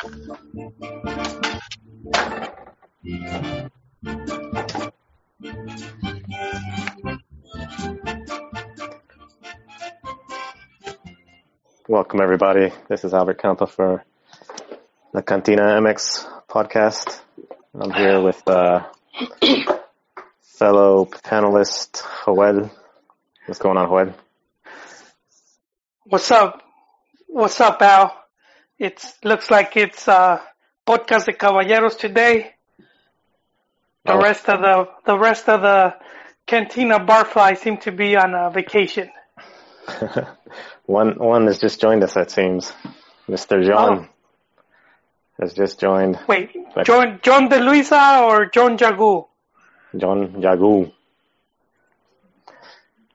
Welcome, everybody. This is Albert Campa for the Cantina MX podcast. I'm here with uh, fellow panelist Joel. What's going on, Joel? What's up? What's up, Al? It looks like it's uh, podcast de caballeros today. The Oh. rest of the the rest of the Cantina barfly seem to be on a vacation. one one has just joined us, it seems. Mr. John has just joined. Wait, Like- John John De Luisa or John Jagu? John Jagu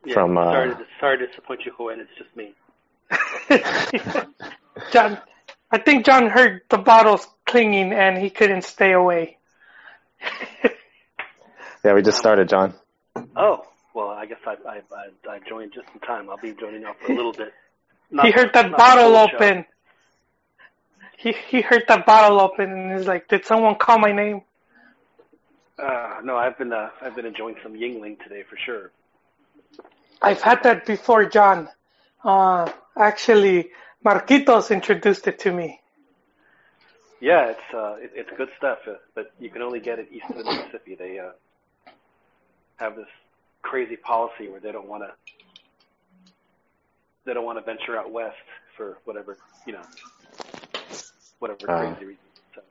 Yeah, from. Uh, sorry, to, sorry to disappoint you, Joel. It's just me. John, I think John heard the bottles clinging and he couldn't stay away. yeah, we just started, John. Oh, well, I guess I I, I, I joined just in time. I'll be joining up for a little bit. he heard that bottle open. He he heard that bottle open and he's like, "Did someone call my name?" Uh, no, I've been uh, I've been enjoying some Yuengling today for sure. I've had that before, John. Uh, actually, Marquitos introduced it to me. Yeah, it's uh, it, it's good stuff, uh, but you can only get it east of the Mississippi. They uh, have this crazy policy where they don't want to they don't want to venture out west for whatever you know whatever Uh. crazy reason. So,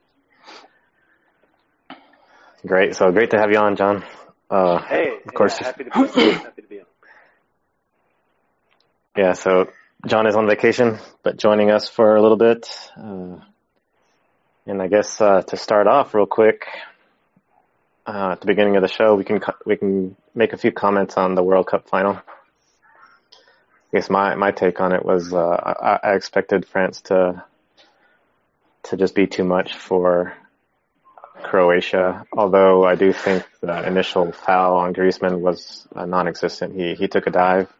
Great. So great to have you on, John. Uh, hey, of course. yeah, happy to be on. happy to be on. Yeah, so John is on vacation, but joining us for a little bit. Uh, and I guess uh, to start off real quick, uh, at the beginning of the show, we can we can make a few comments on the World Cup final. I guess my my take on it was uh, I, I expected France to to just be too much for Croatia. Although I do think the initial foul on Griezmann was uh, non-existent. He he took a dive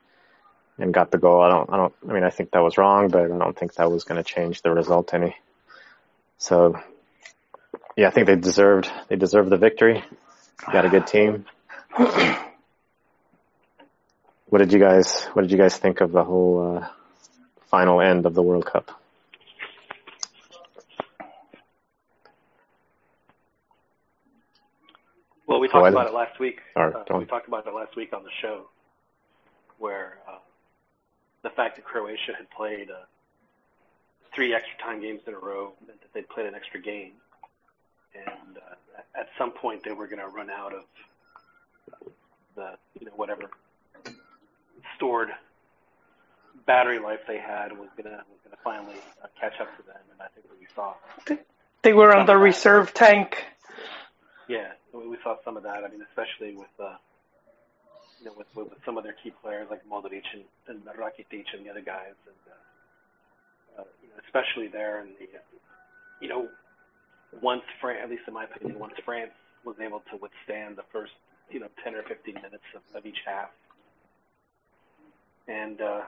and got the goal. I don't, I don't, I mean, I think that was wrong, but I don't think that was going to change the result any. So, yeah, I think they deserved, they deserved the victory. Got a good team. What did you guys, what did you guys think of the whole, uh, final end of the World Cup? Well, we Oh, talked I about it last week. Or Uh, we talked about it last week on the show, where uh, the fact that Croatia had played uh, three extra time games in a row meant that they'd played an extra game, and uh, at some point they were going to run out of the you know whatever stored battery life they had was going to was going to finally uh, catch up to them, and I think that we saw They were on the reserve tank. Yeah, we we saw some of that. I mean, especially with uh, you know with, with with some of their key players like Modric and, and Rakitic and the other guys, and uh, uh, you know, especially there in the you know once France, at least in my opinion, once France was able to withstand the first you know 10 or 15 minutes of, of each half, and uh,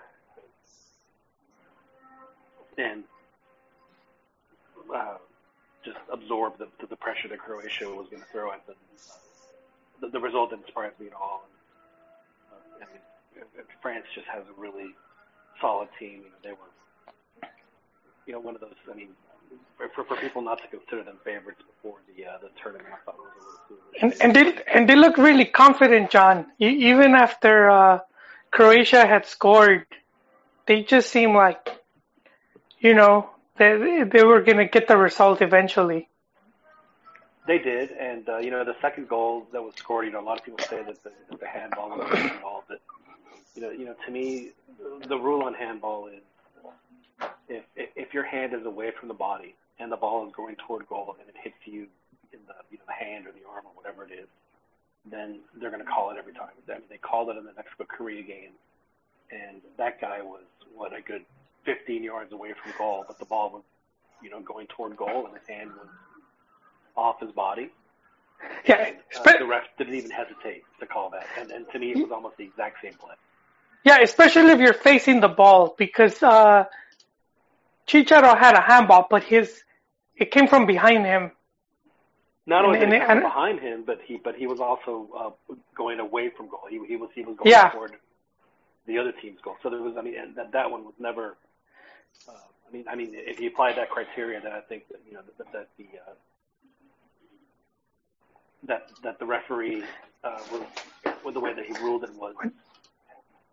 and uh, just absorb the, the, the pressure that Croatia was going to throw at them. The, the result didn't surprise me at all. I mean, France just has a really solid team. You know, they were, you know, one of those. I mean, for, for, people not to consider them favorites before the uh, the tournament, I thought was a little foolish. And, and they and they look really confident, John. Even after uh, Croatia had scored, they just seemed like, you know, they they were gonna get the result eventually. They did, and uh, you know the second goal that was scored. You know, a lot of people say that the, that the handball was involved. But you know, you know, to me, the rule on handball is if, if your hand is away from the body and the ball is going toward goal and it hits you in the you know the hand or the arm or whatever it is, then they're going to call it every time. I mean, they called it in the Mexico Korea game, and that guy was what a good 15 yards away from goal, but the ball was you know going toward goal and his hand was off his body. Yeah, Uh, the ref didn't even hesitate to call that, and, and to me it was almost the exact same play. yeah, especially if you're facing the ball because uh, Chicharo had a handball, but his it came from behind him. Not only And- did and- he come and- behind him, but he but he was also uh, going away from goal. He he was he was going Yeah. toward the other team's goal. So there was I mean and that that one was never. Uh, I mean I mean if you apply that criteria, then I think that you know that, that the uh, that that the referee uh, was with the way that he ruled it was,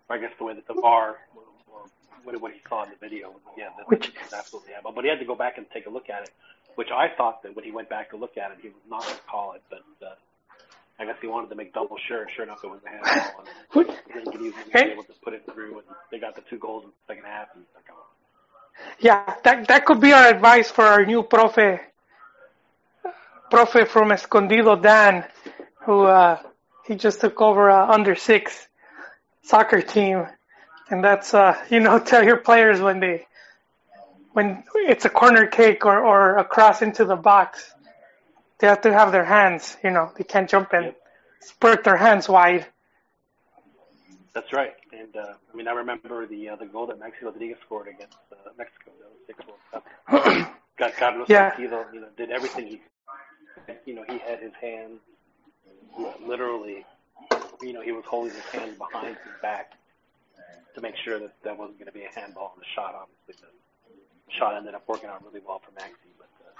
or I guess the way that the VAR or, what, what he saw in the video was yeah that Which- was absolutely yeah. But, he had to go back and take a look at it, which I thought that when he went back to look at it, he was not going to call it, but. Uh, I guess he wanted to make double sure, and sure enough, it was a handball. And then he was Hey. able to put it through, and they got the two goals in the second half. And like, oh, Yeah, that that could be our advice for our new profe, profe from Escondido, Dan, who uh, he just took over a under six soccer team, and that's uh, you know tell your players when they when it's a corner kick or or a cross into the box, they have to have their hands. You know they can't jump and spread their hands wide. That's right. And uh, I mean, I remember the uh, the goal that Maxi Rodriguez scored against uh, Mexico. That was six World Cup. Got Carlos Yeah. Salcido, you know, did everything he, you know, he had his hands literally, you know, he was holding his hands behind his back to make sure that that wasn't going to be a handball. And the shot, obviously, the shot ended up working out really well for Maxi. But uh,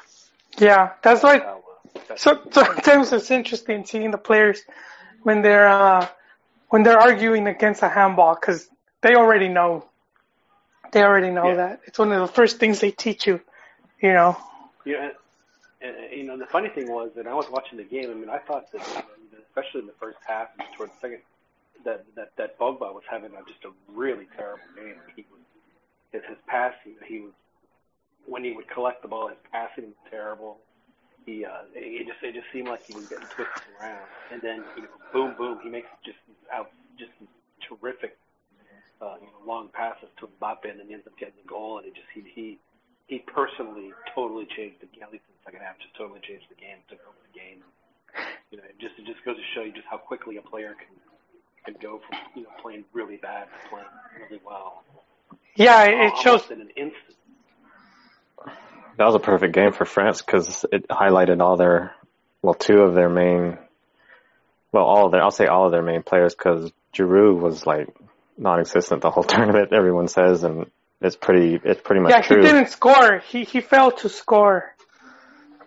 Yeah, that's why how, uh, So sometimes it's interesting seeing the players when they're uh, when they're arguing against a handball because they already know. They already know Yeah. that it's one of the first things they teach you. You know. Yeah, and, and you know the funny thing was that I was watching the game. I mean, I thought that, especially in the first half and towards the second, that that that Pogba was having a, just a really terrible game. He was his his passing. He was when he would collect the ball, his passing was terrible. He uh, it just it just seemed like he was getting twisted around, and then you know, boom, boom, he makes just out just terrific, uh, you know, long passes to Mbappe, and then he ends up getting the goal, and it just he he he personally totally changed the game. At least in the second half, just totally changed the game, took over the game. You know, it just it just goes to show you just how quickly a player can can go from you know playing really bad to playing really well. Yeah, it, it shows. in an instant. That was a perfect game for France because it highlighted all their, well, two of their main, well, all of their, I'll say all of their main players because Giroud was like non-existent the whole tournament. Everyone says, and it's pretty, it's pretty much Yeah, true. he didn't score. He he failed to score.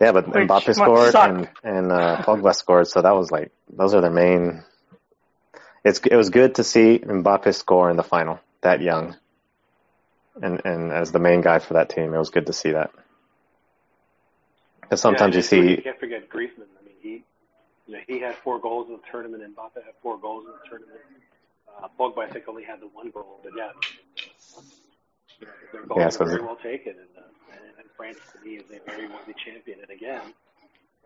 Yeah, but Which Mbappe scored suck. and and uh, Pogba scored, so that was like those are their main. It's it was good to see Mbappe score in the final that young, and and as the main guy for that team, it was good to see that. Because sometimes yeah, you see, You can't forget Griezmann. I mean, he, you know, he had four goals in the tournament, and Mbappe had four goals in the tournament. Uh, Pogba, I think, only had the one goal, but yeah, you know, their goals Yeah, so very well taken, and, uh, and, and France to me is a very worthy champion. And again,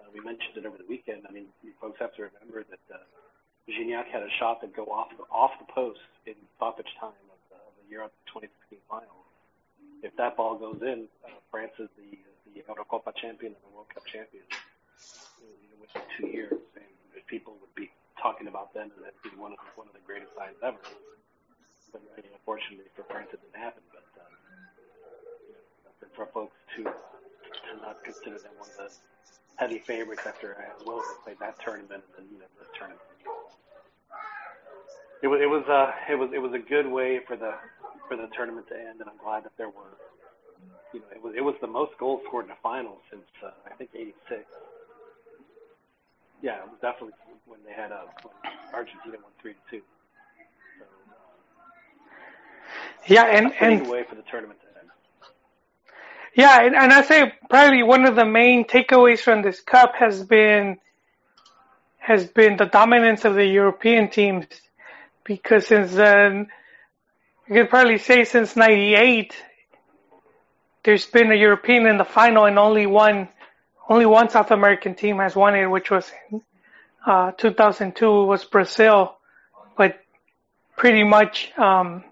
uh, we mentioned it over the weekend. I mean, you folks have to remember that uh, Gignac had a shot that go off the, off the post in stoppage time of the, of the Europe 2016 final. If that ball goes in, uh, France is the the Eurocopa champion and the World Cup champion you know, within two years, and people would be talking about them as being one of the, one of the greatest sides ever. But I mean, unfortunately for France, it didn't happen. But you know, for, folks to uh, to not consider them one of the heavy favorites after as well as they played that tournament and then you know this tournament. It was it was uh it was it was a good way for the for the tournament to end, and I'm glad that there were you know, it was it was the most goals scored in a final since uh, I think '86. Yeah, it was definitely when they had uh, when Argentina won three to two. So Yeah, and uh, and way for the tournament to. Yeah, and, and I say probably one of the main takeaways from this cup has been has been the dominance of the European teams. Because since then you could probably say since '98 there's been a European in the final and only one only one South American team has won it, which was in uh, 2002 was Brazil, but pretty much um,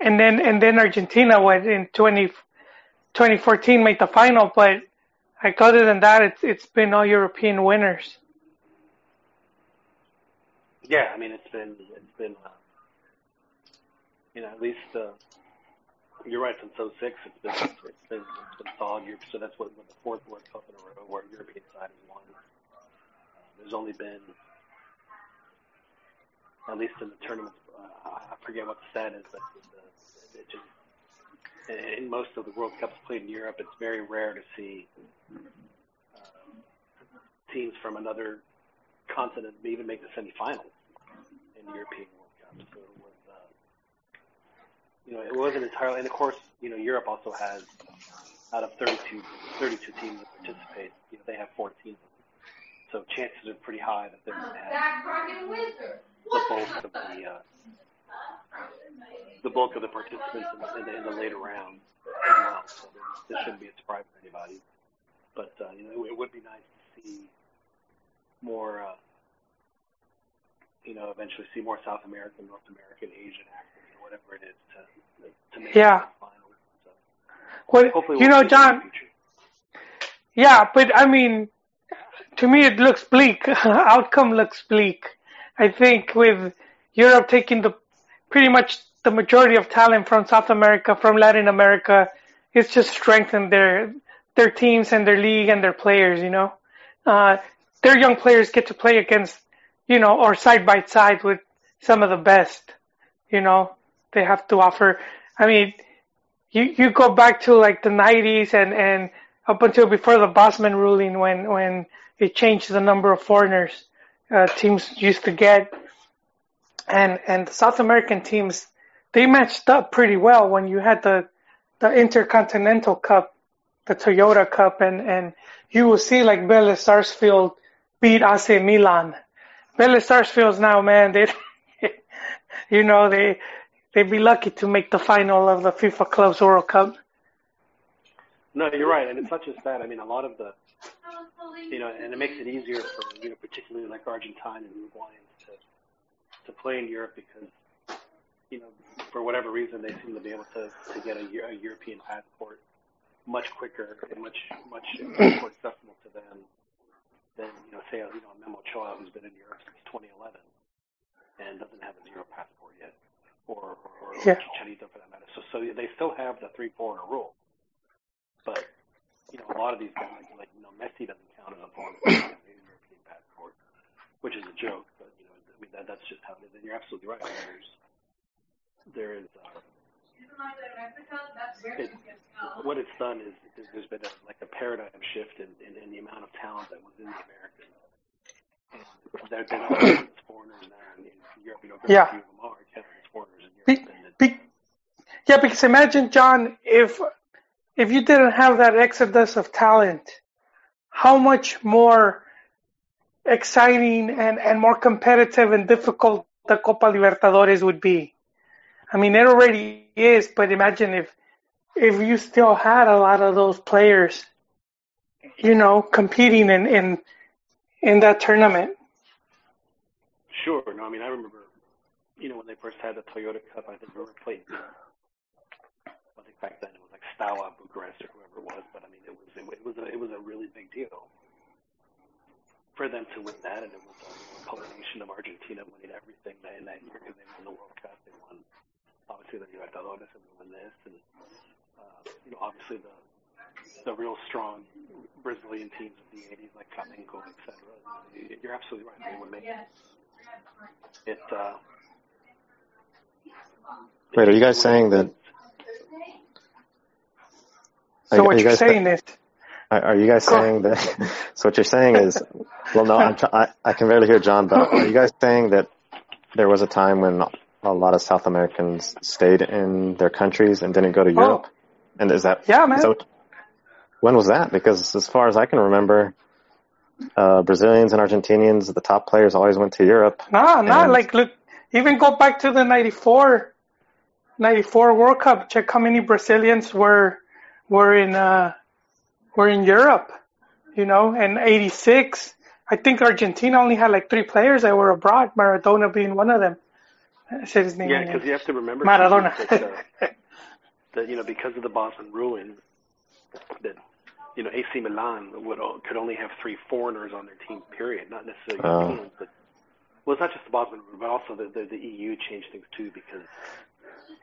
and then and then Argentina went in 20, 2014 made the final, but like other than that, it's it's been all European winners. Yeah, I mean it's been it's been uh, you know at least uh, you're right. Since '06, it's been it's been it's been solid year. So that's what, what the fourth World Cup in a row where European side has won. Uh, there's only been, at least in the tournaments, uh, I forget what the stat is, but the, it just in most of the World Cups played in Europe, it's very rare to see uh, teams from another continent even make the semifinals in the European World Cup. So it was, uh, you know, it wasn't entirely, and of course, you know, Europe also has out of 32, 32 teams that participate, you know, they have 14. So chances are pretty high that they're going to have the bulk of the uh, the bulk of the participants in the, in the, in the later rounds as well. So this shouldn't be a surprise for anybody. But uh, you know, it would be nice to see more. Uh, you know, eventually see more South American, North American, Asian actors, or whatever it is, to to make yeah. the finals. So Well, hopefully, you we'll know, see it in the John. Yeah, but I mean, to me, it looks bleak. Outcome looks bleak. I think with Europe taking the pretty much the majority of talent from South America, from Latin America, it's just strengthened their their teams and their league and their players. You know, uh, their young players get to play against, you know, or side by side with some of the best. You know, they have to offer. I mean, you you go back to like the 90s and and up until before the Bosman ruling when when it changed the number of foreigners uh, teams used to get and and South American teams they matched up pretty well when you had the the Intercontinental Cup, the Toyota Cup, and and you will see like Vélez Sarsfield beat AC Milan. Vélez Sarsfield's now man they you know they they'd be lucky to make the final of the FIFA Clubs World Cup. No, you're right, and it's not just that. I mean, a lot of the, you know, and it makes it easier for you know, particularly like Argentine and Uruguayans to to play in Europe because, you know, for whatever reason they seem to be able to to get a, a European passport much quicker and much much more accessible to them than you know, say you know, Memo Ochoa who's been in Europe since 2011 and doesn't have a zero passport yet, or or, or Yeah. Chicharito for that matter. So so they still have the three foreigner rule. But you know, a lot of these guys, like, you know, Messi doesn't count as a foreign player European passport, which is a joke. But you know, I mean, that that's just how it is. And you're absolutely right. There's there is uh, it, what it's done is, is there's been a, like a paradigm shift in, in, in the amount of talent that was in the Americans. And they're, they're not counted as foreigners now in, in Europe. You know, very Yeah. few of them are counted as foreigners in Be, Europe. And be, yeah, because imagine John, if if you didn't have that exodus of talent, how much more exciting and, and more competitive and difficult the Copa Libertadores would be. I mean, it already is, but imagine if if you still had a lot of those players, you know, competing in in, in that tournament. Sure. No, I mean, I remember, you know, when they first had the Toyota Cup, I think we were playing, I think back then it was like Steaua Bucharest or whoever it was, but I mean, it was, it was, a, it was a really big deal for them to win that, and it was a culmination of Argentina winning everything in that year because they won the World Cup, they won, obviously, the Libertadores, and they won this, and, uh, you know, obviously the, the real strong Brazilian teams of the 80s, like Flamengo, et cetera. You're absolutely right. They would make it. Uh, Wait, are you guys saying that? So Are, are what you you're guys saying is, Are, you guys saying that? so what you're saying is, well, no, I'm try, I, I can barely hear John, but are you guys saying that there was a time when a lot of South Americans stayed in their countries and didn't go to Europe? And is that? Oh. Yeah, man. when was that? Because as far as I can remember, uh, Brazilians and Argentinians, the top players always went to Europe. Nah, nah. And- Like, look, even go back to the '94, '94 World Cup. Check how many Brazilians were were in uh were in Europe. You know, and '86. I think Argentina only had like three players that were abroad. Maradona being one of them. I said his name. yeah, because you have to remember Maradona. that, uh, that you know because of the Bosman ruling, that you know AC Milan would could only have three foreigners on their team. Period, not necessarily Oh. Europeans, but well, it's not just the Bosman ruling, but also the, the the EU changed things too because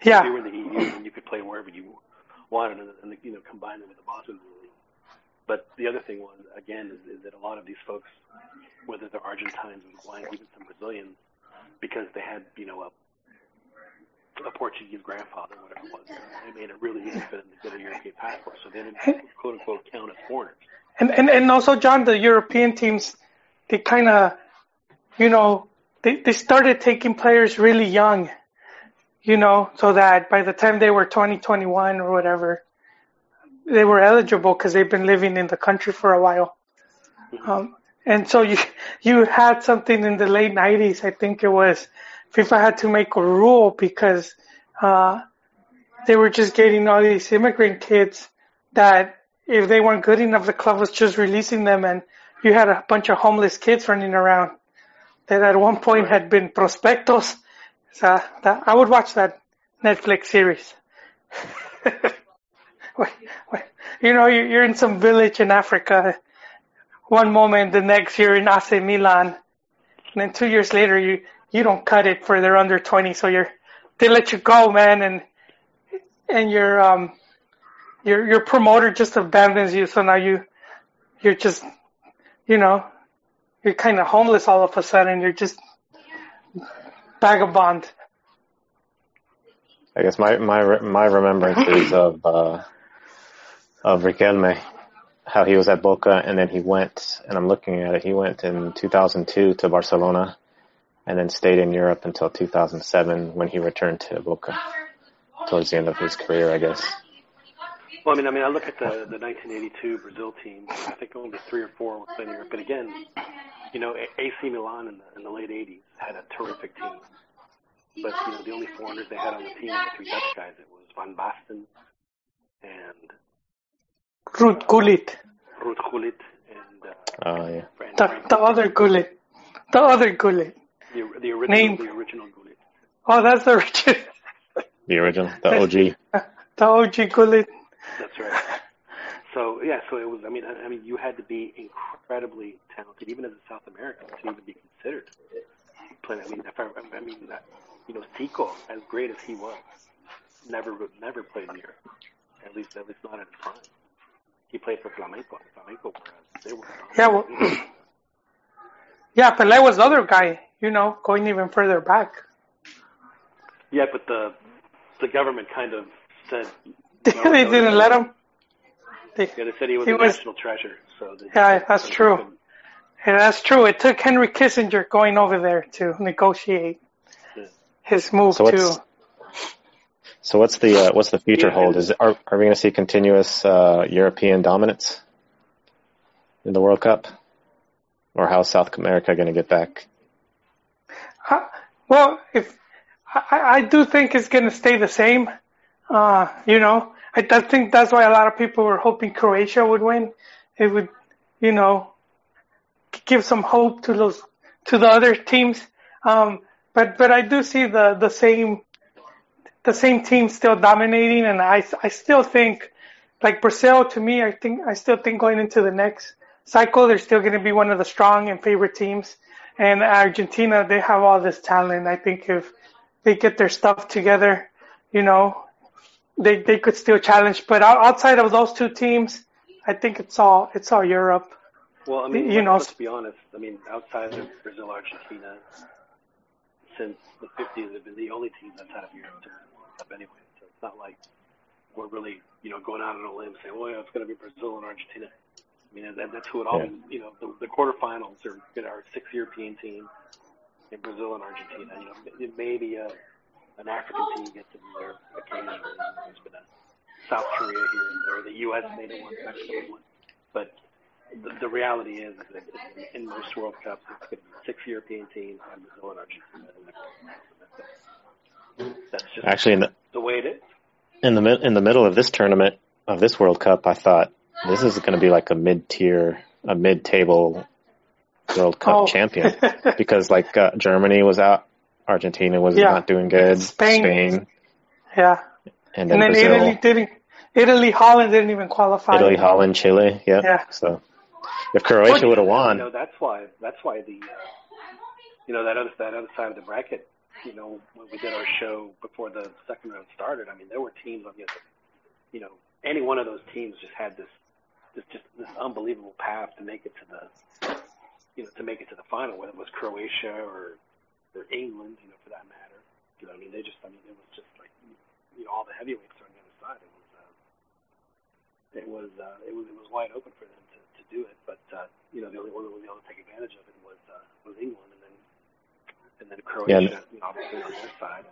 Yeah. You were in the EU and you could play wherever you wanted, and, and you know combine them with the Bosman Blue League. But the other thing was, again, is, is that a lot of these folks, whether they're Argentines, Uruguayans, even some Brazilians, because they had you know a a Portuguese grandfather, whatever it was, they made it really easy for them to get a European passport, so they didn't quote unquote count as foreigners. And and and also, John, the European teams, they kind of, you know, they they started taking players really young, you know, so that by the time they were 20, 21 or whatever, they were eligible because they've been living in the country for a while. Um, and so you you had something in the late 90s, I think it was, FIFA had to make a rule because uh, they were just getting all these immigrant kids that if they weren't good enough, the club was just releasing them, and you had a bunch of homeless kids running around that at one point had been prospectos. So that, I would watch that Netflix series. you know, you're in some village in Africa. One moment, the next you're in AC Milan, and then two years later you you don't cut it for their under 20, so you're they let you go, man, and and your um your your promoter just abandons you, so now you you're just you know you're kind of homeless all of a sudden. You're just vagabond. I guess my my my remembrances of uh, of Riquelme, how he was at Boca and then he went, and I'm looking at it. He went in 2002 to Barcelona, and then stayed in Europe until 2007 when he returned to Boca towards the end of his career, I guess. Well, I mean, I mean, I look at the the 1982 Brazil team. I think only three or four were in Europe. But again, you know, AC Milan in the, in the late 80s had a terrific team. But you know, the only foreigners they had on the team were the three Dutch guys. It was Van Basten and Ruud Gullit. Ruud Gullit and uh, Oh yeah. The, the other Gullit. The other Gullit. the, the original Name. the original Gullit. Oh, that's the original. The original, the OG. The OG Gullit. That's right. So yeah, so it was. I mean, I, I mean, you had to be incredibly talented, even as a South American, to even be considered. Playing. I mean, if I, I mean, that, you know, Zico, as great as he was, never never played in Europe. At least, at least not at his prime. He played for Flamengo. and Flamengo, they were. Yeah, well, yeah, Pelé was the other guy, you know, going even further back. Yeah, but the the government kind of said. they no, no, didn't no. let him. They, Yeah, they said he was He a was- national treasure. So they Yeah, that's true. couldn't- yeah, that's true. It took Henry Kissinger going over there to negotiate Yeah. his move So what's to. So what's the uh, what's the future hold? Is are are we going to see continuous uh, European dominance in the World Cup, or how's South America going to get back? Uh, well, if I, I do think it's going to stay the same. Uh, you know, I, I think that's why a lot of people were hoping Croatia would win. It would, you know, give some hope to those to the other teams. Um, but but I do see the the same the same team still dominating, and I I still think like Brazil to me, I think I still think going into the next cycle, they're still going to be one of the strong and favorite teams. And Argentina, they have all this talent. I think if they get their stuff together, you know, they they could still challenge. But outside of those two teams, I think it's all it's all Europe. Well, I mean, You know- let's be honest. I mean, outside of Brazil, Argentina, since the 50s, have been the only teams outside of Europe to win the World Cup anyway. So it's not like we're really, you know, going out on a limb saying, "Well, yeah, it's going to be Brazil and Argentina." I mean, that, that's who it all. Yeah. You know, the, the quarterfinals are you know, are six European teams in Brazil and Argentina. You know, maybe a, an African team gets in there occasionally. There's been a South Korea here and there. The U.S. made it once, Mexico won. But the, the reality is that in, most World Cups, it's going to be six European teams and Brazil and Argentina. in the quarterfinals. That's just Actually, in the the way it is. in the mi- in the middle of this tournament of this World Cup, I thought this is going to be like a mid tier, a mid table World Cup Oh. champion because like uh, Germany was out, Argentina was Yeah. not doing good, Spain. Yeah, and and then, then Italy didn't. Italy, Holland didn't even qualify. Italy, Holland, Chile. Yep. Yeah. So if Croatia would have You won, know, that's why that's why the uh, you know that other that other side of the bracket you know, when we did our show before the second round started, I mean, there were teams on the other, you know, any one of those teams just had this, this just this unbelievable path to make it to the, you know, to make it to the final, whether it was Croatia or or England, you know, for that matter. You know, I mean, they just, I mean, it was just like, you know, all the heavyweights on the other side. It was, uh, it was, uh, it was, it was wide open for them to, to do it. But, uh, you know, the only one that was able to take advantage of it was, uh, was England, and and then Croatia, Yeah. obviously on their side.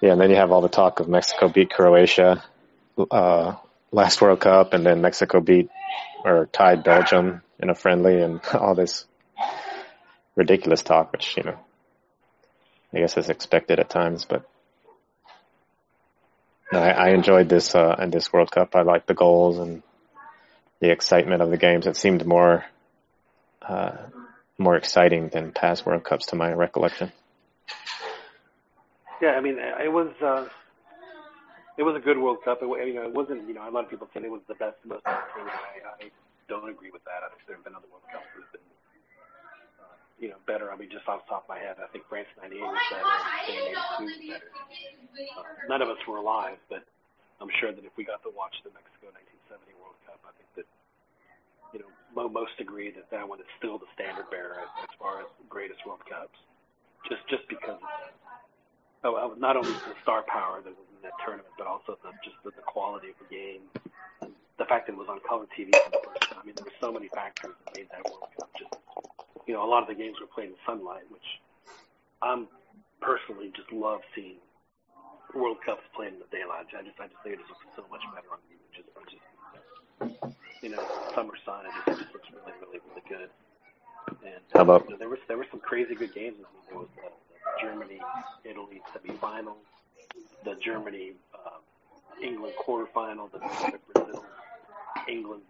Yeah, and then you have all the talk of Mexico beat Croatia uh, last World Cup, and then Mexico beat or tied Belgium in a friendly, and all this ridiculous talk, which you know, I guess is expected at times. But no, I, I enjoyed this uh, in this World Cup. I liked the goals and the excitement of the games. It seemed more uh, more exciting than past World Cups, to my recollection. Yeah, I mean, it was uh, it was a good World Cup. It, you know, it wasn't. You know, a lot of people say it was the best, most entertaining. I, I don't agree with that. I think there have been other World Cups that have been, uh, you know, better. I mean, just off the top of my head, I think France '98 was better, Spain '82 was better. Uh, none of us were alive, but I'm sure that if we got to watch the Mexico 1970 World Cup, I think that you know most agree that that one is still the standard bearer as, as far as greatest World Cups. Just just because oh, not only the star power that was in that tournament, but also the, just the, the quality of the game, and the fact that it was on color TV for the first time. I mean, there were so many factors that made that World Cup just, you know, a lot of the games were played in sunlight, which I'm personally just love seeing World Cups played in the daylight. I just, I just think it just looks so much better on it just, you know, summer sun. It just, looks really, really, really good. And How about- you know, there was there were some crazy good games. I mean, there was the, the Germany Italy semifinal, the Germany uh, England quarterfinal, the Brazil England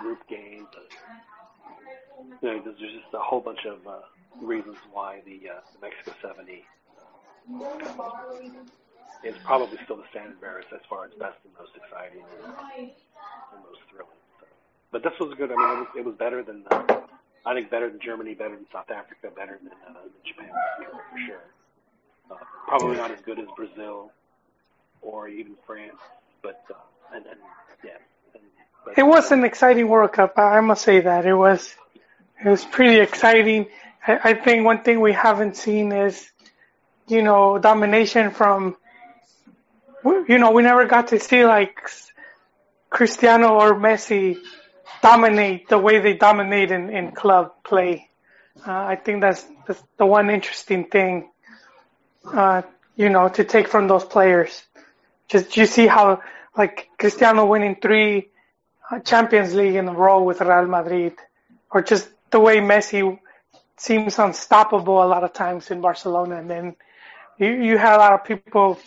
group game. The, you know, there's just a whole bunch of uh, reasons why the, uh, the Mexico 70 is probably still the standard bearer as far as best and most exciting and, and most thrilling. But this was good. I mean, it was, it was better than uh, I think better than Germany, better than South Africa, better than, uh, than Japan for sure. Uh, probably not as good as Brazil or even France, but uh, and, and yeah. And, but, It was an exciting World Cup. I I must say that it was. It was pretty exciting. I, I think one thing we haven't seen is, you know, domination from. You know, we never got to see like Cristiano or Messi dominate the way they dominate in, in club play. Uh, I think that's, that's the one interesting thing, uh, you know, to take from those players. Just you see how like Cristiano winning three uh, Champions League in a row with Real Madrid, or just the way Messi seems unstoppable a lot of times in Barcelona, and then you you had a lot of people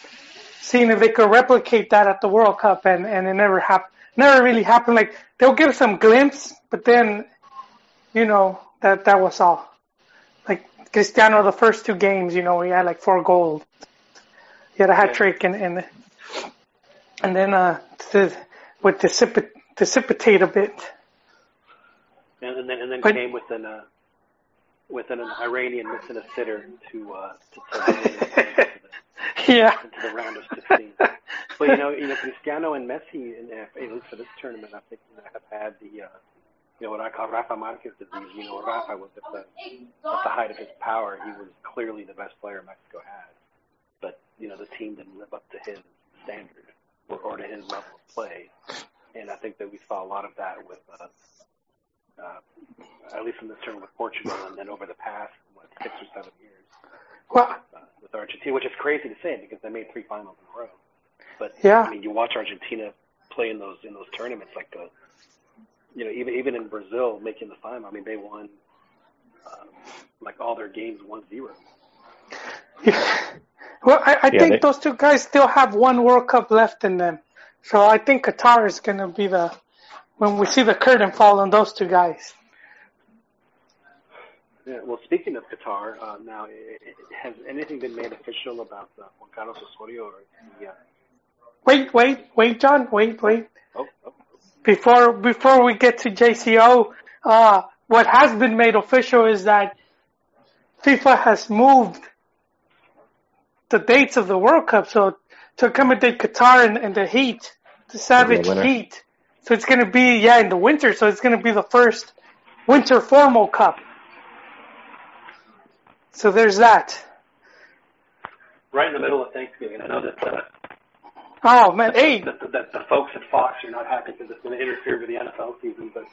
seeing if they could replicate that at the World Cup, and and it never happened. Never really happened. Like they'll give some glimpse, but then, you know, that that was all. Like Cristiano, the first two games, you know, he had like four goals. He had a hat trick, and and and then uh, to, would dissipate dissipate a bit. and, and then and then But- came with an uh, with an Iranian missing a sitter to uh, to, the, Yeah. the round of 16. But you know, you know, Cristiano and Messi, in, at least for this tournament, I think you have had the uh, you know what I call Rafa Marquez disease. You know, Rafa was at the at the height of his power. He was clearly the best player Mexico had, but you know, the team didn't live up to his standard or, or to his level of play. And I think that we saw a lot of that with, uh, uh, at least in this tournament with Portugal, and then over the past what six or seven years Well, uh, with Argentina, which is crazy to say because they made three finals in a row. But Yeah. I mean, you watch Argentina play in those in those tournaments, like the, you know, even even in Brazil making the final. I mean, they won uh, like all their games one zero. well, I, I Yeah, think they- those two guys still have one World Cup left in them. So I think Qatar is going to be the when we see the curtain fall on those two guys. Yeah, well, speaking of Qatar, uh, now i i has anything been made official about uh, Juan Carlos Osorio or the? Uh, Wait, wait, wait, John, wait, wait. oh, oh, Before before we get to JCO, uh, what has been made official is that FIFA has moved the dates of the World Cup so to accommodate Qatar and, and the heat, the savage winter. heat. So it's going to be yeah in the winter. So it's going to be the first winter formal cup. So there's that. Right in the middle of Thanksgiving. I know that uh, Oh man, hey, that, that the folks at Fox are not happy because it's going to interfere with the NFL season, but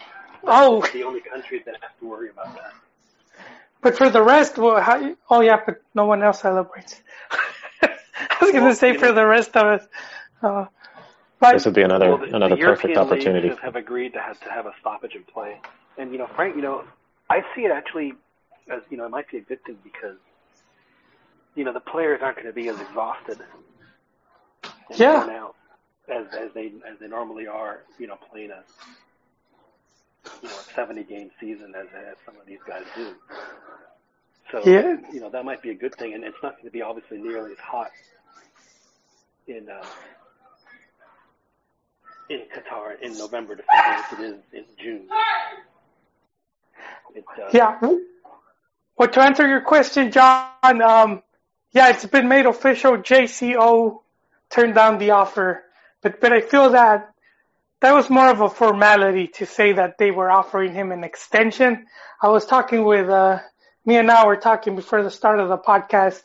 oh, it's the only country that has to worry about that. but for the rest, well, how, oh yeah, but no one else celebrates. I was going to Well, say for know- the rest of us, uh, but This would be another Well, the, another the perfect European opportunity. leagues have agreed to have to have a stoppage in play, and you know, Frank, you know, I see it actually as you know, it might be a good thing because you know the players aren't going to be as exhausted and Yeah. out as as they as they normally are, you know, playing a you know a seventy game season as as some of these guys do. So Yeah. you know that might be a good thing, and it's not going to be obviously nearly as hot in uh, in Qatar in November, December as it is in June. It, uh, Yeah. Well, to answer your question, John, um, yeah, it's been made official. JCO turned down the offer, but but I feel that that was more of a formality to say that they were offering him an extension. I was talking with uh, me and now were talking before the start of the podcast,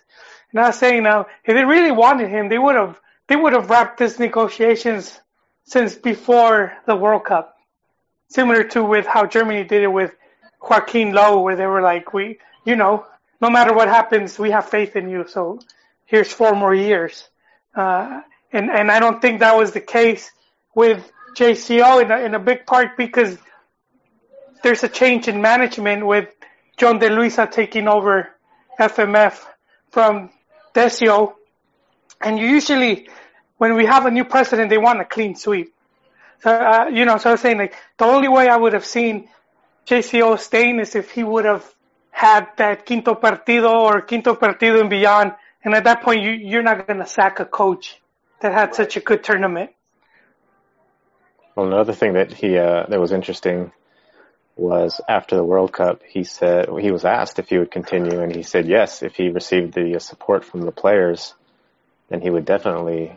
and I was saying now if they really wanted him, they would have they would have wrapped this negotiations since before the World Cup, similar to with how Germany did it with Joaquin Lowe, where they were like, we, you know, no matter what happens, we have faith in you. So here's four more years. Uh, and, and I don't think that was the case with JCO in a, in a big part because there's a change in management with John De Luisa taking over FMF from Decio. And usually when we have a new president, they want a clean sweep. So, uh, you know, so I was saying like the only way I would have seen JCO staying is if he would have had that quinto partido or quinto partido and beyond. And at that point, you, you're not going to sack a coach that had such a good tournament. Well, another thing that he uh, that was interesting was after the World Cup, he said he was asked if he would continue, and he said yes. If he received the support from the players, then he would definitely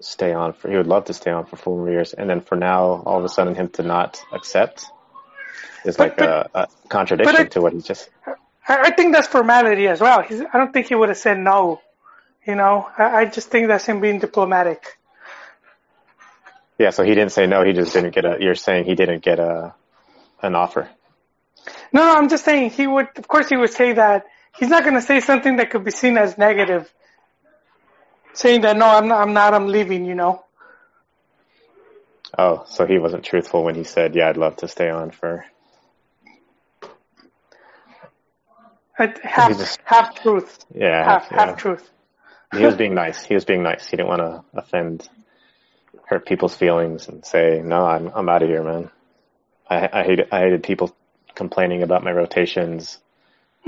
stay on. For he would love to stay on for four more years. And then for now, all of a sudden, him to not accept is But- like but- a, a contradiction I- to what he just. I, I think that's formality as well. He's, I don't think he would have said no. You know, I, I just think that's him being diplomatic. Yeah, so he didn't say no. He just didn't get a. You're saying he didn't get a an offer. No, no, I'm just saying he would, of course he would say that. He's not going to say something that could be seen as negative. Saying that, no, I'm not, I'm not, I'm leaving, you know. Oh, so he wasn't truthful when he said, "Yeah, I'd love to stay on for." Half, just- half truth. Yeah, Half, half truth. he was being nice. He was being nice. He didn't want to offend, hurt people's feelings, and say, "No, I'm I'm out of here, man." I I hated I hated people complaining about my rotations,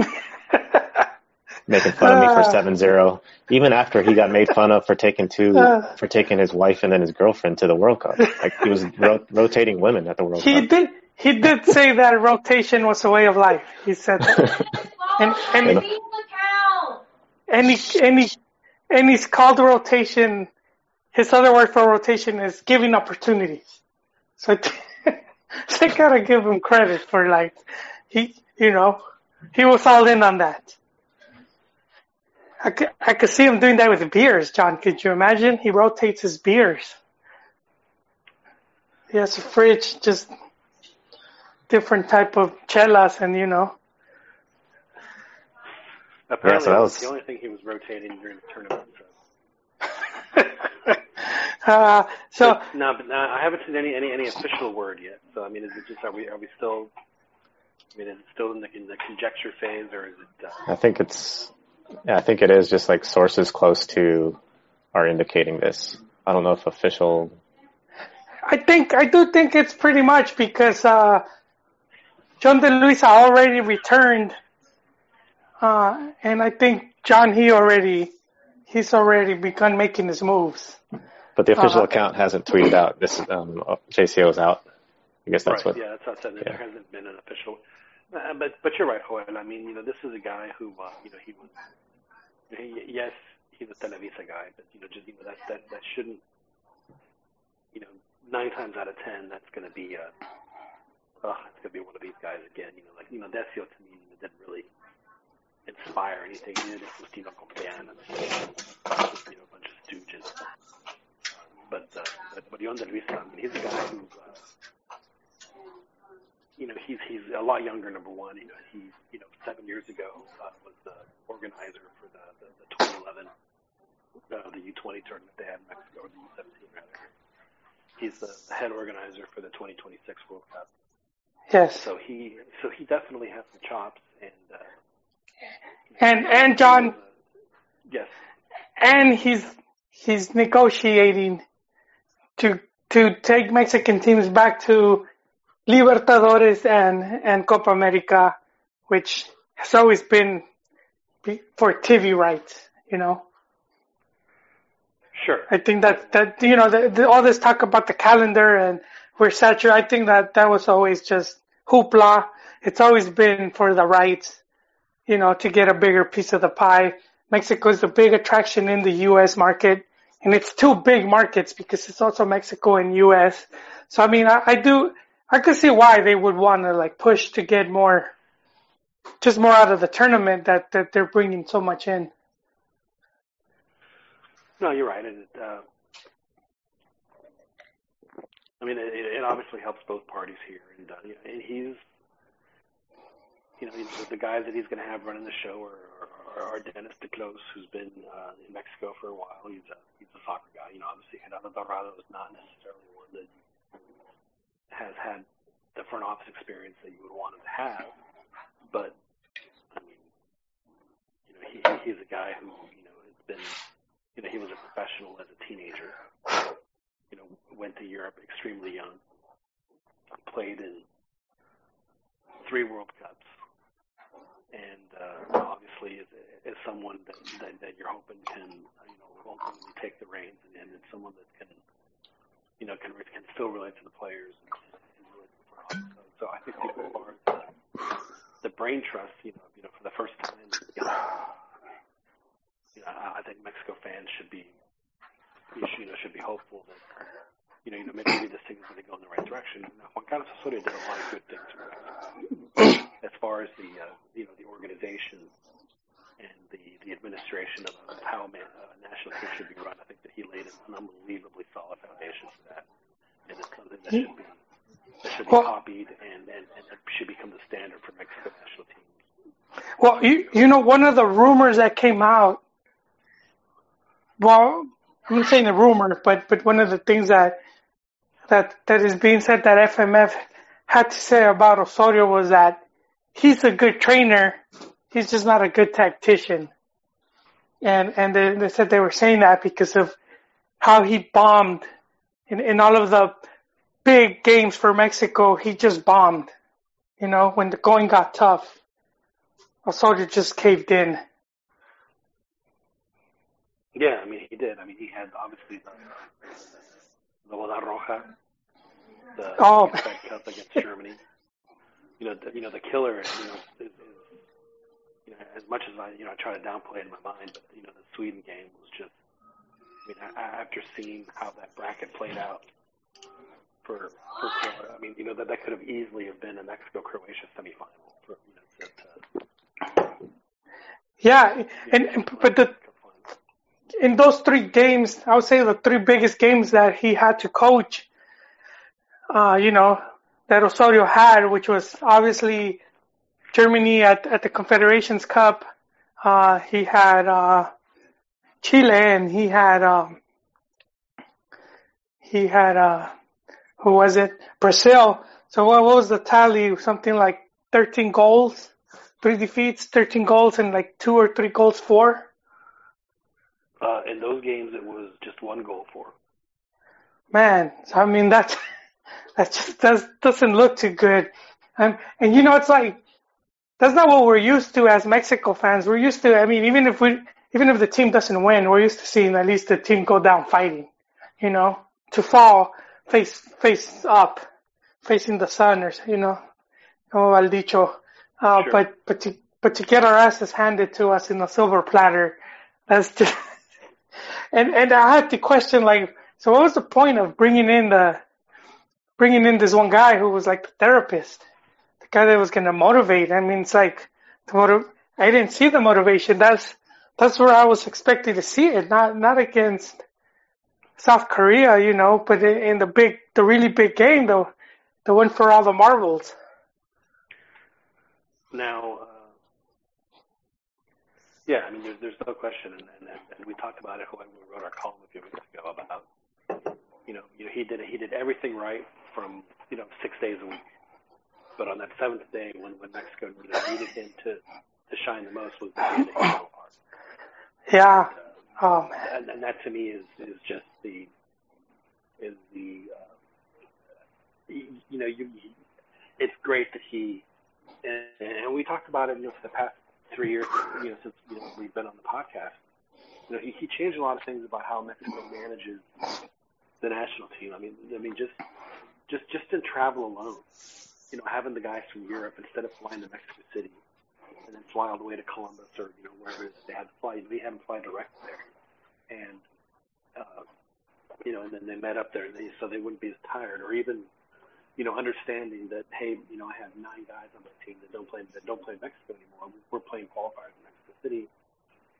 making fun of me for Ah. seven zero. Even after he got made fun of for taking two Ah. for taking his wife and then his girlfriend to the World Cup, like he was ro- rotating women at the World He Cup. He did, he did say that rotation was a way of life. He said. And, and, And- and he, and he, and he's called rotation, his other word for rotation is giving opportunities. So, so I gotta give him credit for like, he, you know, he was all in on that. I could, I could see him doing that with beers, John. Could you imagine? He rotates his beers. He has a fridge, just different type of chelas and, you know. Apparently, that that was- was the only thing he was rotating during the tournament. So. uh, so, But, no, but no, I haven't seen any, any any official word yet. So I mean, is it just are we are we still? I mean, is it still in the in the conjecture phase, or is it? Uh, I think it's, yeah, I think it is just like sources close to are indicating this. I don't know if official. I think I do think it's pretty much because uh, John De Luisa already returned, uh, and I think John he already he's already begun making his moves. But the official Uh-huh. account hasn't tweeted out this um, JCO is out. I guess that's right. what. Yeah, that's what I said. yeah. There hasn't been an official. Uh, but but you're right, Joel. I mean, you know, this is a guy who, uh, you know, he was, he, yes, he's a Televisa guy, but you know, just you know that that that shouldn't, you know, nine times out of ten, that's going to be, uh, oh, it's going to be one of these guys again. You know, like you know, Decio to me didn't really inspire anything. Neither did Justino Compeán, you know, a bunch of stooges. But uh, but but Yon Luisa, I mean, he's a guy who. Uh, you know, he's he's a lot younger. Number one, you know, he you know seven years ago uh, was the organizer for the the, the 2011 uh, the U20 tournament they had in Mexico, or the U17 rather. He's the, the head organizer for the 2026 World Cup. Yes. So he so he definitely has some chops and. Uh, and and John. Uh, yes. And he's he's negotiating to to take Mexican teams back to Libertadores and, and Copa America, which has always been for TV rights, you know. Sure. I think that, that you know, the, the, all this talk about the calendar and we're saturated, I think that that was always just hoopla. It's always been for the rights, you know, to get a bigger piece of the pie. Mexico is a big attraction in the U.S. market, and it's two big markets because it's also Mexico and U.S. So I mean, I, I do, I could see why they would want to like push to get more, just more out of the tournament that that they're bringing so much in. No, you're right. It, uh, I mean, it, it obviously helps both parties here, and, uh, and he's, you know, the guys that he's going to have running the show are, are, are Dennis te Kloese, who's been uh, in Mexico for a while. He's a he's a soccer guy. You know, obviously Gerardo Torrado is not necessarily one that has had the front office experience that you would want him to have. But I mean, you know, he he's a guy who you know has been, you know, he was a professional as a teenager. You know, went to Europe extremely young, played in three World Cups, and uh, obviously is, someone that, that that you're hoping can you know ultimately take the reins and, and someone that can you know, can can still relate to the players and, and. So, I think people are the, brain trust, you know, you know, for the first time, you know, you know, I think Mexico fans should be, you know, should be hopeful that, you know, you know, maybe, this thing is going to go in the right direction. Juan Carlos Osorio did a lot of good things for Mexico as far as the, uh, you know, the organization and the, the administration of, how man, uh, national team should be run. I think he laid an unbelievably solid foundation for that, and it's something that hmm. should be that should be well, copied and, and, and it should become the standard for Mexico national teams. Well, you you know one of the rumors that came out. Well, I'm not saying a rumor, but but one of the things that that that is being said that FMF had to say about Osorio was that he's a good trainer, he's just not a good tactician. And and they, they said they were saying that because of how he bombed in, in all of the big games for Mexico. He just bombed. You know, when the going got tough, Osorio just caved in. Yeah, I mean he did. I mean he had obviously the the Boda Roja, the oh. Cup against Germany. You know, the, you know the killer. You know, is, is you know, as much as I, you know, I try to downplay it in my mind, but you know, the Sweden game was just. Mean, after seeing how that bracket played out for for Canada, I mean, you know, that that could have easily have been a Mexico Croatia semifinal for you know to yeah, and, and but the in those three games, I would say the three biggest games that he had to coach, uh, you know, that Osorio had, which was obviously Germany at, at the Confederations Cup. Uh, he had uh, Chile and he had um, he had uh, who was it? Brazil. So what, what was the tally? Something like 13 goals, three defeats, 13 goals, and like two or three goals for. Uh, in those games, it was just one goal for. Man, I mean that that just does doesn't look too good. And and you know it's like that's not what we're used to as Mexico fans. We're used to, I mean, even if we, even if the team doesn't win, we're used to seeing at least the team go down fighting, you know, to fall face, face up, facing the sun or, you know, como al dicho, Uh, Sure. But but to but to get our asses handed to us in a silver platter, that's just. and and I had to question like, so what was the point of bringing in the, bringing in this one guy who was like the therapist, the guy that was gonna motivate. I mean, it's like the motiv- I didn't see the motivation. That's that's where I was expecting to see it, not not against South Korea, you know, but in, the big, the really big game, the the one for all the marbles. Now, uh, yeah, I mean, there's, there's no question, and, and, and we talked about it when we wrote our column a few weeks ago about, you know, you know, he did he did everything right from you know six days a week, but on that seventh day when when Mexico you needed him to to shine the most was the. Yeah. Oh man. and, and that to me is is just the is the uh, you, know you it's great that he and, and we talked about it you know for the past three years you know since you know, we've been on the podcast you know he, he changed a lot of things about how Mexico manages the national team I mean I mean just just just in travel alone you know having the guys from Europe instead of flying to Mexico City and then fly all the way to Columbus or you know wherever it is they had to fly. They had them fly direct there, and uh, you know, and then they met up there, and they, so they wouldn't be as tired, or even you know, understanding that hey, you know, I have nine guys on my team that don't play that don't play Mexico anymore. We're playing qualifiers in Mexico City.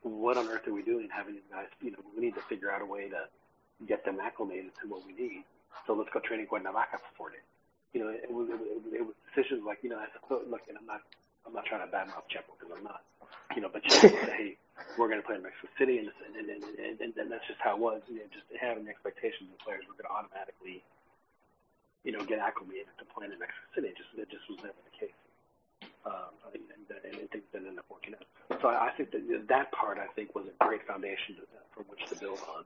What on earth are we doing having these guys? You know, we need to figure out a way to get them acclimated to what we need. So let's go train in Cuernavaca for four days. You know, it was it, was- it was decisions like you know, I thought, look, and I'm not I'm not trying to badmouth Chepo because I'm not. You know, but said, hey, we're going to play in Mexico City, and, and, and, and, and, that's just how it was. You know, just having expectations of players were going to automatically, you know, get acclimated to playing in Mexico City. It just it just was never the case. Um, and, and, and things didn't end up working out. So I, I think that that part I think was a great foundation to, from which to build on.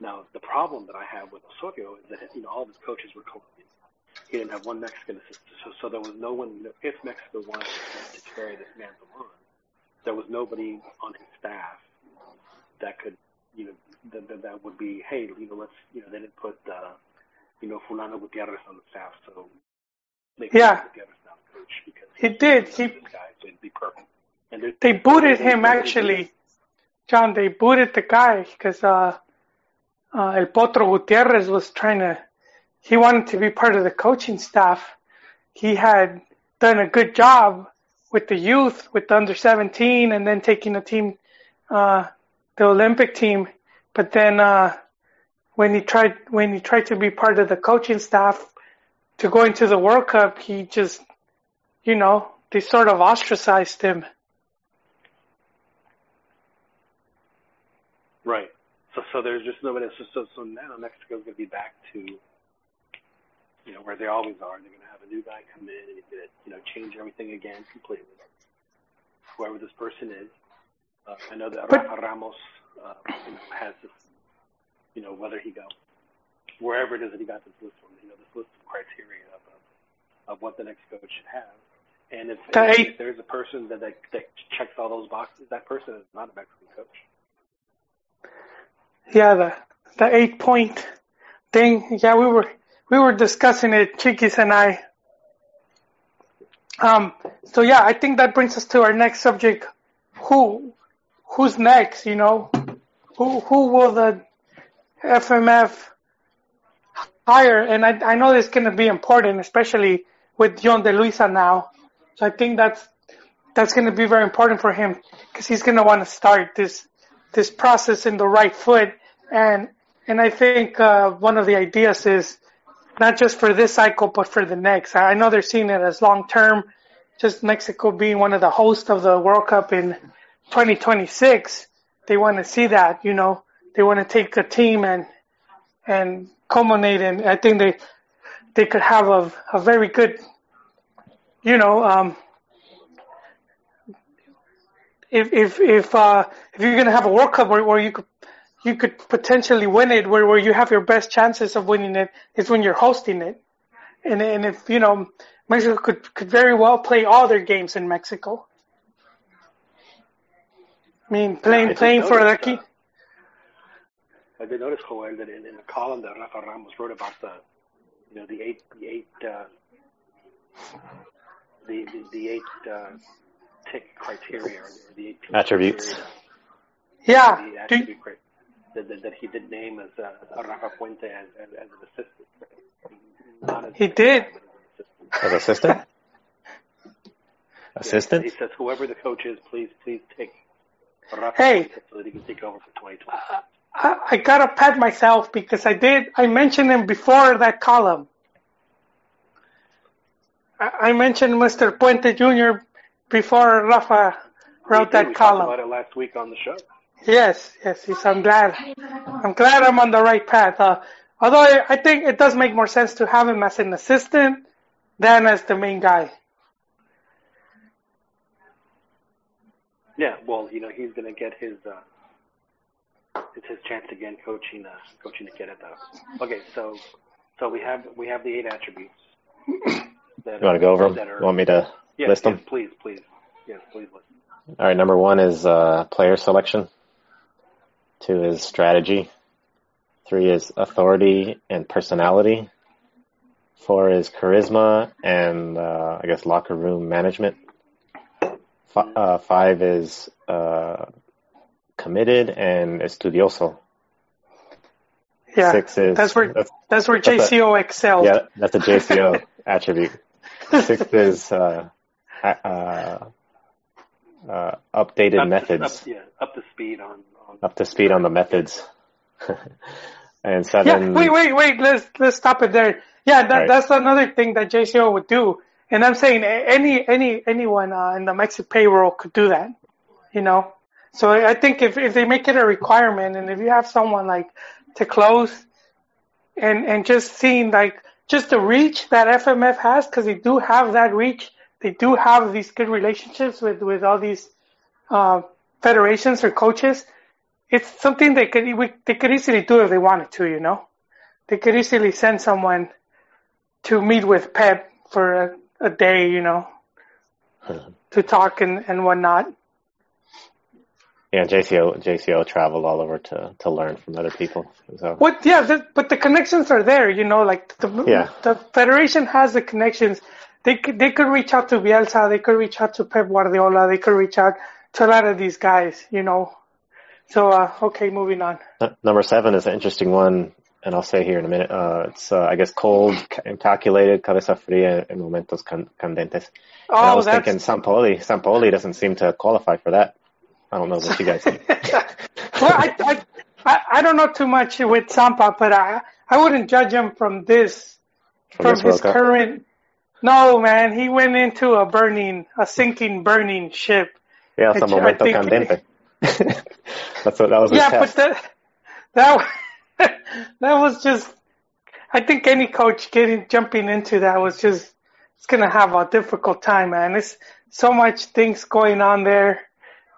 Now the problem that I have with Osorio is that you know all of his coaches were Colombian. He didn't have one Mexican assistant, so, so there was no one. If Mexico wanted to carry this mantle on, there was nobody on his staff that could, you know, that, that, that would be, hey, you know, let's, you know, they didn't put, uh, you know, Fulano Gutierrez on the staff, so make Yeah. Gutierrez now coach because He did. He this guy, so it'd be perfect. And they booted him actually. John, they booted the guy because uh, uh, El Potro Gutierrez was trying to. He wanted to be part of the coaching staff. He had done a good job with the youth, with the under 17, and then taking the team, uh, the Olympic team. But then uh, when he tried when he tried to be part of the coaching staff to go into the World Cup, he just, you know, they sort of ostracized him. Right. So so there's just nobody. So so, so now Mexico's going to be back to you know where they always are. They're going to have a new guy come in and he's going to you know change everything again completely. Whoever this person is, uh, I know that But- Rafa Ramos uh, you know, has this. You know whether he goes wherever it is that he got this list from. You know this list of criteria of of, of what the next coach should have. And if, if, if there's a person that, that that checks all those boxes, that person is not a Mexican coach. Yeah, the the eight point thing. Yeah, we were we were discussing it, Chiquis and I. Um. So yeah, I think that brings us to our next subject. Who who's next? You know, who who will the FMF hire? And I I know it's going to be important, especially with John De Luisa now. So I think that's that's going to be very important for him because he's going to want to start this this process in the right foot. And and I think uh, one of the ideas is not just for this cycle, but for the next. I know they're seeing it as long term. Just Mexico being one of the hosts of the World Cup in 2026, they want to see that. You know, they want to take a team and and culminate. And I think they they could have a a very good, you know, um, if if if uh, if you're gonna have a World Cup where, where you could you could potentially win it, where where you have your best chances of winning it is when you're hosting it, and and if you know Mexico could could very well play all their games in Mexico. I mean, playing I did playing for the notice, key. uh, I did notice, Joel, that in, in the column that Rafa Ramos wrote about the, you know, the eight, the eight, uh, the the, the eight uh, tick criteria or the eight Attributes. criteria, Yeah. the Do, attribute cri- that, that, that he did name as uh, Rafa Puente as, as, as an assistant. Not as He the did. as an assistant. Assistant? Assistant? He says, whoever the coach is, please, please take Rafa Hey. Puente so that he can take over for 2020. I, I gotta pat myself because I did. I mentioned him before that column. I, I mentioned Mr. Puente Jr. before Rafa wrote We did. that we talked column. about it last week on the show. Yes, yes, yes. I'm glad. I'm glad I'm on the right path. Uh, although I, I think it does make more sense to have him as an assistant than as the main guy. Yeah, well, you know, he's going to get his uh, it's his chance again coaching uh, coaching to get it though. Okay, so so we have we have the eight attributes. That You want to go over them? Are, You want me to yes, list them? please, please, yes, please list. All right, number one is uh, player selection. Two is strategy. Three is authority and personality. Four is charisma and uh, I guess locker room management. F- uh, five is uh, committed and estudioso. Yeah, Six is that's where that's, that's where that's a- JCO excelled. yeah, that's a JCO attribute. Six is uh, uh, uh, updated Up, methods. up, yeah, up to speed on. Up to speed on the methods. and Yeah, seven. wait, wait, wait. Let's let's stop it there. Yeah, that, Right. that's another thing that JCO would do. And I'm saying any any anyone uh, in the Mexican payroll could do that. You know, so I I think if if they make it a requirement, and if you have someone like te Kloese, and and just seeing like just the reach that FMF has, because they do have that reach, they do have these good relationships with with all these uh, federations or coaches. It's something they could we, they could easily do if they wanted to, you know. They could easily send someone to meet with Pep for a, a day, you know, to talk and, and whatnot. yeah, JCO JCO traveled all over to to learn from other people. So What? Yeah, the, but the connections are there, you know. Like the Yeah. the federation has the connections. They could they could reach out to Bielsa. They could reach out to Pep Guardiola. They could reach out to a lot of these guys, you know. So uh, okay, moving on. Number seven is an interesting one, and I'll say here in a minute. Uh, it's uh, I guess cold and calculated, cabeza fría en momentos can- candentes. And I Oh, was that's thinking Sampaoli. Sampaoli doesn't seem to qualify for that. I don't know what you guys think. well, I, I, I, don't know too much with Sampa, but I, I wouldn't judge him from this, From from his current. No, man, he went into a burning, a sinking, burning ship. Yeah, it's a It's- I momento candente. That's what that was. Yeah, but that, that, that was just. I think any coach getting jumping into that was just. It's gonna have a difficult time, man. It's so much things going on there.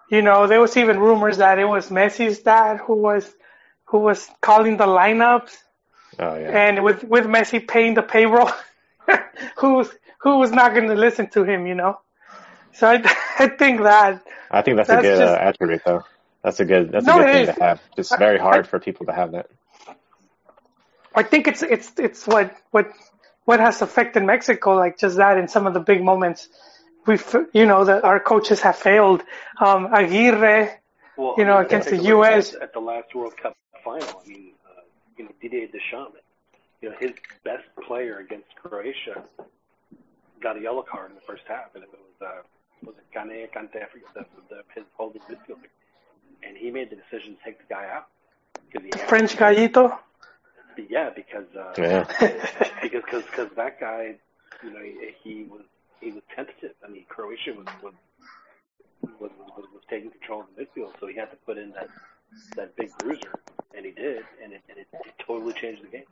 You know, there was even rumors that it was Messi's dad who was, who was calling the lineups. oh yeah. and with with Messi paying the payroll, who was who was not going to listen to him, you know? So I I think that I think that's, a good just- uh, attribute, though. That's a good. That's No, a good thing is. to have. It's very hard for people to have that. I think it's it's it's what what what has affected Mexico, like just that in some of the big moments. We've you know that our coaches have failed. Um, Aguirre, Well, You know, I mean, against the US. at, at the last World Cup final. I mean, uh, you know, Didier Deschamps. You know, his best player against Croatia got a yellow card in the first half, and it was uh, was it Kane Kante, I forget the, the, his holding midfielder, and he made the decision to take the guy out because he French Gallito. Yeah, because uh, Yeah. because cause, cause that guy, you know, he, he was he was tentative. I mean, Croatia was was, was was was taking control of the midfield, so he had to put in that that big bruiser, and he did, and it and it, it totally changed the game.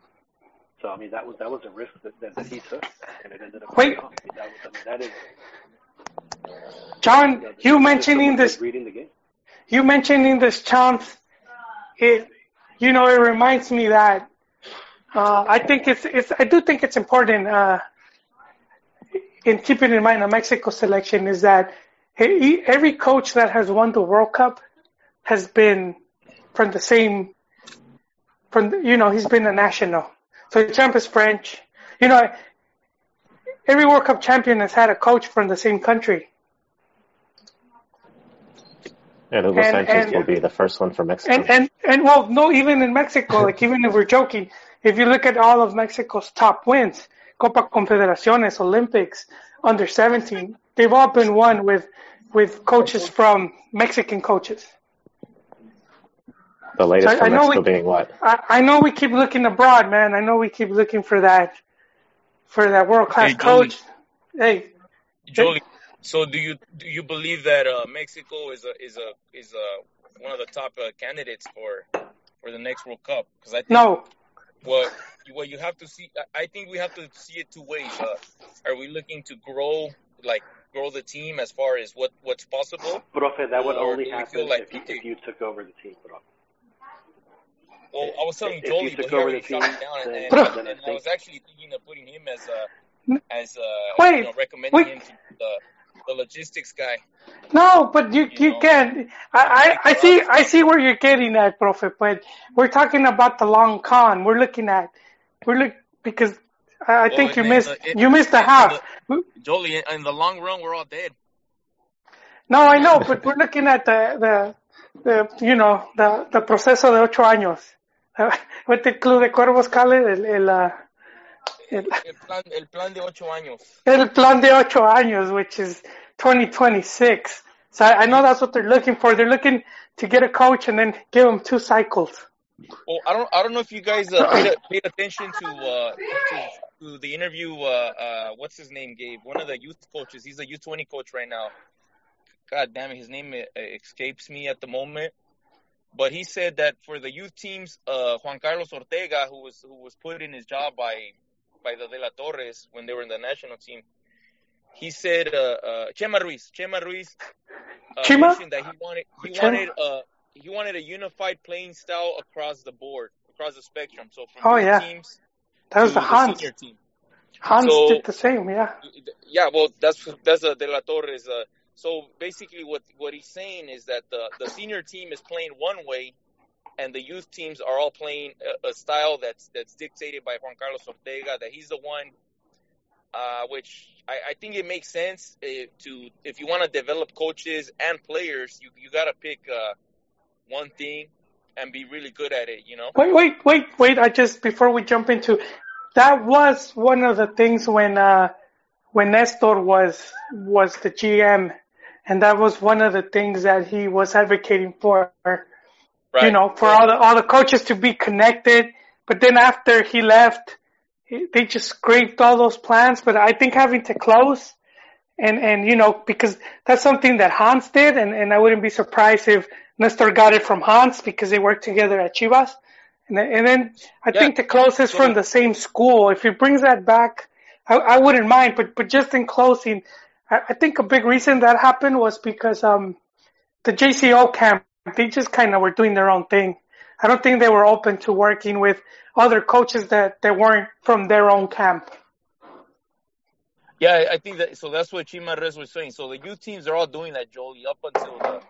So I mean, that was that was a risk that that, that he took, and it ended up Wait. off. I mean, that was I mean, that is John, you is mentioning this who's reading the game. you mentioning this chance, it you know it reminds me that uh, I think it's it's I do think it's important uh, in keeping in mind the Mexico selection is that he, every coach that has won the World Cup has been from the same from you know he's been a national. So Champ is French. You know, every World Cup champion has had a coach from the same country. And Hugo And- Sanchez and- will be the first one for Mexico. And and and well, no, even in Mexico, like even if we're joking, if you look at all of Mexico's top wins, Copa Confederaciones, Olympics, under 17, they've all been won with with coaches from Mexican coaches. the latest I- I know Mexico we- being what? I, I know we keep looking abroad, man. I know we keep looking for that for that world class Hey, coach. Hey, Jolie, so do you do you believe that uh, Mexico is a is a is a one of the top uh, candidates for for the next World Cup? Because I think no, Well, what you have to see, I- I think we have to see it two ways. Uh, are we looking to grow like grow the team as far as what what's possible? Profe, that would Or only happen like if, you, if you took over the team, Profe. Well, I was telling Jolie, but he over already shot team, down, and, then- and, Bro. and, I I was actually thinking of putting him as a as uh, a Wait, you know recommending wait. him to the the logistics guy. no, but you You you know. can't. I, I I see I see where you're getting at, Prophet. But we're talking about the long con. We're looking at we're look because I, I Well, think you in missed the- in- you missed the in half. Jolie, in, in the long run, we're all dead. No, I know, but we're looking at the the, the you know the the proceso de ocho años. What the Club de Cuervos call it? El, el, el, El plan, el plan de ocho años. el plan de ocho años, which is 2026. So I, I know that's what they're looking for. They're looking to get a coach and then give them two cycles. Well, I don't, I don't know if you guys uh, paid, paid attention to, uh, to to the interview. Uh, uh, what's his name? Gave one of the youth coaches. He's a youth twenty coach right now. God damn it, his name uh, escapes me at the moment. But he said that for the youth teams, uh, Juan Carlos Ortega, who was who was put in his job by by the De La Torres when they were in the national team, he said uh, uh, Chema Ruiz, Chema Ruiz, uh, Chima? mentioned that he wanted he Chema? wanted uh, he wanted a unified playing style across the board, across the spectrum. So from Oh, yeah. teams That was to the Hans. senior team. Hans So- did the same, yeah. Yeah, well, that's that's a De La Torres. Uh, so basically, what what he's saying is that the the senior team is playing one way, and the youth teams are all playing a, a style that's that's dictated by Juan Carlos Ortega. That he's the one, uh, which I, I think it makes sense uh, to if you want to develop coaches and players, you you got to pick uh, one thing and be really good at it. You know. Wait, wait, wait, wait. I just before we jump into that was one of the things when uh when Nestor was was the GM, and that was one of the things that he was advocating for. Right. You know, for all the all the coaches to be connected. But then after he left, they just scraped all those plans. But I think having te Kloese. And, and, you know, because that's something that Hans did, and, and I wouldn't be surprised if Nestor got it from Hans because they worked together at Chivas. And then, and then I Yeah. think the closest So- from the same school. If he brings that back, I, I wouldn't mind. But but just in closing, I, think a big reason that happened was because um the JCO camp they just kind of were doing their own thing. I don't think they were open to working with other coaches that, that weren't from their own camp. Yeah, I- think that. So that's what Chema Ruiz was saying. So the youth teams are all doing that, Jolie, up until the,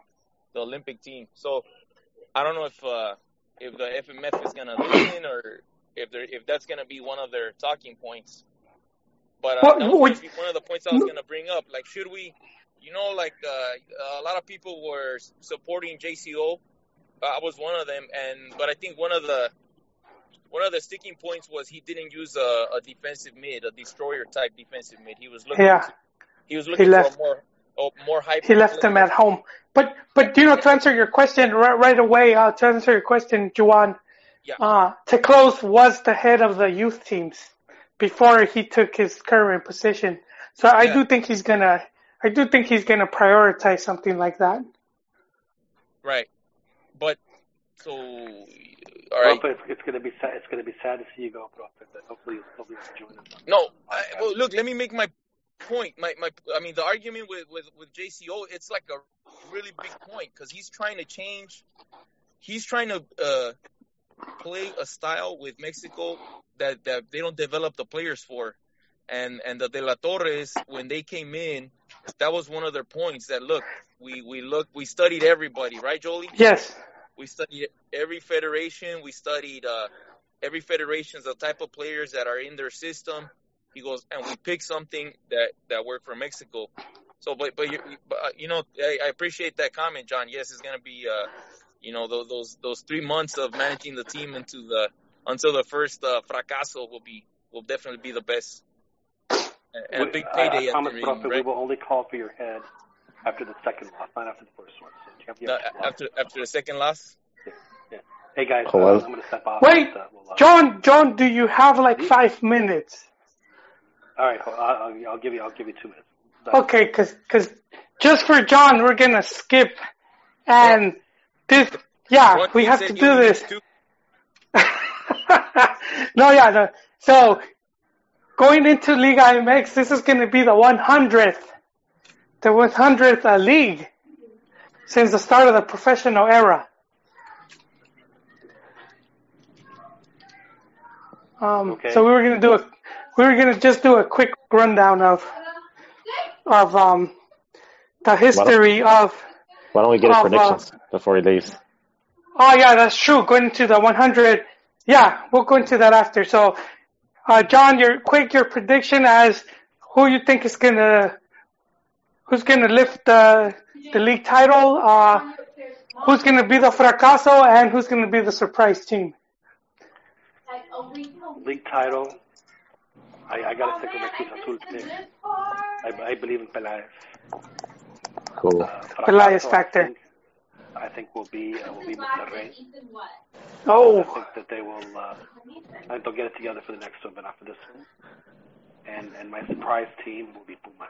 the Olympic team. So I don't know if uh, if the FMF is gonna listen or if they if that's gonna be one of their talking points. But uh, that was one of the points I was gonna bring up. Like, should we? You know, like uh, a lot of people were supporting JCO. I was one of them, and but I think one of the one of the sticking points was he didn't use a, a defensive mid, a destroyer type defensive mid. He was looking Yeah. to, he was looking left. for more a more hyper. He left them at home. But but you know to answer your question right, right away, uh, to answer your question, Juan, Yeah. uh, te Kloese was the head of the youth teams before he took his current position. So I Yeah. do think he's gonna I do think he's gonna prioritize something like that. Right, but so all right. Profe, it's, it's gonna be sad. It's gonna be sad to see you go, Profe. But hopefully, you'll still be able to join us. No, I, well, look. Let me make my point. My my. I mean, the argument with with with JCO, it's like a really big point because he's trying to change. He's trying to uh, play a style with Mexico that that they don't develop the players for, and and the De La Torres when they came in, that was one of their points. That look, we we look, we studied everybody, right, Jolie? Yes. We studied every federation. We studied uh, every federation's the type of players that are in their system. He goes, and we picked something that that worked for Mexico. So, but but you, but, uh, you know, I, I appreciate that comment, John. Yes, it's gonna be, uh, you know, those those those three months of managing the team into the until the first uh, fracaso will be will definitely be the best and a big payday uh, Thomas at the Profe, ring, we will only call for your head after the second loss, not after the first one. So you have, you have No, after after the second loss. yeah. Hey guys, uh, Hello? I'm gonna step off. Wait, but, uh, we'll, uh, John, John, do you have like five minutes? All right, I'll, I'll, I'll give you. I'll give you two minutes. Okay, because because just for John, we're gonna skip, and this, yeah, One we have to do this. two. no, yeah, no. So going into Liga MX, this is going to be the 100th, the 100th uh, league since the start of the professional era. Um, Okay. So we were going to do a, we were going to just do a quick rundown of, of um, the history of. Why don't we get his Of, uh, predictions before he leaves? Oh yeah, that's true. Going into the 100. Yeah, we'll go into that after. So, uh, John, your quick your prediction as who you think is gonna who's gonna lift the the league title. Uh, who's gonna be the fracaso and who's gonna be the surprise team. League title. I, I gotta stick with my Cruz Azul pick. I, I believe in Pelaez. Cool. Uh, Pelaez fracaso, factor. I think, I think will be uh, will be Monterrey. I Oh, think that they will. Uh, I think they'll get it together for the next one, but not for this one. And and my surprise team will be Puma.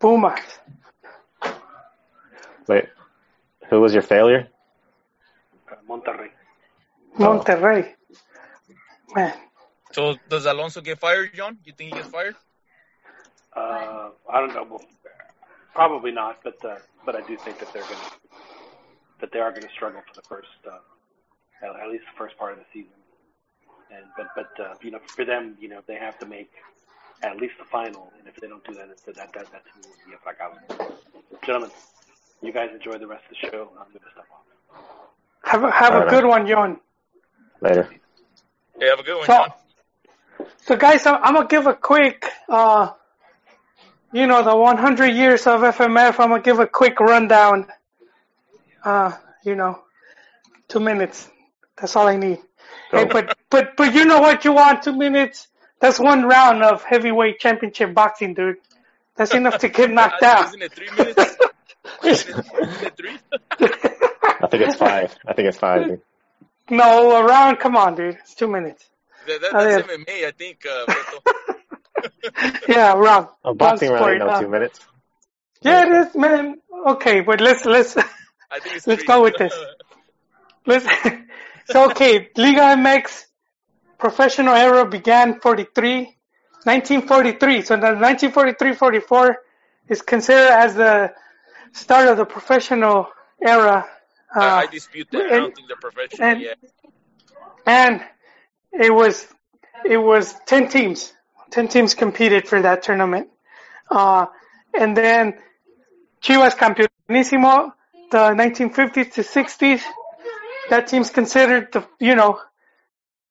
Pumas. Wait, who was your failure? Uh, Monterrey. Monterrey. Man, So does Alonso get fired, John? You think he gets fired? Uh, I don't know. Well, probably not, but uh, but I do think that they're going to that they are going to struggle for the first uh, at, at least the first part of the season. And but but uh, you know for them you know they have to make at least the final, and if they don't do that, that that that, that team will be a fracaso. Gentlemen, you guys enjoy the rest of the show. I'm going to step off. have a, have a Alright. good one, John. Later. Hey, have a good one, So, John. so guys, I'm, I'm gonna give a quick, uh, you know, the 100 years of FMF. I'm gonna give a quick rundown. Uh, you know, two minutes. That's all I need. Hey, but but but you know what you want? Two minutes. That's one round of heavyweight championship boxing, dude. That's enough to get knocked out. Isn't it three minutes? Isn't it, isn't it three? I think it's five. I think it's five. dude. no, a round. Come on, dude. It's two minutes. That, that, that's yeah. MMA, I think. Uh, Beto. Yeah, a round. A boxing One round ain't sport, no uh, two minutes. Yeah, it is, man. Okay, but let's let's. I think Let's three. go with this. Let's, so okay, Liga MX professional era began 43, 1943. So the 1943-44 is considered as the start of the professional era. I, I Uh, dispute that. I and- don't think they're professional and- yet. and it was it was 10 teams. 10 teams competed for that tournament. Uh, and then Chivas Campeonísimo, the 1950s to 60s. That team's considered the, you know,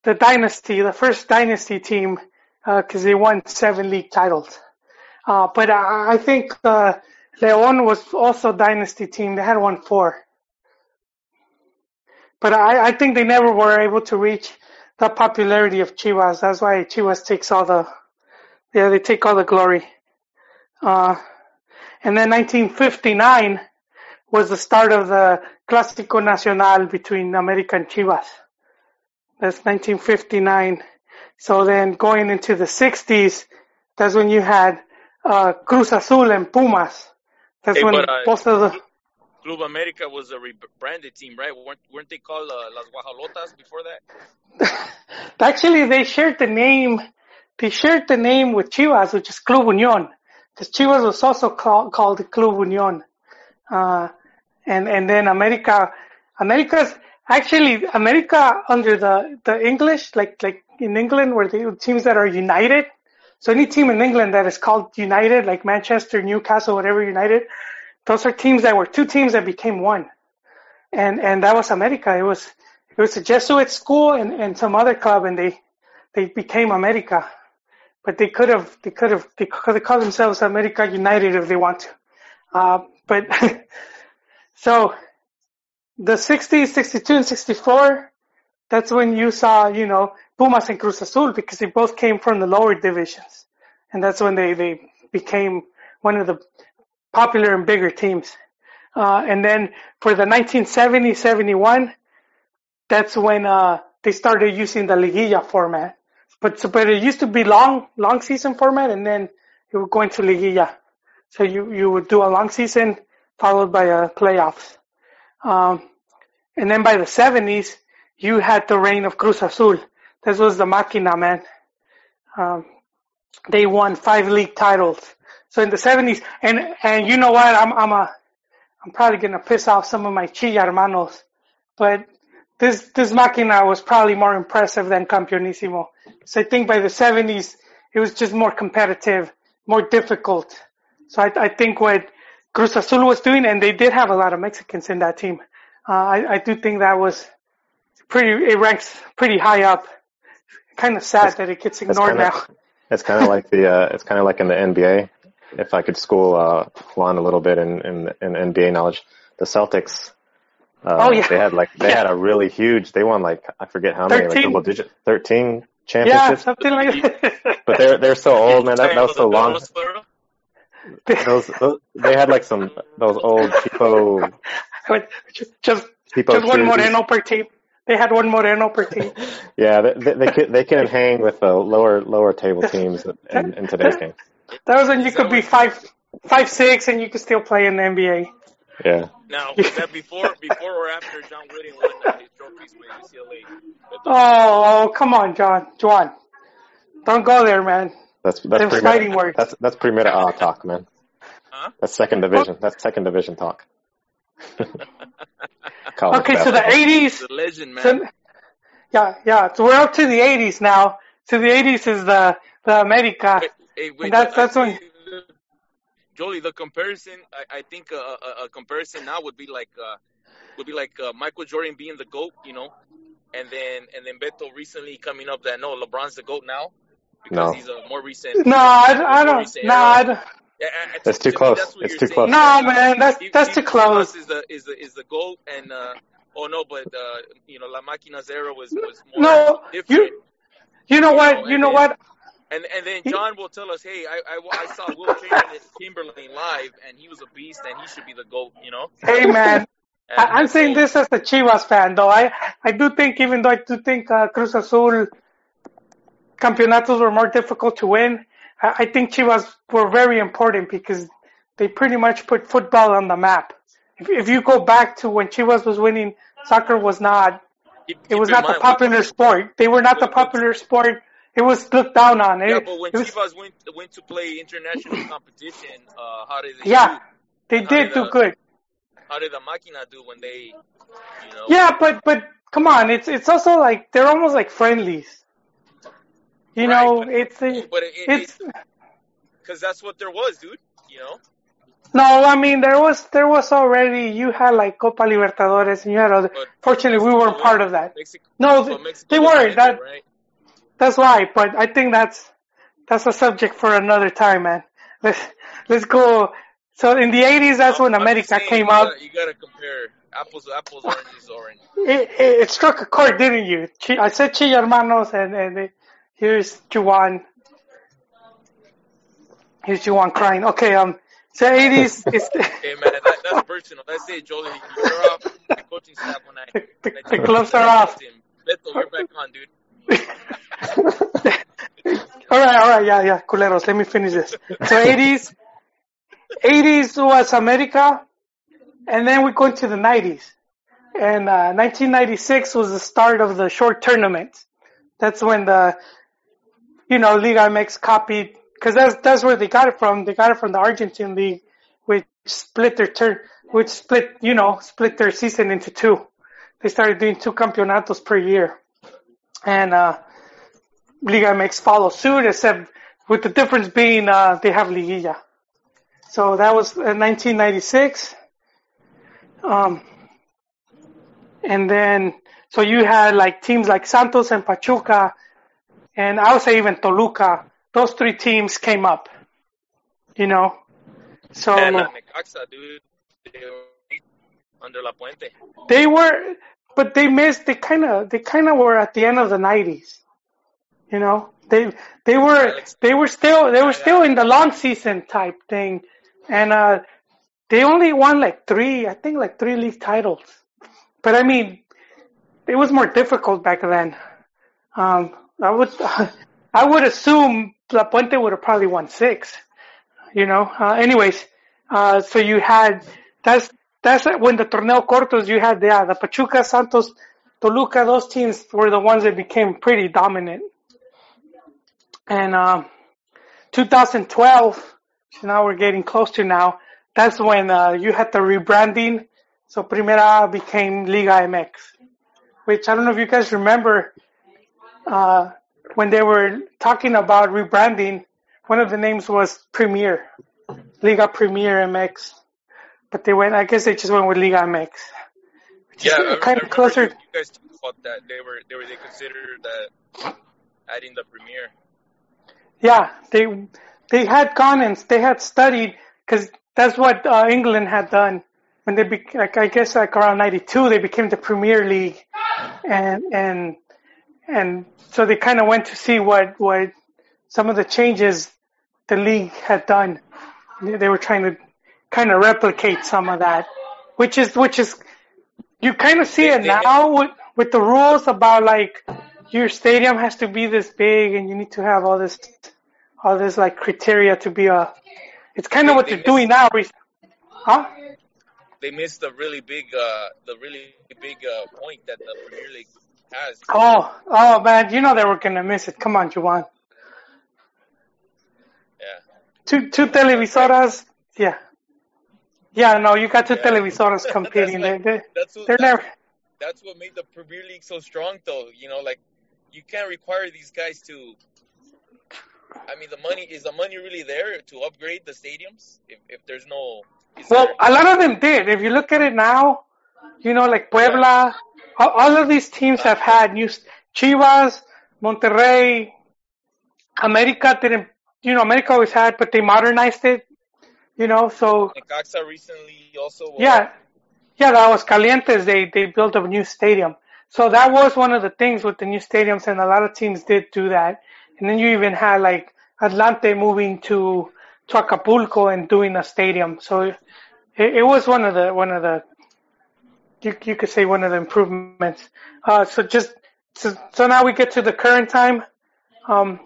the dynasty, the first dynasty team, because they won seven league titles. Uh, but I, I think uh, León was also dynasty team. They had won four. But I, I think they never were able to reach the popularity of Chivas. That's why Chivas takes all the, yeah, they take all the glory. Uh, and then 1959 was the start of the Clásico Nacional between America and Chivas. That's 1959. So then going into the 60s, that's when you had uh, Cruz Azul and Pumas. That's Hey, when but, uh, both of the Club America was a rebranded team, right? Weren't, weren't they called uh, Las Guajolotas before that? Actually, they shared the name. They shared the name with Chivas, which is Club Unión, because Chivas was also called, called Club Unión. Uh, and and then America, America's actually America under the the English, like like in England, where the teams that are united. So any team in England that is called United, like Manchester, Newcastle, whatever United, those are teams that were two teams that became one. And and that was America. It was it was a Jesuit school and, and some other club, and they they became America. But they could have they could have they could call themselves America United if they want to. Uh, but so the 60s, 62 and 64, that's when you saw, you know, Pumas and Cruz Azul because they both came from the lower divisions. And that's when they, they became one of the popular and bigger teams. Uh, and then for the 1970, 71, that's when, uh, they started using the Liguilla format. But, so, but it used to be long, long season format and then you would go into Liguilla. So you, you would do a long season followed by a playoffs. Um, and then by the 70s, you had the reign of Cruz Azul. This was the Máquina, man. Um, they won five league titles. So in the 70s, and, and you know what? I'm, I'm a, I'm probably gonna piss off some of my Chilla hermanos, but this, this Máquina was probably more impressive than Campeonísimo. So I think by the 70s, it was just more competitive, more difficult. So I, I think what Cruz Azul was doing, and they did have a lot of Mexicans in that team. Uh, I, I do think that was pretty. It ranks pretty high up. Kind of sad It's- that it gets ignored now. It's kind of like the uh, it's kind of like in the NBA. If I could school uh, Juan a little bit in, in in NBA knowledge, the Celtics. Uh, Oh, yeah. They had like they Yeah. had a really huge. They won like I forget how many, like 13. double digit, thirteen championships, Yeah, something like that. But they're they're so old, man. That, that was so long. Those, those they had like some those old cheapo just just, cheapo just one jerseys. Moreno per team. They had one Moreno per team. Yeah, they they, they can they can hang with the lower lower table teams in, in today's game. That was when you could be five five six and you could still play in the NBA. Yeah. Now, was that before, before or after John Wooden won uh, his trophies with UCLA? With the- Oh, come on, John, John. don't go there, man. That's that's Them pre fighting words. That's that's pre A talk, man. Huh? That's second division. That's second division talk. College Okay, so the basketball. eighties. The legend, man. So, yeah, yeah. So we're up to the 80s now. So the 80s is the the America. Hey, hey, wait, that's- I- I that's when- see the- Jolie, the comparison, I, I think a, a, a comparison now would be like uh, would be like uh, Michael Jordan being the goat, you know, and then and then Beto recently coming up that no, LeBron's the goat now because No. he's a more recent. No, I, I don't. recent No, era. I don't. Yeah, I- I- That's to too me, close. that's It's too saying. close. No, man, that's Steve- that's Steve too close. Is the is the is the goat, and uh, oh no, but uh, you know La Maquina's era was was more No, different. you you know You what? know, You know then- what? And and then John will tell us, hey, I I, I saw Wilt Chamberlain, Chamberlain live, and he was a beast, and he should be the goat, you know. Hey, man. And I, I'm saying this as a Chivas fan, though. I I do think, even though I do think uh, Cruz Azul campeonatos were more difficult to win, I, I think Chivas were very important because they pretty much put football on the map. If, if you go back to when Chivas was winning, soccer was not keep- It was not the popular sport. They were not the popular sport. It was looked down on. It, Yeah, but when it was, Chivas went went to play international competition, uh, how did they yeah, do? they How did did do good. How did the Machina do when they, you know? Yeah, but but come on, it's it's also like they're almost like friendlies. You Right, know, but- it's it, But it, it, it's because that's what there was, dude. You know. no. I mean, there was there was already you had like Copa Libertadores and you had other. But Fortunately, we weren't part of that. Mexico, No, but th- Mexico they weren't. That right? That's why. But I think that's that's a subject for another time, man. Let's let's go. So in the '80s, that's when I'm- I'm just America saying, came you up. Gotta, you gotta compare apples to apples, oranges to orange. It, it, it struck a chord, didn't you? I said Chi Hermanos, and, and it, here's Juan. Here's Juan crying. Okay, um, so 80s, is Hey man, that, that's personal. That's it, Jolie. You're off the coaching staff when I. the, the, the gloves are off. Beto, you're back on, dude. all right, all right, yeah, yeah, culeros, let me finish this. So 80s, 80s was America, and then we go into the 90s. And uh, 1996 was the start of the short tournament. That's when the, you know, Liga MX copied, because that's that's where they got it from. They got it from the Argentine league, which split their turn, which split, you know, split their season into two. They started doing two campeonatos per year, and uh, Liga MX follow suit, except with the difference being uh, they have Liguilla. So that was uh, 1996. Um, and then, so you had like teams like Santos and Pachuca, and I would say even Toluca. those three teams came up. You know, so And uh, Necaxa, dude, they were under Lapuente. they were, but they missed. They kind of, they kind of were at the end of the '90s. You know, they they were they were still they were still in the long season type thing, and uh, they only won like three, I think like three league titles. But I mean, it was more difficult back then. Um, I would I would assume Lapuente would have probably won six. You know. Uh, anyways, uh, so you had that's that's when the torneo cortos you had yeah, the Pachuca, Santos, Toluca. Those teams were the ones that became pretty dominant. And um, 2012, so now we're getting close to now. That's when uh, you had the rebranding. So Primera became Liga MX, which I don't know if you guys remember uh, when they were talking about rebranding. One of the names was Premier, Liga Premier MX, but they went. I guess they just went with Liga MX. Which Yeah, is kind of closer. You, guys talked about that. They were they were they considered that adding the premiere. Yeah, they they had gone and they had studied because that's what uh, England had done when they be, like I guess like around '92 they became the Premier League, and and and so they kind of went to see what what some of the changes the league had done. They were trying to kind of replicate some of that, which is which is you kind of see it now with with the rules about like your stadium has to be this big and you need to have all this all this like criteria to be a it's kind of what they they're doing now huh? They missed the really big uh the really big uh point that the Premier League has. oh oh man you know they were gonna miss it. Come on Juwan. Yeah. two two televisoras? Yeah yeah no you got two Yeah. televisoras That's competing like- they, they, That's what they're that- never that's what made the Premier League so strong, though. You know, like you can't require these guys to. I mean, the money is the money really there to upgrade the stadiums? If if there's no, Well, there, a lot of them did. If you look at it now, you know, like Puebla, all, all of these teams have had new Chivas, Monterrey, America didn't. You know, America always had, but they modernized it. You know, so Necaxa recently also. yeah, yeah, that was Calientes. They they built a new stadium. So that was one of the things with the new stadiums, and a lot of teams did do that. And then you even had like Atlante moving to to Acapulco and doing a stadium. So it, it was one of the one of the you you could say one of the improvements. Uh, so just so, so now we get to the current time. Um,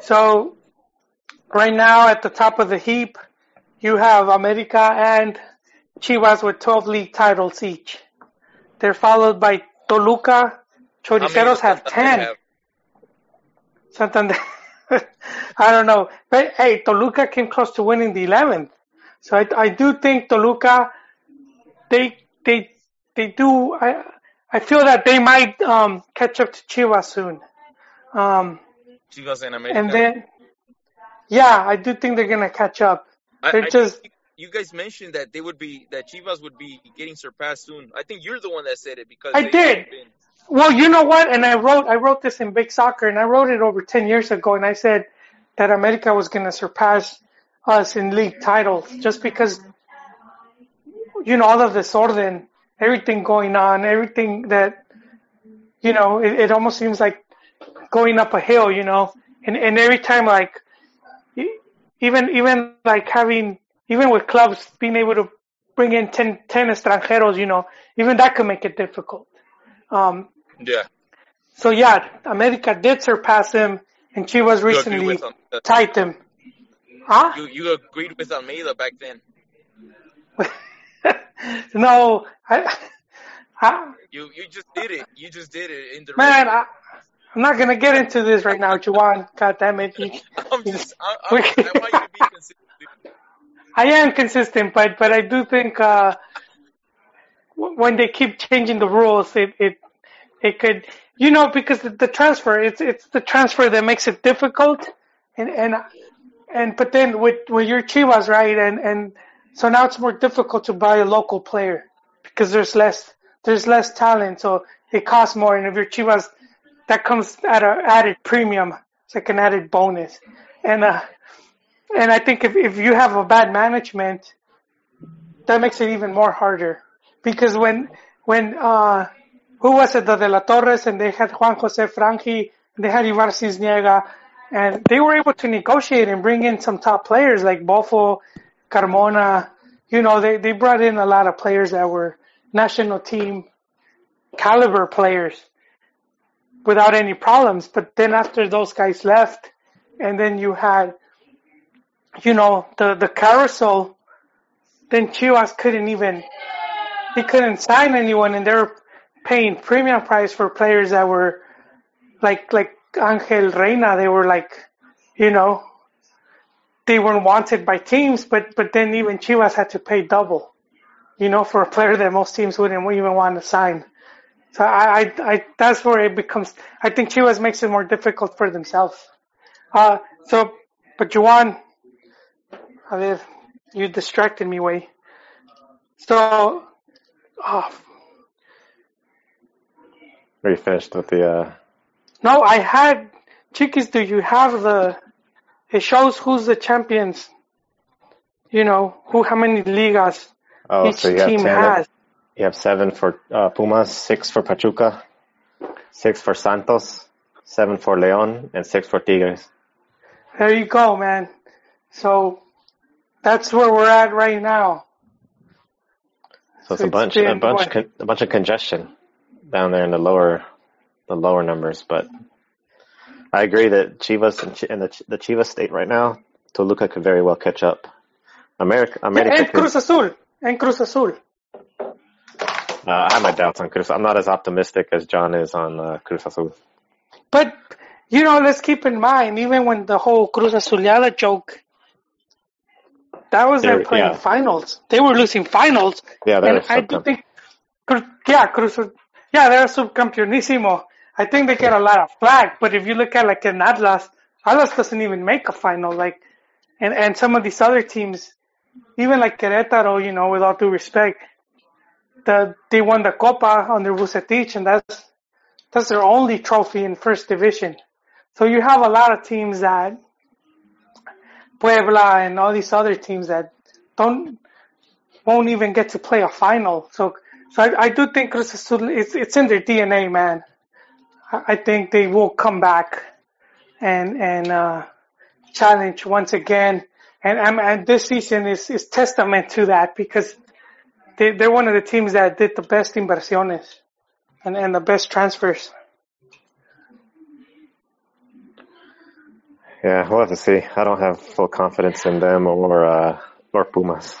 so right now at the top of the heap, you have America and Chivas with 12 league titles each. They're followed by Toluca. Choriceros have 10. have? Santander. I don't know. But hey, Toluca came close to winning the 11th. So I, I do think Toluca, they, they, they do, I, I feel that they might, um, catch up to Chivas soon. Um, Chivas and America. and then, yeah, I do think they're going to catch up. I, they're I just- you guys mentioned that they would be that Chivas would be getting surpassed soon. I think you're the one that said it because I did. Been, Well, you know what? And I wrote I wrote this in Big Soccer, and I wrote it over ten years ago, and I said that America was going to surpass us in league titles just because you know all of this orden, everything going on, everything that you know, it, it almost seems like going up a hill, you know, and and every time like even even like having even with clubs being able to bring in 10, 10 extranjeros, you know, even that could make it difficult. Um, yeah. so yeah, America did surpass him, and Chivas You recently Almeida. tied them. Huh? You you agreed with Almeida back then. no, I, I, You you just did it. You just did it indirectly. man, I, I'm not gonna get into this right now, Juwan. God damn it. You- I'm just I, I, I want you to be consistent. I am consistent, but but I do think uh, when they keep changing the rules, it it it could, you know, because the, the transfer, it's it's the transfer that makes it difficult, and and and but then with with your Chivas, right, and and so now it's more difficult to buy a local player because there's less there's less talent, so it costs more, and if your Chivas, that comes at a added premium It's like an added bonus. And uh, and I think if if you have a bad management, that makes it even more harder because when when uh, who was it the De La Torres and they had Juan Jose Frangie and they had Ivar Sisniega and they were able to negotiate and bring in some top players like Bofo, Carmona. You know, they they brought in a lot of players that were national team caliber players without any problems. But then after those guys left, and then you had, you know, the the carousel, then Chivas couldn't even he couldn't sign anyone, and they were paying premium price for players that were like like Angel Reyna. They were like, you know, they weren't wanted by teams, but but then even Chivas had to pay double, you know, for a player that most teams wouldn't even want to sign. So I, I, I that's where it becomes. I think Chivas makes it more difficult for themselves. Uh, so, but Juan, a ver, you distracted me, way. So, oh, Are you finished with the? Uh, no, I had Chiquis. Do you have the? It shows who's the champions. You know who, how many ligas oh, each so team has. You have seven for uh, Pumas, six for Pachuca, six for Santos, seven for León, and six for Tigres. There you go, man. So that's where we're at right now. So it's So a bunch, a bunch, con- a bunch of congestion down there in the lower, the lower numbers. But I agree that Chivas and, Chi- and the, Ch- the Chivas state right now, Toluca could very well catch up. America, America And could, Cruz Azul. And Cruz Azul. Uh, I have my doubts on Cruz. I'm not as optimistic as John is on uh, Cruz Azul. But you know, let's keep in mind, even when the whole Cruz Azuleada joke, that was them playing yeah. finals. They were losing finals, Yeah, they're and I do think, yeah, Cruz, yeah, they're subcampeonísimo. I think they get a lot of flack, but if you look at like an Atlas, Atlas doesn't even make a final. Like, and and some of these other teams, even like Querétaro, you know, with all due respect, the they won the Copa under Vucetich, and that's that's their only trophy in first division. So you have a lot of teams that Puebla and all these other teams that don't won't even get to play a final. So so I, I do think Cruz Azul it's it's in their DNA, man. I, I think they will come back and and uh, challenge once again. And, and and this season is is testament to that because they they're one of the teams that did the best inversiones and and the best transfers. Yeah, we'll have to see. I don't have full confidence in them or uh, or Pumas.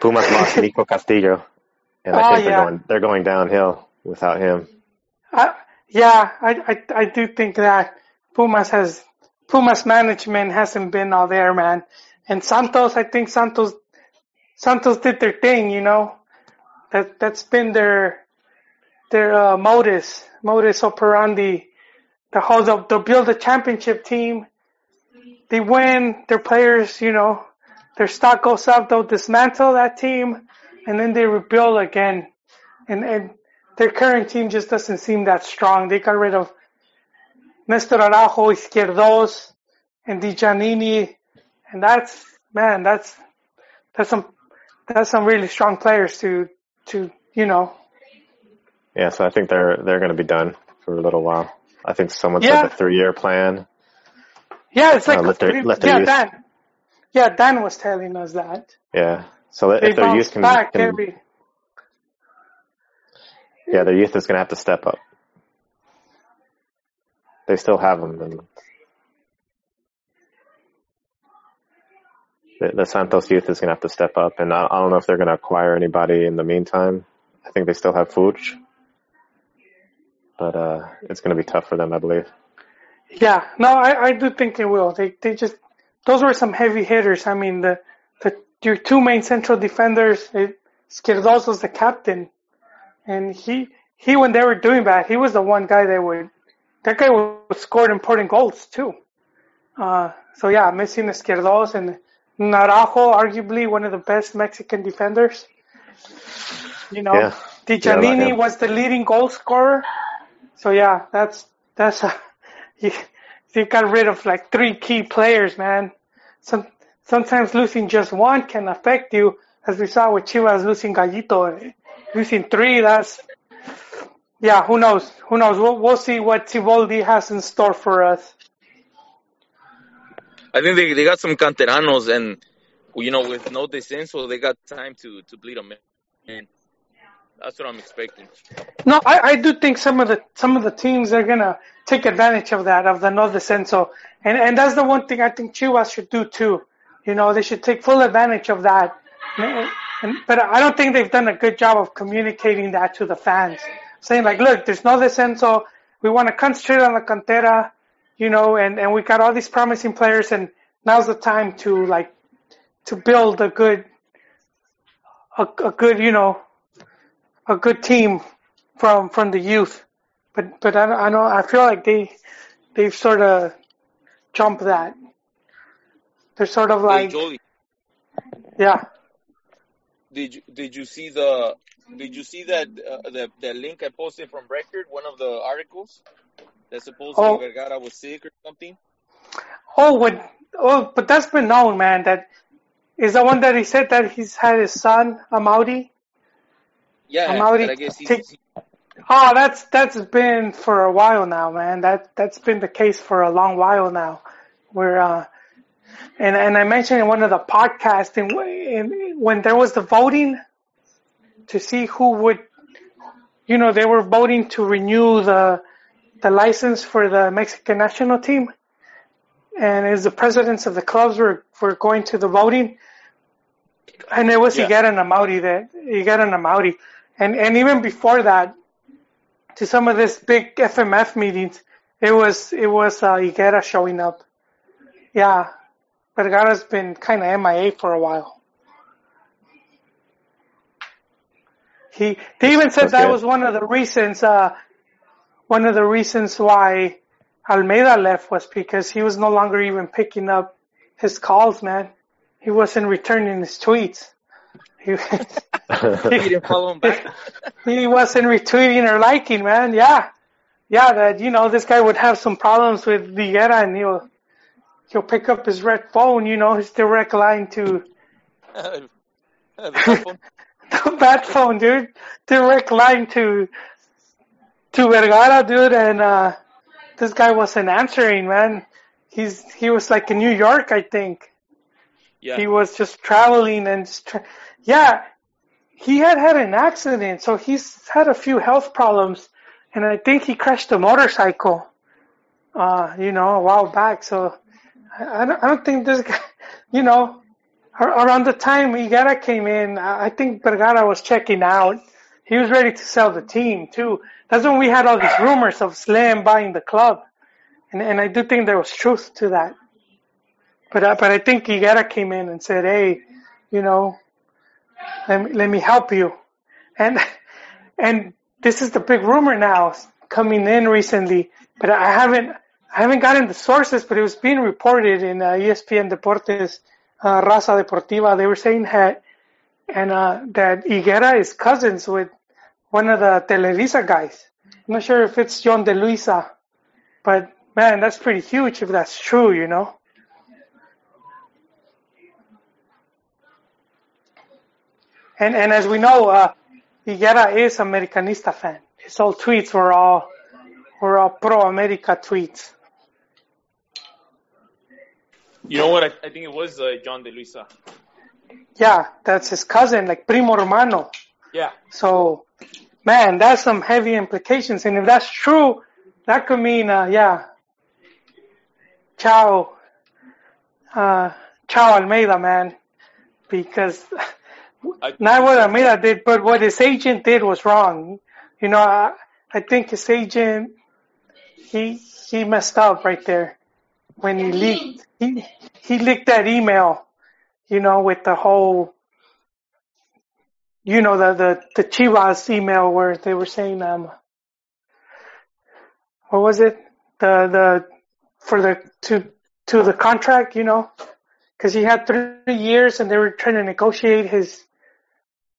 Pumas lost Nico Castillo, and I Oh, think they're yeah. going they're going downhill without him. I, yeah, I, I I do think that Pumas has Pumas management hasn't been all there, man. And Santos, I think Santos Santos did their thing, you know. That that's been their their uh, modus modus operandi. The whole they'll, they'll build a championship team. They win. Their players, you know, their stock goes up. They'll dismantle that team, and then they rebuild again. And and their current team just doesn't seem that strong. They got rid of Nestor Araujo, Izquierdoz, and Djaniny, and that's man, that's that's some that's some really strong players to to you know. Yeah, so I think they're they're going to be done for a little while. I think someone Yeah. said a three year plan. Yeah, it's like Uh, let their- let their yeah, youth- Dan. Yeah, Dan was telling us that Yeah, so they if their youth can, back can every. yeah, their youth is going to have to step up. They still have them, and the, Santos youth is going to have to step up. And I, I don't know if they're going to acquire anybody in the meantime. I think they still have Furch, but uh, it's going to be tough for them, I believe. Yeah, no, I, I do think they will. They they just those were some heavy hitters. I mean the the your two main central defenders. It, Izquierdoz's the captain, and he he when they were doing that, he was the one guy that would that guy would score important goals too. Uh, so yeah, missing Izquierdoz and Naranjo, arguably one of the best Mexican defenders. You know, Yeah. Di Yeah, I like Giannini him. was the leading goal scorer. So yeah, that's that's a, they got rid of like three key players, man. Some sometimes losing just one can affect you, as we saw with Chivas losing Gallito, eh, losing three. That's yeah. Who knows? Who knows? We'll, we'll see what Siboldi has in store for us. I think they, they got some canteranos, and you know, with no descenso, they got time to to bleed them And That's what I'm expecting. No, I, I do think some of the some of the teams are gonna take advantage of that of the no descenso, and and that's the one thing I think Chivas should do too. You know, they should take full advantage of that. And, but I don't think they've done a good job of communicating that to the fans, saying like, look, there's no descenso. We want to concentrate on the cantera, you know, and and we got all these promising players, and now's the time to like to build a good a, a good you know a good team from from the youth, but but I, I know I feel like they they've sort of jumped that. They're sort of Hey, like Joey, yeah. did you did you see the did you see that uh, the the link I posted from Record, one of the articles that supposedly Oh. Vergara was sick or something? Oh, what? Oh, but that's been known, man. That is the one that he said that he's had his son Amaury. Yeah, I'm that I guess he, take- he Oh, that's that's been for a while now, man. That that's been the case for a long while now. Where uh, and and I mentioned in one of the podcasts, in when there was the voting to see who would, you know, they were voting to renew the the license for the Mexican national team, and as the presidents of the clubs were were going to the voting, and it was Yeah. Higuera and Amaury that Higuera and Amaury, and and even before that, to some of this big FMF meetings, it was it was uh, Higuera showing up. Yeah, Vergara's been kind of MIA for a while. He they even said That's that good. was one of the reasons. Uh, one of the reasons why Almeida left was because he was no longer even picking up his calls, man. He wasn't returning his tweets. He, he didn't follow him back. he wasn't retweeting or liking, man. Yeah. Yeah, that, you know, this guy would have some problems with Higuera and he'll, he'll pick up his red phone, you know, his direct line to the bad phone, dude. Direct line to, to Vergara, dude. And, uh, this guy wasn't answering, man. He's, he was like in New York, I think. yeah. He was just traveling and just tra- yeah, he had had an accident, so he's had a few health problems, and I think he crashed a motorcycle, uh, you know, a while back. So I, I don't, I don't think this guy, you know, ar- around the time Higuera came in, I I think Vergara was checking out. He was ready to sell the team too. That's when we had all these rumors of Slam buying the club, and and I do think there was truth to that. But uh, but I think Higuera came in and said, "Hey, you know, let me, let me help you," and and this is the big rumor now coming in recently. But I haven't I haven't gotten the sources, but it was being reported in uh, ESPN Deportes, uh, Raza Deportiva. They were saying that and uh, that Higuera is cousins with one of the Televisa guys. I'm not sure if it's John De Luisa, but man, that's pretty huge if that's true, you know. And and as we know, uh, Higuera is Americanista fan. His whole tweets were all were all pro America tweets. You know what? I, I think it was uh, John De Luisa. Yeah, that's his cousin, like primo hermano. Yeah. So, man, that's some heavy implications. And if that's true, that could mean, uh, yeah, ciao, uh, ciao Almeida, man. Because I, not what Almeida did, but what his agent did was wrong. You know, I, I think his agent, he, he messed up right there when he leaked, he, he leaked that email, you know, with the whole, you know, the, the, the Chivas email where they were saying, um, what was it? The, the, for the, to, to the contract, you know, cause he had three years and they were trying to negotiate his,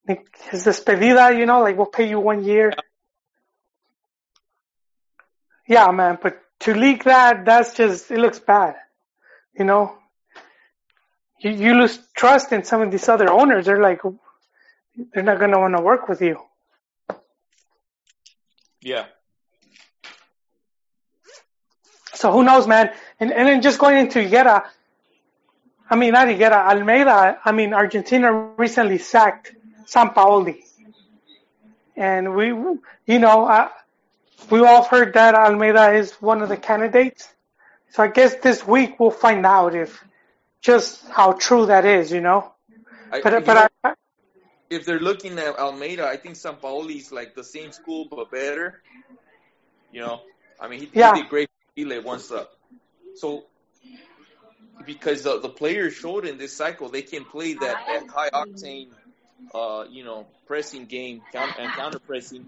his despedida, you know, like we'll pay you one year. Yeah, man, but to leak that, that's just it looks bad. You know, you you lose trust in some of these other owners. They're like, they're not gonna want to work with you. Yeah. So who knows, man? And and then just going into Higuera, I mean not Higuera, Almeida. I mean Argentina recently sacked Sampaoli, and we, you know, uh, we all heard that Almeida is one of the candidates. So I guess this week we'll find out if just how true that is, you know. I, But but know, I, if they're looking at Almeida, I think Sampaoli is like the same school but better. You know, I mean, he, Yeah. he did great Chile once up. So because the the players showed in this cycle, they can play that, that high octane, uh, you know, pressing game and counter pressing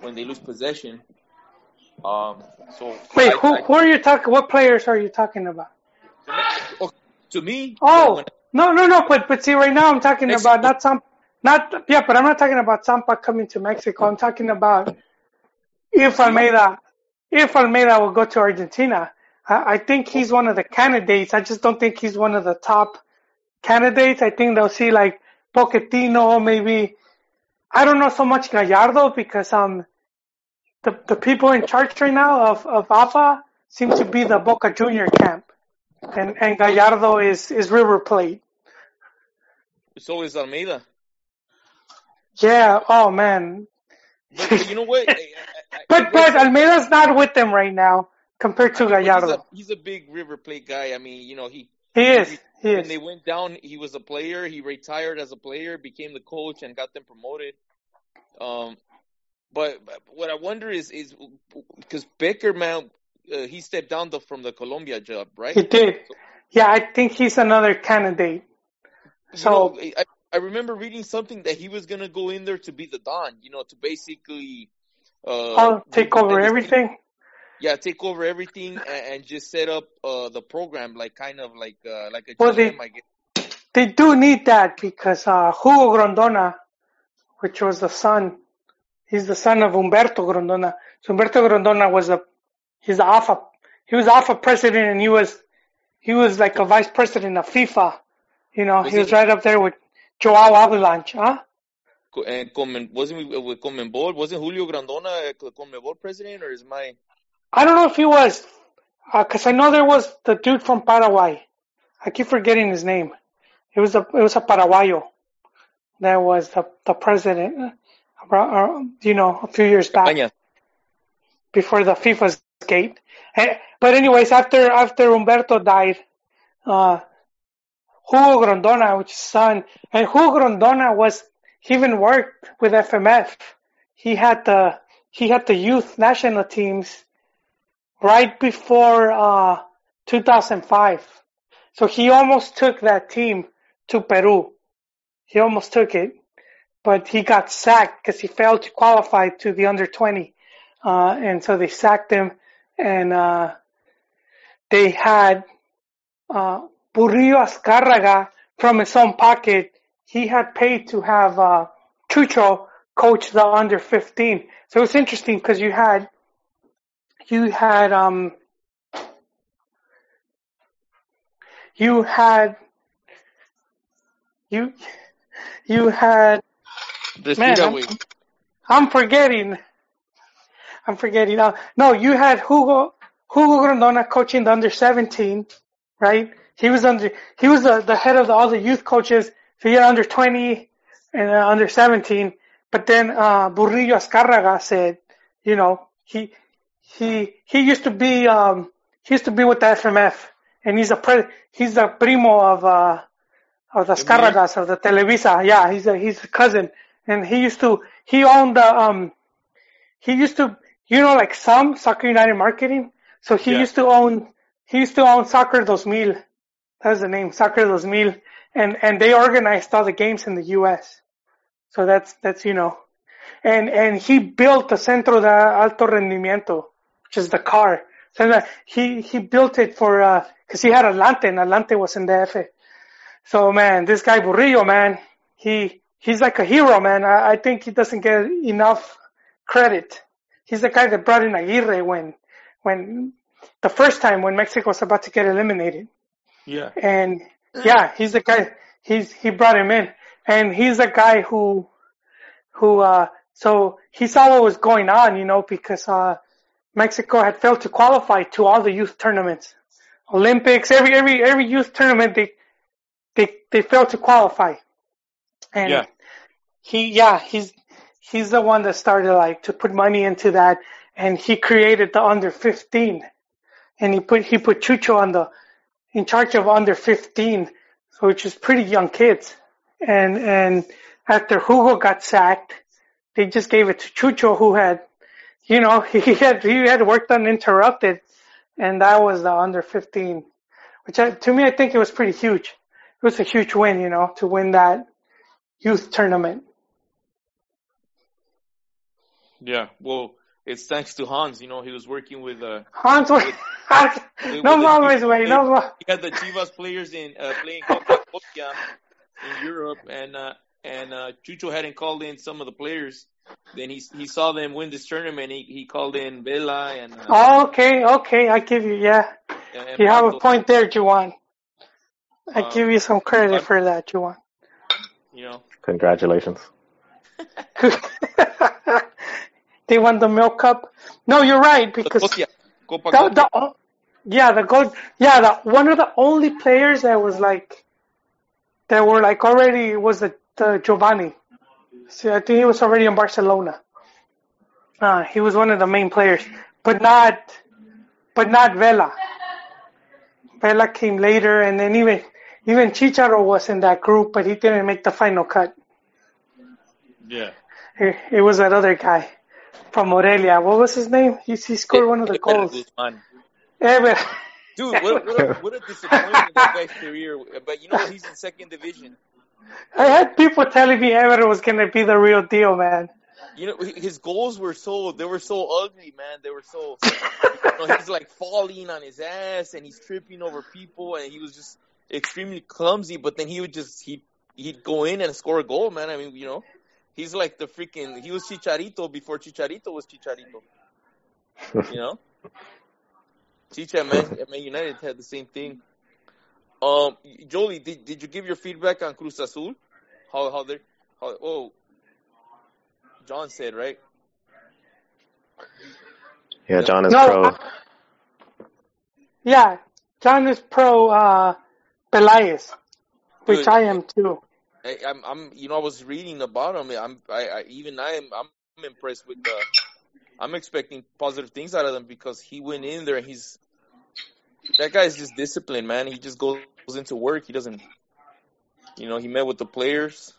when they lose possession. Um, so wait, I- who I- who are you talking? What players are you talking about? To me, Oh when- no no no, but but see right now I'm talking Mexico. about not some not yeah, but I'm not talking about Sampa coming to Mexico. I'm talking about if Almeida if Almeida will go to Argentina. I, I think he's one of the candidates. I just don't think he's one of the top candidates. I think they'll see like Pochettino, maybe I don't know so much Gallardo because um the the people in charge right now of of AFA seem to be the Boca Junior camp, and and Gallardo is is River Plate. so is Almeida. Yeah. Oh man. But, you know what? I- I- I- But but Almeida's not with them right now compared to But he's Gallardo. a, he's a big River Plate guy. I mean, you know, he He is. He when is. they went down, he was a player. He retired as a player, became the coach, and got them promoted. Um, but, but what I wonder is is because Pékerman, uh, he stepped down the, from the Colombia job, right? He did. Yeah, I think he's another candidate. So know, I, I remember reading something that he was gonna go in there to be the Don, you know, to basically uh, I'll take over everything. Yeah, take over everything and, and just set up uh, the program like kind of like uh, like a Well, GM, they- I guess. They do need that because uh, Hugo Grondona, which was the son, he's the son of Humberto Grondona. So Humberto Grondona was a, he's a he was AFA president and he was, he was like a vice president of FIFA. You know, Was he was right up there with João Havelange, huh? And Conmen, wasn't we with Conmebol? Wasn't Julio Grondona uh, Conmebol president, or is my I don't know if he was, because I know there was the dude from Paraguay. I keep forgetting his name. It was a it was a Paraguayo that was the the president, uh, uh, you know, a few years back Caña? before the FIFA Eh, But anyways, after after Humberto died, uh, Hugo Grondona, which is son, and Hugo Grondona was he even worked with FMF. He had the he had the youth national teams right before uh, 2005. So he almost took that team to Peru. He almost took it, but he got sacked because he failed to qualify to the under 20. Uh, and so they sacked him and, uh, they had, uh, Burillo Azcárraga from his own pocket. He had paid to have, uh, Chucho coach the under 15. So it's interesting because you had, you had, um, you had, you, you had Man, I'm- I'm forgetting. I'm forgetting. Uh, no, you had Hugo Hugo Grondona coaching the under 17, right? He was under he was the, the head of the, all the youth coaches. So had under 20 and uh, under 17. But then uh, Burillo Azcárraga said, you know, he he he used to be um he used to be with the FMF, and he's a pre, he's a primo of uh of the Azcárragas of the Televisa. Yeah, he's a he's a cousin, and he used to he owned the um he used to you know like some Soccer United Marketing. So he Yeah. used to own he used to own Soccer Dos Mil. That was the name, Soccer Dos Mil, and and they organized all the games in the U.S. So that's that's you know, and and he built the Centro de Alto Rendimiento, which is the car. So he he built it for uh, because he had Atlante, and Atlante was in the F. So man, this guy Burillo, man, he he's like a hero, man. I, I think he doesn't get enough credit. He's the guy that brought in Aguirre when when the first time when Mexico was about to get eliminated. Yeah. And yeah, he's the guy. He's he brought him in, and he's the guy who, who uh, so he saw what was going on, you know, because uh, Mexico had failed to qualify to all the youth tournaments, Olympics, every every every youth tournament they they they failed to qualify, and Yeah. he yeah he's he's the one that started like to put money into that, and he created the under fifteen, and he put he put Chucho on the in charge of under 15, which is pretty young kids. And and after Hugo got sacked, they just gave it to Chucho, who had, you know, he had he had worked uninterrupted, and that was the under 15, which I, to me I think it was pretty huge. It was a huge win, you know, to win that youth tournament. Yeah. Well, it's thanks to Hans. You know, he was working with uh, Hans, was- with no the mames, güey, no players. mames. He had the Chivas players in uh, playing Copa Copa in Europe, and uh, and uh, Chucho hadn't called in some of the players. Then he he saw them win this tournament. He he called in Vela and uh, Oh, okay, okay, I give you, yeah. You have a point there, Juwan. I Um, give you some credit but- for that, Juwan. You know, Congratulations. they won the milk cup. No, you're right because Copa, Copa the, Copa. the o- yeah the gold yeah the one of the only players that was like that were like already was the, the Giovanni. See, I think he was already in Barcelona. Uh, he was one of the main players, but not but not Vela. Vela came later, and then even even Chicharo was in that group, but he didn't make the final cut. Yeah. It, it was that other guy from Morelia. What was his name? He, he scored one of the goals. Ever. Eh, Dude, what, what, a, what a disappointment in that guy's career. But you know? He's in second division. I had people telling me Ever was gonna be the real deal, man. You know, his goals were so they were so ugly, man. They were so you know, he's like falling on his ass and he's tripping over people and he was just extremely clumsy. But then he would just he he'd go in and score a goal, man. I mean, you know, he's like the freaking he was Chicharito before Chicharito was Chicharito. You know, Chicha man, Man United had the same thing. Um, Jolie, did did you give your feedback on Cruz Azul? How how they how oh John said right. Yeah, John is No, pro. I- Yeah, John is pro uh, Pelaez, which Good. I am too. I, I'm, I'm, you know, I was reading about him. I'm, I, I even I am, I'm impressed with the. I'm expecting positive things out of them because he went in there and he's. That guy's just disciplined, man. He just goes into work. He doesn't. You know, he met with the players,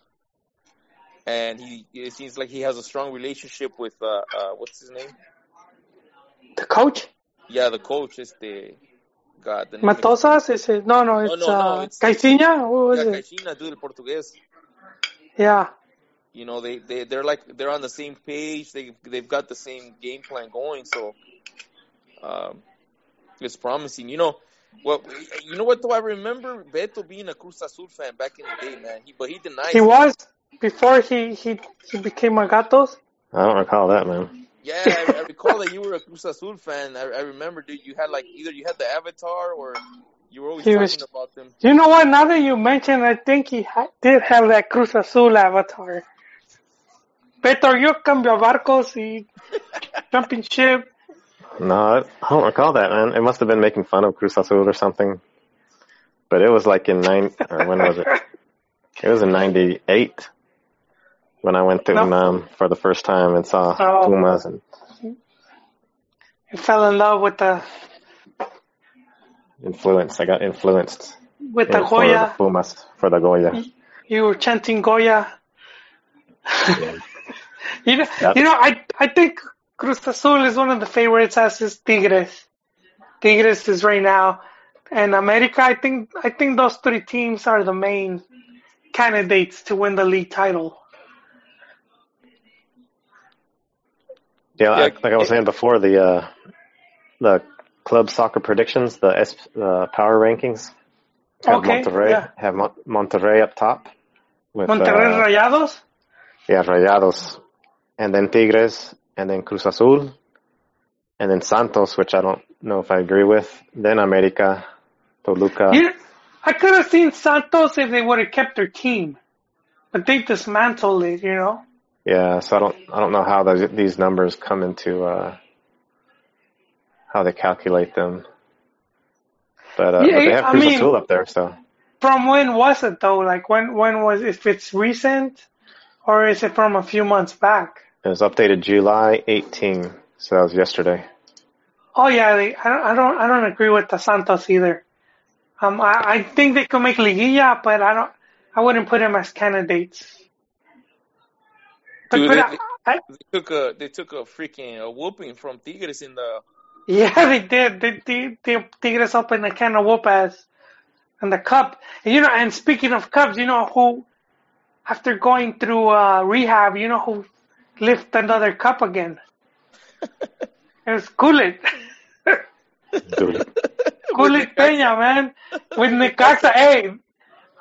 and he. It seems like he has a strong relationship with uh, uh what's his name? The coach, Yeah, the coach is the. God, the name Matosas, is it? No, no, it's no, no, uh, it's- Caixinha? What was Yeah, it? Caixinha, dude, el portugués. Yeah, you know they they they're like they're on the same page they they've got the same game plan going so um it's promising you know well you know what though i remember beto being a cruz azul fan back in the day man he, but he denies he it. was before he he he became a Gatos. I don't recall that, man. Yeah I, I recall that you were a cruz azul fan I, I remember dude you had like either you had the avatar or you were always He talking was- about them You know what? Now that you mention, I think he ha- did have that Cruz Azul avatar. Beto, yo cambio barcos y jumping ship. No, I I don't recall that, man. It must have been making fun of Cruz Azul or something. But it was like in nine, or when was it? It was in '98 when I went to No. For the first time and saw Oh. Pumas and He fell in love with the influence. I got influenced with the in- for the Goya. Pumas for the Goya. Mm. You were chanting Goya. Yeah. You know, you know, I I think Cruz Azul is one of the favorites, as is Tigres. Tigres is right now, and America. I think I think those three teams are the main candidates to win the league title. Yeah, Yeah. like, like I was saying before, the uh, the club soccer predictions, the S, uh, power rankings, have Okay, Monterrey yeah. have Mon- Monterrey up top with Monterrey uh, Rayados. yeah Rayados, and then Tigres, and then Cruz Azul, and then Santos, which I don't know if I agree with. Then America, Toluca. You, I could have seen Santos if they would have kept their team, but they dismantled it. You know. Yeah, so I don't I don't know how those, these numbers come into uh, how they calculate them. But, uh, Yeah, but they have I mean- Azul up there, so From when was it though? Like when when was if it's recent, or is it from a few months back? it was updated July 18, so that was yesterday. Oh yeah, they, I don't I don't I don't agree with the Santos either. Um, I, I think they could make liguilla, but I don't. I wouldn't put them as candidates. But, Dude, but they- I, I, They took a they took a freaking a whooping from Tigres in the Yeah, they did. They, they, they Tigres opened a can of whoop ass in the cup. And, you know, and speaking of cups, you know who, after going through uh, rehab, you know who lift another cup again? it was Gullit. Dude, Gullit Peña, man. With Necaxa. Hey,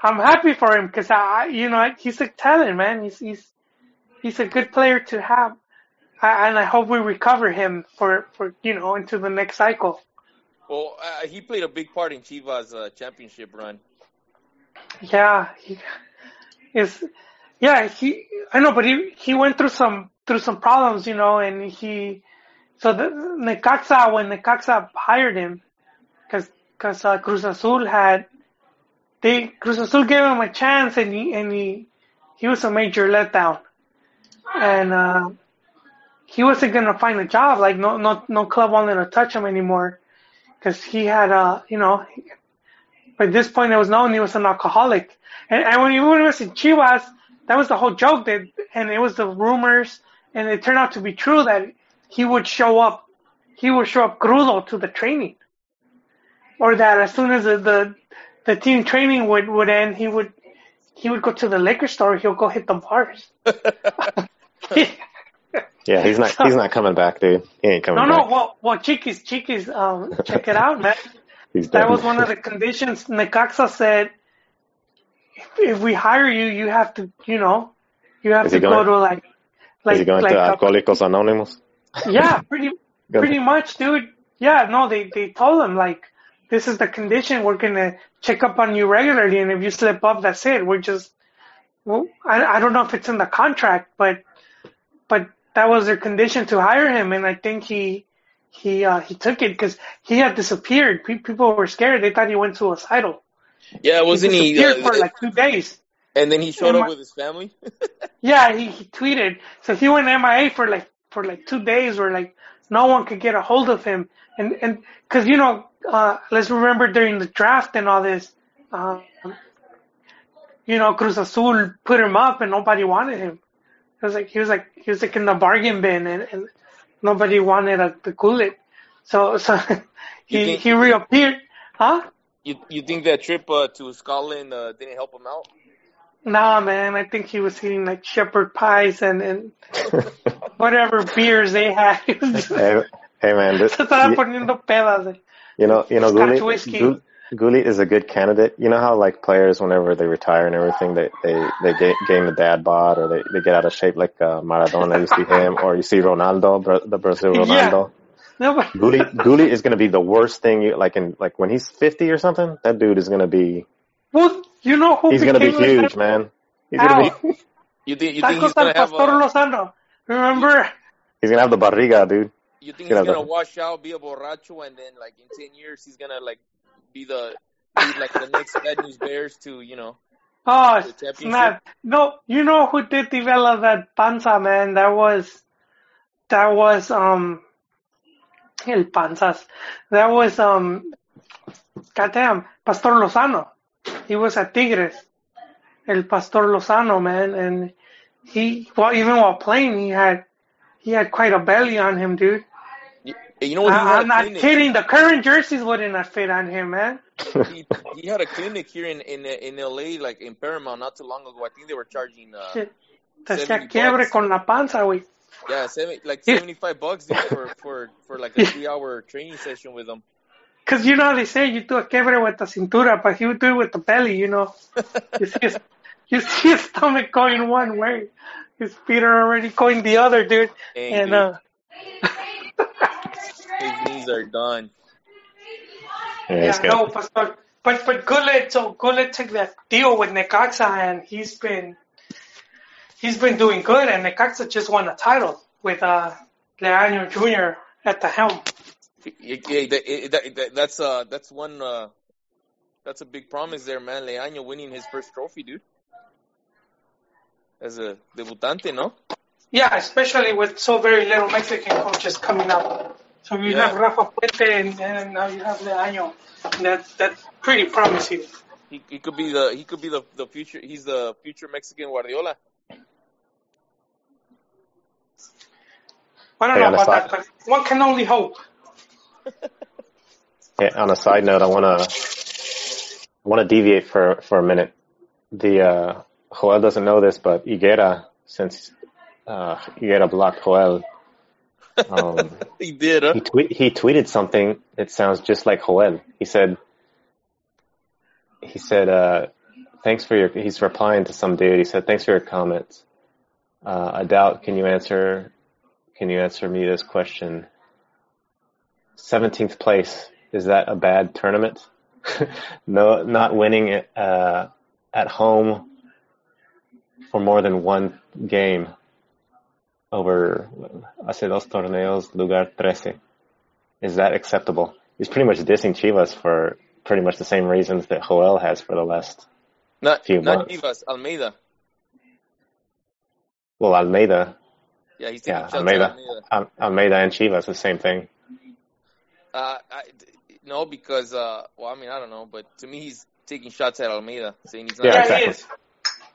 I'm happy for him because, I, you know, he's a talent, man. He's, he's, he's a good player to have. And I hope we recover him for, for, you know, into the next cycle. well, uh, he played a big part in Chivas' uh, championship run. Yeah, he is. Yeah, he. I know, but he he went through some through some problems, you know, and he. So the Necaxa when Necaxa hired him, because because uh, Cruz Azul had, they Cruz Azul gave him a chance, and he and he he was a major letdown, and uh, he wasn't gonna find a job. Like no no no club wanted to touch him anymore, because he had uh you know by this point, it was known he was an alcoholic. And, and when he was in Chivas, that was the whole joke. That and it was the rumors, and it turned out to be true that he would show up, he would show up crudo to the training, or that as soon as the the, the team training would would end, he would he would go to the liquor store. He'll go hit the bars. yeah, he's not he's not coming back, dude. He ain't coming no, no. back. Well, well, Chiquis, Chiquis, um, check it out, man. he's That was one of the conditions. Necaxa said, if, if we hire you, you have to, you know, you have Is to he go to like, like, Is he going like, to Alcohólicos Anónimos? yeah, pretty, pretty much, dude. Yeah, no, they they told him like, this is the condition. We're gonna check up on you regularly, and if you slip up, that's it. We're just, well, I I don't know if it's in the contract, but, but that was their condition to hire him, and I think he. He uh, he took it because he had disappeared. Pe- people were scared. They thought he went suicidal. Yeah, wasn't he? disappeared uh, for like two days. and then he showed up with his family. Yeah, he, he tweeted. So he went MIA for like for like two days, where like no one could get a hold of him, and and because you know, uh, let's remember during the draft and all this, um, you know, Cruz Azul put him up and nobody wanted him. It was like he was like he was like in the bargain bin, and, and nobody wanted a, the Gullit. So so he think- he reappeared, huh? you you think that trip uh, to Scotland uh, didn't help him out? Nah, man, I think he was eating like shepherd pies and and whatever beers they had. He was just- hey, hey man, this, se estaba you, poniendo pedas. you know, you know, Scotch Gullit, whiskey. Gu- Gullit is a good candidate. You know how like players, whenever they retire and everything, they they they ga- gain the dad bod or they they get out of shape, like uh, Maradona. You see him, or you see Ronaldo, Bra- the Brazil Yeah. Ronaldo. No, but Gullit, Gullit is going to be the worst thing. You like in like when he's fifty or something. That dude is going to be. well, you know who He's going to be became like huge, that? man. He's going to be. You think you think he's gonna have Pastor a, Lozano. Remember? He's going to have the barriga, dude. You think You he's know, gonna wash out, be a borracho, and then like in ten years he's gonna like be the be like the next Bad News Bears to you know Oh, snap. No, you know who did develop that panza, man? That was, that was, um, el panzas. That was, um, goddamn, Pastor Lozano. He was at Tigres. El Pastor Lozano, man. And he, well, even while playing, he had, he had quite a belly on him, dude. You, you know what I, I'm not clinic. kidding. The current jerseys wouldn't have fit on him, man. He, he had a clinic here in in in LA, like in Paramount, not too long ago. I think they were charging uh Shit. Te hacía quiebre con la panza, güey. yeah, seven, like seventy five bucks dude, for for for like a three hour training session with him. Because you know how they say you do a quiebre with the cintura, but he would do it with the belly, you know. You see his, you see his stomach going one way. His feet are already going the other, dude. Dang, And, dude. uh, His knees are done. Yeah, Yeah, no, but but but, but Gullit, so Gullit took that deal with Necaxa, and he's been he's been doing good, and Necaxa just won a title with uh Leaño Jr. at the helm. Yeah, yeah, that, that, that, that's uh that's one uh that's a big promise there, man. Leaño winning his first trophy, dude. As a debutante, no? Yeah, especially with so very little Mexican coaches coming up. So you Yeah. have Rafa Puente, and, and now you have Leaño. And That that's pretty promising. He, he could be the he could be the the future. He's the future Mexican Guardiola. I don't Hey, know on the about that, but one can only hope. Yeah, on a side note, I want to I want to deviate for for a minute. The uh, Joel doesn't know this, but Higuera, since uh, Higuera blocked Joel, um, He did, huh? he tweet he tweeted something that sounds just like Joel. He said he said uh, thanks for your. He's replying to some dude. He said thanks for your comments. Uh, I doubt. Can you answer? Can you answer me this question? Seventeenth place is that a bad tournament? no, not winning it uh, at home for more than one game over hace dos torneos, lugar trece. Is that acceptable? He's pretty much dissing Chivas for pretty much the same reasons that Joel has for the last. Not Few not months. Chivas, Almeida. Well, Almeida, Yeah, he's yeah, shots Almeida, Almeida. Al- Almeida and Chivas, the same thing. Uh, I, no, because uh, well, I mean, I don't know, but to me, he's taking shots at Almeida, saying he's not. Yeah, Yeah, exactly. he is.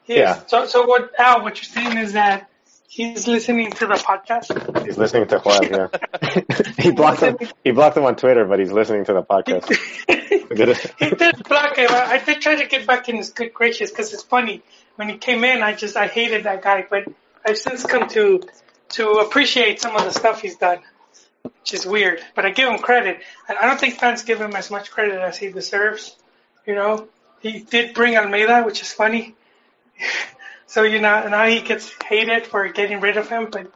He Yeah. is. So so what Al, what you're saying is that he's listening to the podcast. He's listening to Joel. Yeah, he blocked him. He blocked him on Twitter, but he's listening to the podcast. He did block him. I I did try to get back in his good gracious because it's funny. When he came in, I just I hated that guy, but I've since come to to appreciate some of the stuff he's done, which is weird. But I give him credit. And I don't think fans give him as much credit as he deserves. You know, he did bring Almeida, which is funny. so you know now he gets hated for getting rid of him, but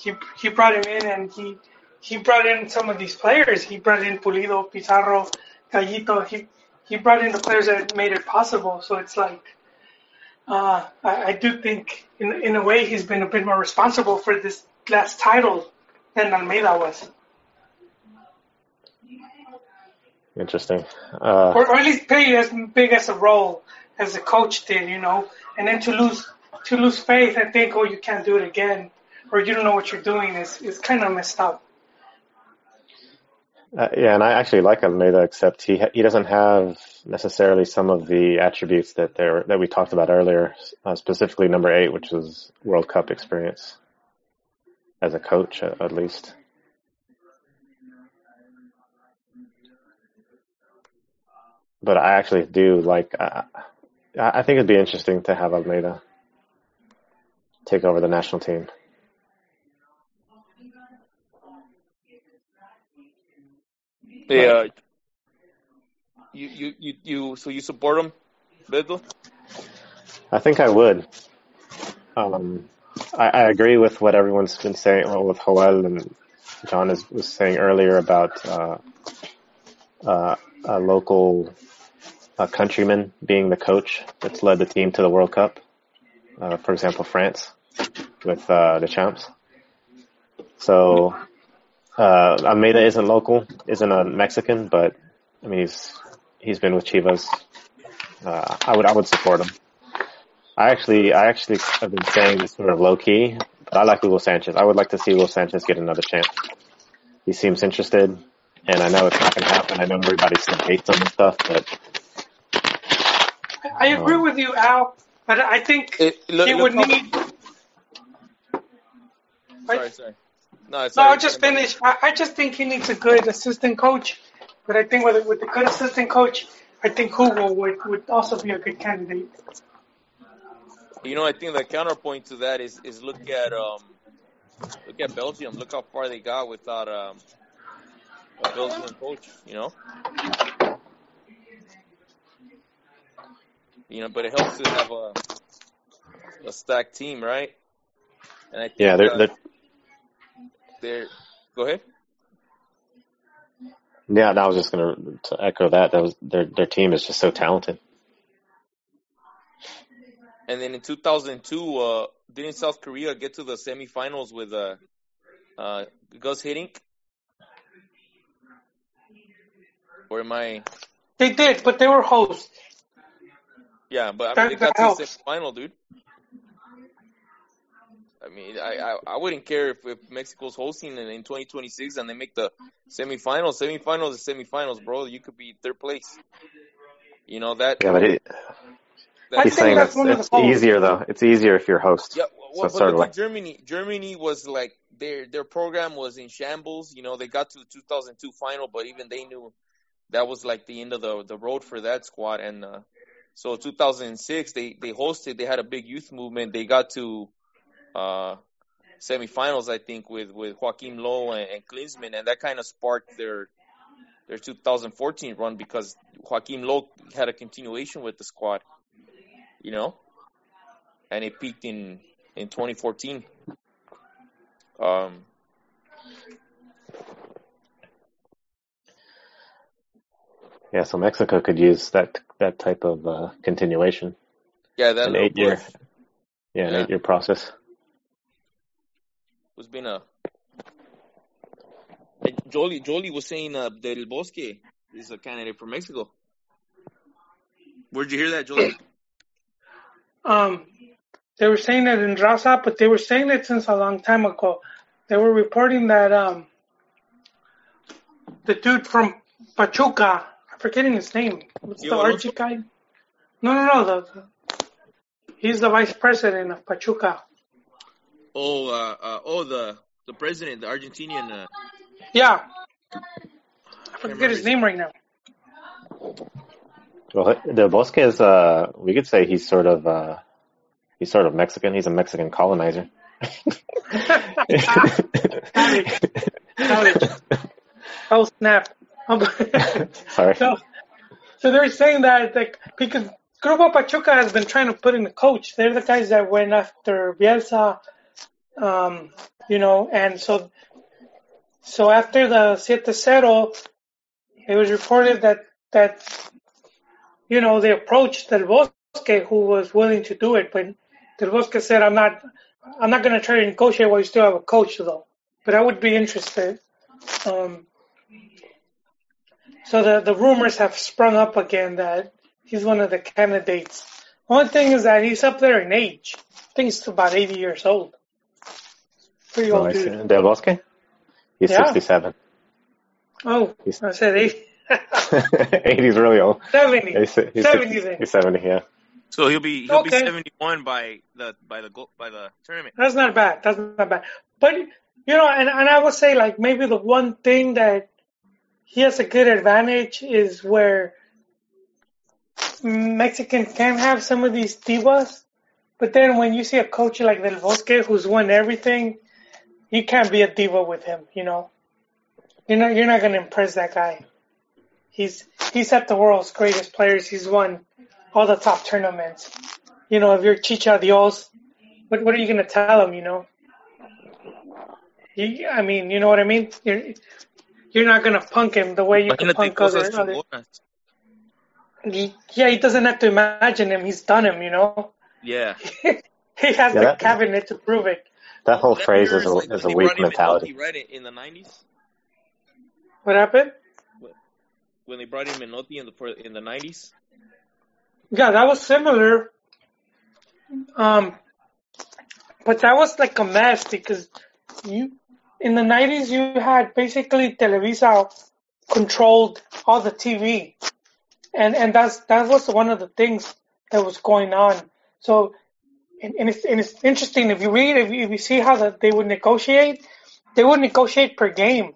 he he brought him in and he he brought in some of these players. He brought in Pulido, Pizarro, Gallito. He he brought in the players that made it possible. So it's like uh, I, I do think in in a way he's been a bit more responsible for this last title than Almeida was, Interesting. Uh, or, or at least play as big as a role as the coach did. You know, and then to lose to lose faith and think, oh, you can't do it again, or you don't know what you're doing is is kind of messed up. Uh, yeah, and I actually like Almeida, except he ha- he doesn't have necessarily some of the attributes that there that we talked about earlier, uh, specifically number eight, which is World Cup experience as a coach, at, at least. But I actually do like. Uh, I think it'd be interesting to have Almeida take over the national team. Yeah. You, you, you, you, so you support him, Beto? I think I would. Um, I, I agree with what everyone's been saying, well, with Joel and John is, was saying earlier about uh, uh, a local uh, countryman being the coach that's led the team to the World Cup. Uh, for example, France with uh, Deschamps. So uh, Almeida isn't local, isn't a Mexican, but I mean he's he's been with Chivas. Uh, I would I would support him. I actually, I actually have been saying this sort of low key, but I like Hugo Sanchez. I would like to see Hugo Sanchez get another chance. He seems interested, and I know it's not going to happen. I know everybody still hates him and stuff, but I agree with you, Al, but I think Eh, look- he look would how- need. Sorry, sorry. No, it's No. I'll just finish. I, I just think he needs a good assistant coach, but I think with with a good assistant coach, I think Hugo would would also be a good candidate. You know, I think the counterpoint to that is is look at um look at Belgium. Look how far they got without um a Belgian coach. You know. You know, but it helps to have a a stacked team, right? And I think yeah, they're, uh, they're they're go ahead. Yeah, I was just gonna to echo that. That was their their team is just so talented. And then in 2002, uh, didn't South Korea get to the semifinals with uh, uh, Gus Hiddink? Or am I? They did, but they were hosts. Yeah, but I That- mean, they got that to the helps. semifinal, dude. I mean, I, I, I wouldn't care if, if Mexico's hosting and in 2026 and they make the semifinals. Semifinals is semifinals, bro. You could be third place. You know that. Yeah, but he, I that he's think saying that's that's one of the it's easier though. It's easier if you're host. Yeah, So well, it's but sort of look like at Germany. Germany was like their their program was in shambles. You know, they got to the 2002 final, but even they knew that was like the end of the the road for that squad. And uh, so 2006, they they hosted. They had a big youth movement. They got to uh, semifinals, I think, with with Joachim Löw and, and and that kind of sparked their their 2014 run because Joachim Löw had a continuation with the squad. You know, and it peaked in in 2014. Um, yeah. So Mexico could use that that type of uh, continuation. yeah, that An eight year, push yeah, an Yeah. eight year process. was been a. And Jolie Jolie was saying uh, Del Bosque is a candidate for Mexico. Where'd you hear that, Jolie? Um, they were saying it in Raza, but they were saying it since a long time ago. They were reporting that um, the dude from Pachuca, I'm forgetting his name. What's the Diego Alonso? Archie guy? No, no, no. The, the, he's the vice president of Pachuca. Oh, uh, uh, oh, the the president, the Argentinian. Uh, Yeah. I forget his his- name right now. Well, Del Bosque is, uh, we could say he's sort of, uh, he's sort of Mexican. He's a Mexican colonizer. Savage. Savage. Oh, snap. Um, Sorry. so, so they're saying that like because Grupo Pachuca has been trying to put in a coach. They're the guys that went after Bielsa, um, you know, and so so after the Siete Cero, it was reported that that you know they approached Del Bosque, who was willing to do it, but Del Bosque said, "I'm not, I'm not going to try to negotiate while you still have a coach, though." But I would be interested. Um, so the the rumors have sprung up again that he's one of the candidates. One thing is that he's up there in age. I think he's about 80 years old. Pretty Oh, old I see. dude. Del Bosque? He's Yeah. 67. Oh, He's- I said 80. 80's really old. 70. He's, he's, 70 then. he's 70, yeah. so he'll be he'll Okay. be 71 by the by the by the tournament. That's not bad. That's not bad. But you know, and and I would say like maybe the one thing that he has a good advantage is where Mexicans can have some of these divas, but then when you see a coach like Del Bosque who's won everything, you can't be a diva with him. You know, you're not you're not gonna impress that guy. He's he's at the world's greatest players. He's won all the top tournaments. You know, if you're Chicha Dios, what what are you gonna tell him? You know, he, I mean, you know what I mean. You're you're not gonna punk him the way you can punk cosas other. other he, yeah, he doesn't have to imagine him. He's done him. You know, Yeah. he has Yeah, the that- cabinet to prove it. That whole That phrase is a, like is a weak brought in mentality. Menotti, right in the 90s What happened? when they brought in Menotti in the in the 90s. Yeah, that was similar. Um, but that was like a mess because you, in the nineties, you had basically Televisa controlled all the TV, and and that's that was one of the things that was going on. So, and, and it's and it's interesting if you read if you, if you see how that they would negotiate, they would negotiate per game.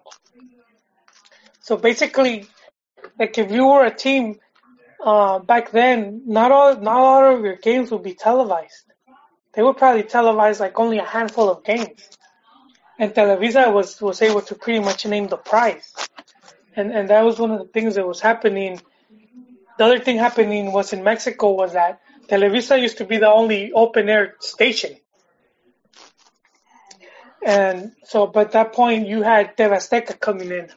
So basically, like if you were a team uh, back then, not all not all of your games would be televised. They would probably televise like only a handful of games, and Televisa was was able to pretty much name the price, and and that was one of the things that was happening. The other thing happening was in Mexico was that Televisa used to be the only open air station, and so but at that point you had TV Azteca coming in,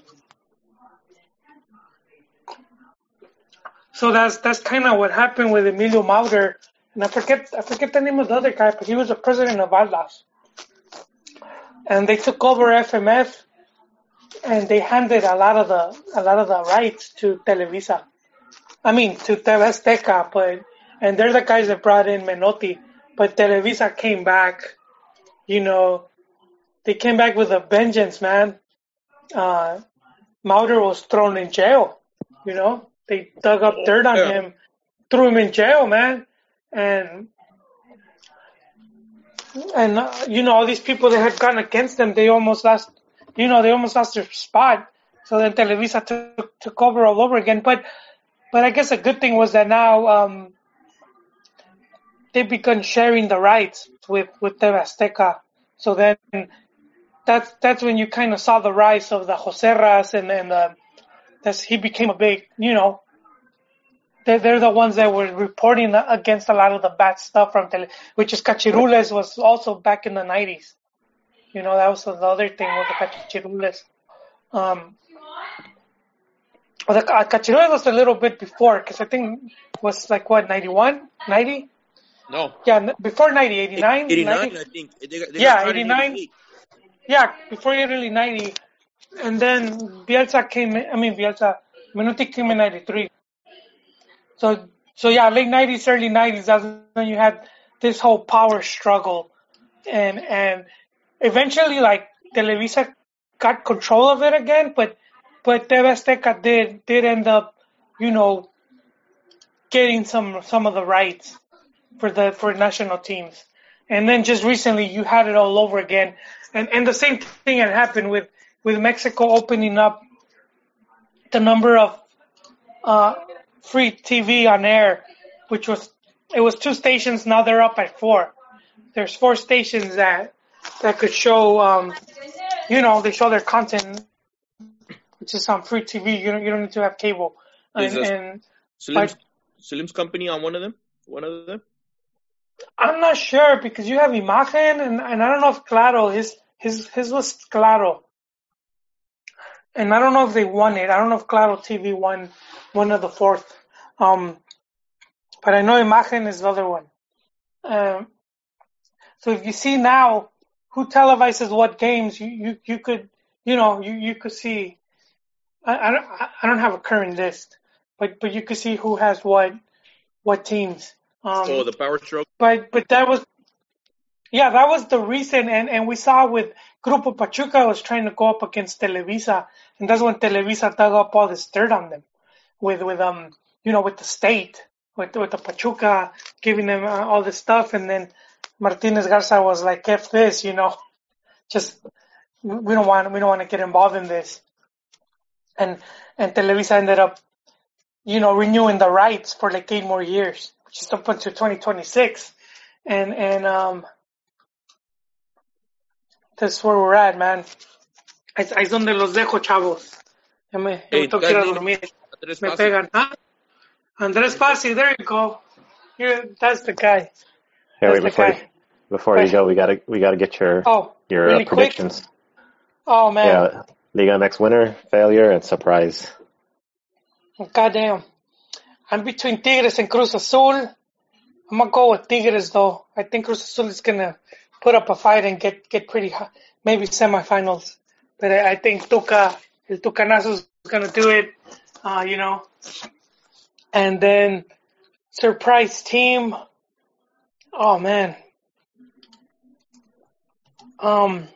so that's that's kind of what happened with Emilio Maurer, and I forget I forget the name of the other guy, but he was the president of Atlas, and they took over FMF, and they handed a lot of the a lot of the rights to Televisa, I mean to Azteca, but and they're the guys that brought in Menotti, but Televisa came back, you know, they came back with a vengeance, man. Uh, Maurer was thrown in jail, you know, they dug up dirt on Yeah. him, threw him in jail, man, and and uh, you know all these people that had gone against them, they almost lost, you know, they almost lost their spot. So then Televisa took took over all over again. But but I guess a good thing was that now um, they begun sharing the rights with with TV Azteca. So then that's that's when you kind of saw the rise of the Joserras and and uh, that's he became a big, you know, they're, they're the ones that were reporting against a lot of the bad stuff from tele, which is Cachirules was also back in the 90s. You know, that was the other thing with the Cachirules. Um, well, the Cachirules was a little bit before, because I think it was like, what, 91? 90? No. Yeah, before 90, 89? 89, 90? I think. They, they Yeah, got started in 89. 88. Yeah, before early 90. And then Bielsa came in, I mean, Bielsa, Menotti came in 93. So, so yeah, late 90s, early 90s, that's when you had this whole power struggle. And, and eventually, like, Televisa got control of it again, but, but TV Azteca did, did end up, you know, getting some, some of the rights for the, for national teams. And then just recently you had it all over again. And, and the same thing had happened with, with Mexico opening up the number of, uh, free TV on air, which was, it was two stations. Now they're up at four. There's four stations that, that could show, um, you know, they show their content, which is on free TV. You don't, you don't need to have cable. And, this- and Slim's, Slim's company on one of them? One of them? I'm not sure because you have Imagen and, and I don't know if Claro, his, his, his was Claro. And I don't know if they won it. I don't know if Claro TV won one of the fourth. Um, but I know Imagen is the other one. Um, so if you see now who televises what games, you, you, you could, you know, you, you could see, I, I don't, I don't have a current list, but, but you could see who has what, what teams. Um, oh, the power stroke. but but that was yeah that was the reason and and we saw with Grupo Pachuca was trying to go up against Televisa and that's when Televisa dug up all this dirt on them with with um you know with the state with with the Pachuca giving them uh, all this stuff. And then Martinez Garza was like F this you know just we don't want we don't want to get involved in this. And and Televisa ended up you know renewing the rights for like eight more years which is up until 2026 and and um that's where we're at man ahí ahí es donde los dejo chavos ya me, ya Hey, tengo que ir a dormir Andres me Fassi. pegan ¿ah? Andrés Fassi there you go You're, that's the guy Hey, wait, that's the before you, guy before you go, we gotta we gotta get your oh your really uh, quick oh man Yeah, Liga MX winner, failure, and surprise. Goddamn. I'm between Tigres and Cruz Azul. I'm gonna go with Tigres though. I think Cruz Azul is gonna put up a fight and get get pretty high, maybe semifinals. But I, think Tuca, El is gonna do it. Uh, you know. And then surprise team. Oh man. Um.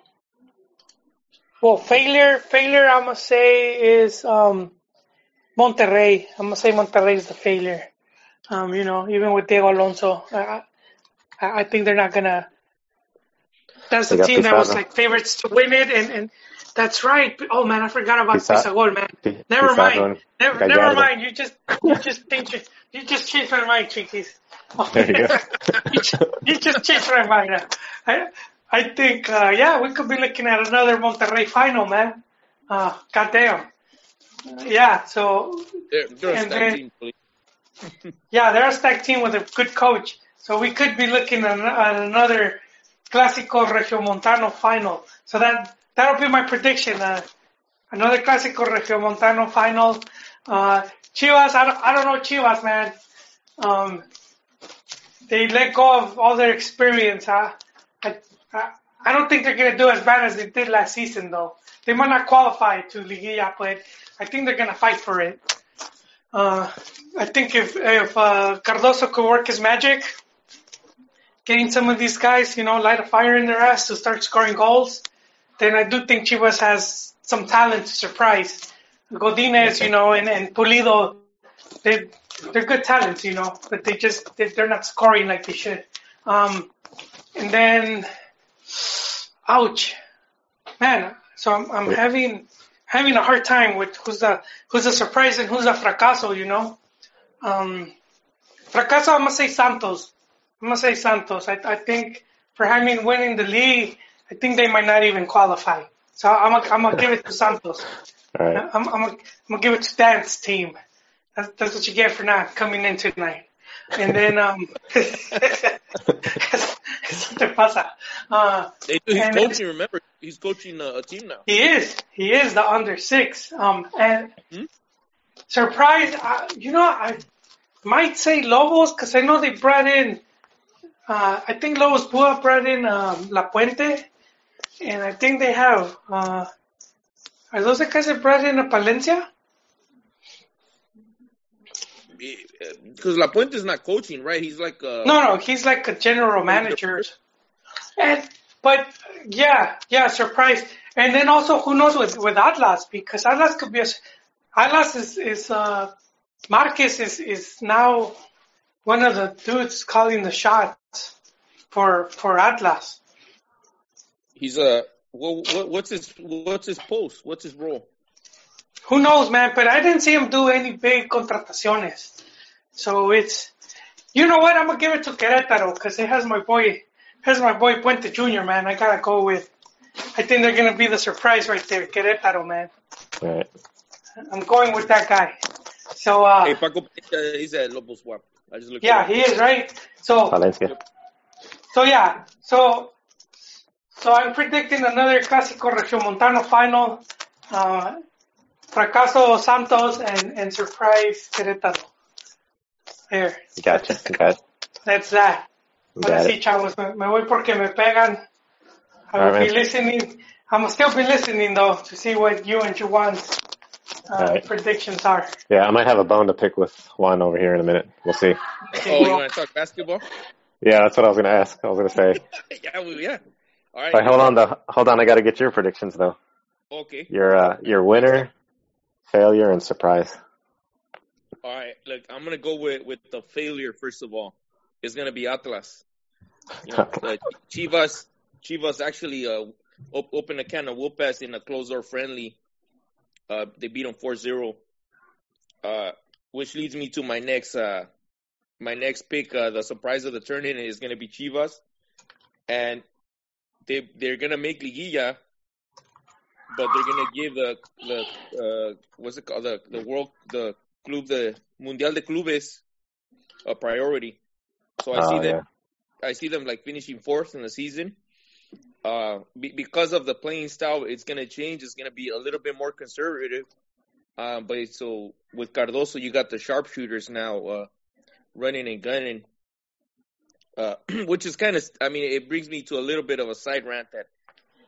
Well, failure, failure. I'm gonna say is um. Monterrey. I'm gonna say Monterrey is the failure. Um, you know, even with Diego Alonso, I, I, I think they're not gonna. That's They the got team that was like favorites to win it, and, and that's right. Oh man, I forgot about Pizarro. Pizarro, man. Pi- Never Pizarro mind. Never, Gallardo. never mind. You just, you just think you, you just changed my mind, Chiquis. There you go. you, just, you just changed my mind. I, I think, uh, yeah, we could be looking at another Monterrey final, man. Uh, goddamn. Yeah. So They're, they're a And stacked then- team. Philly. yeah, they're a stacked team with a good coach. So we could be looking at, at another Clásico Regiomontano final. So that that'll be my prediction. Uh, another Clásico Regiomontano final. Uh, Chivas, I don't, I don't know Chivas, man. Um, they let go of all their experience. Huh? I, I, I don't think they're gonna do as bad as they did last season, though. They might not qualify to Liguilla, but I think they're gonna fight for it. Uh, I think if if uh, Cardozo could work his magic, getting some of these guys, you know, light a fire in their ass to start scoring goals, then I do think Chivas has some talent to surprise. Godinez, you know, and, and Pulido, they they're good talents, you know, but they just they, they're not scoring like they should. Um, and then, ouch, man. So I'm I'm having having a hard time with who's the who's a surprise and who's a fracaso, you know. Um, fracaso, I'm gonna say Santos. I'm gonna say Santos. I, I think for having winning the league, I think they might not even qualify. So I'm gonna, I'm gonna give it to Santos. All right. I'm, I'm, gonna, I'm gonna give it to Dan's team. That's, that's what you get for not coming in tonight. And then, um, eso te pasa. Uh, They do. He's coaching. Remember, he's coaching a, a team now. he is, he is the under six. Um, and Hmm? surprise, uh, you know, I might say Lobos because I know they brought in, uh, I think Lobos BUAP brought in um, La Puente, and I think they have, uh, are those the guys that brought in a Palencia? Because La Puente is not coaching, right? He's like uh, No, no, he's like a general manager. And but yeah, yeah, surprise. And then also, who knows with with Atlas because Atlas could be a Atlas is is uh Marquez is is now one of the dudes calling the shots for for Atlas. He's a what, what, what's his what's his post? What's his role? Who knows, man? But I didn't see him do any big contrataciones. So it's, you know what? I'm gonna give it to Querétaro because it has my boy, has my boy Puente Jr. Man, I gotta go with. I think they're gonna be the surprise right there, Querétaro, man. All right. I'm going with that guy. So uh, Hey, Paco Pineda, he's at Lobos BUAP. I just looked. yeah, it up. he is right. So Palencia. So yeah, so so I'm predicting another Clásico Regiomontano final. Uh, fracaso Santos and, and surprise Querétaro. There, Gotcha. Got, that's that. Ahora got sí, it. chavos, me, me voy porque me pegan. I will Alright. be listening. I'm still be listening though to see what you and Juwan's uh, Alright. predictions are. Yeah, I might have a bone to pick with Juan over here in a minute. We'll see. Oh, you want to talk basketball? Yeah, that's what I was gonna ask. I was gonna say. yeah, well, yeah. All right. But hold on, though. Hold on. I got to get your predictions though. Okay. Your uh, your winner, failure, and surprise. All right. Look, I'm gonna go with with the failure first of all. It's gonna be Atlas. You know, uh, Chivas. Chivas actually uh op- opened a can of whoop ass in a closed door friendly. Uh, they beat them 4-0. Uh, which leads me to my next uh my next pick. Uh, the surprise of the tournament is gonna be Chivas, and they they're gonna make liguilla, but they're gonna give the the uh what's it called the the world the club the Mundial de Clubes a priority. So I Oh, see them yeah. I see them like finishing fourth in the season. Uh, be, because of the playing style, it's gonna change. It's gonna be a little bit more conservative. Um, but so with Cardozo, you got the sharpshooters now uh, running and gunning, uh, which is kind of. I mean, it brings me to a little bit of a side rant that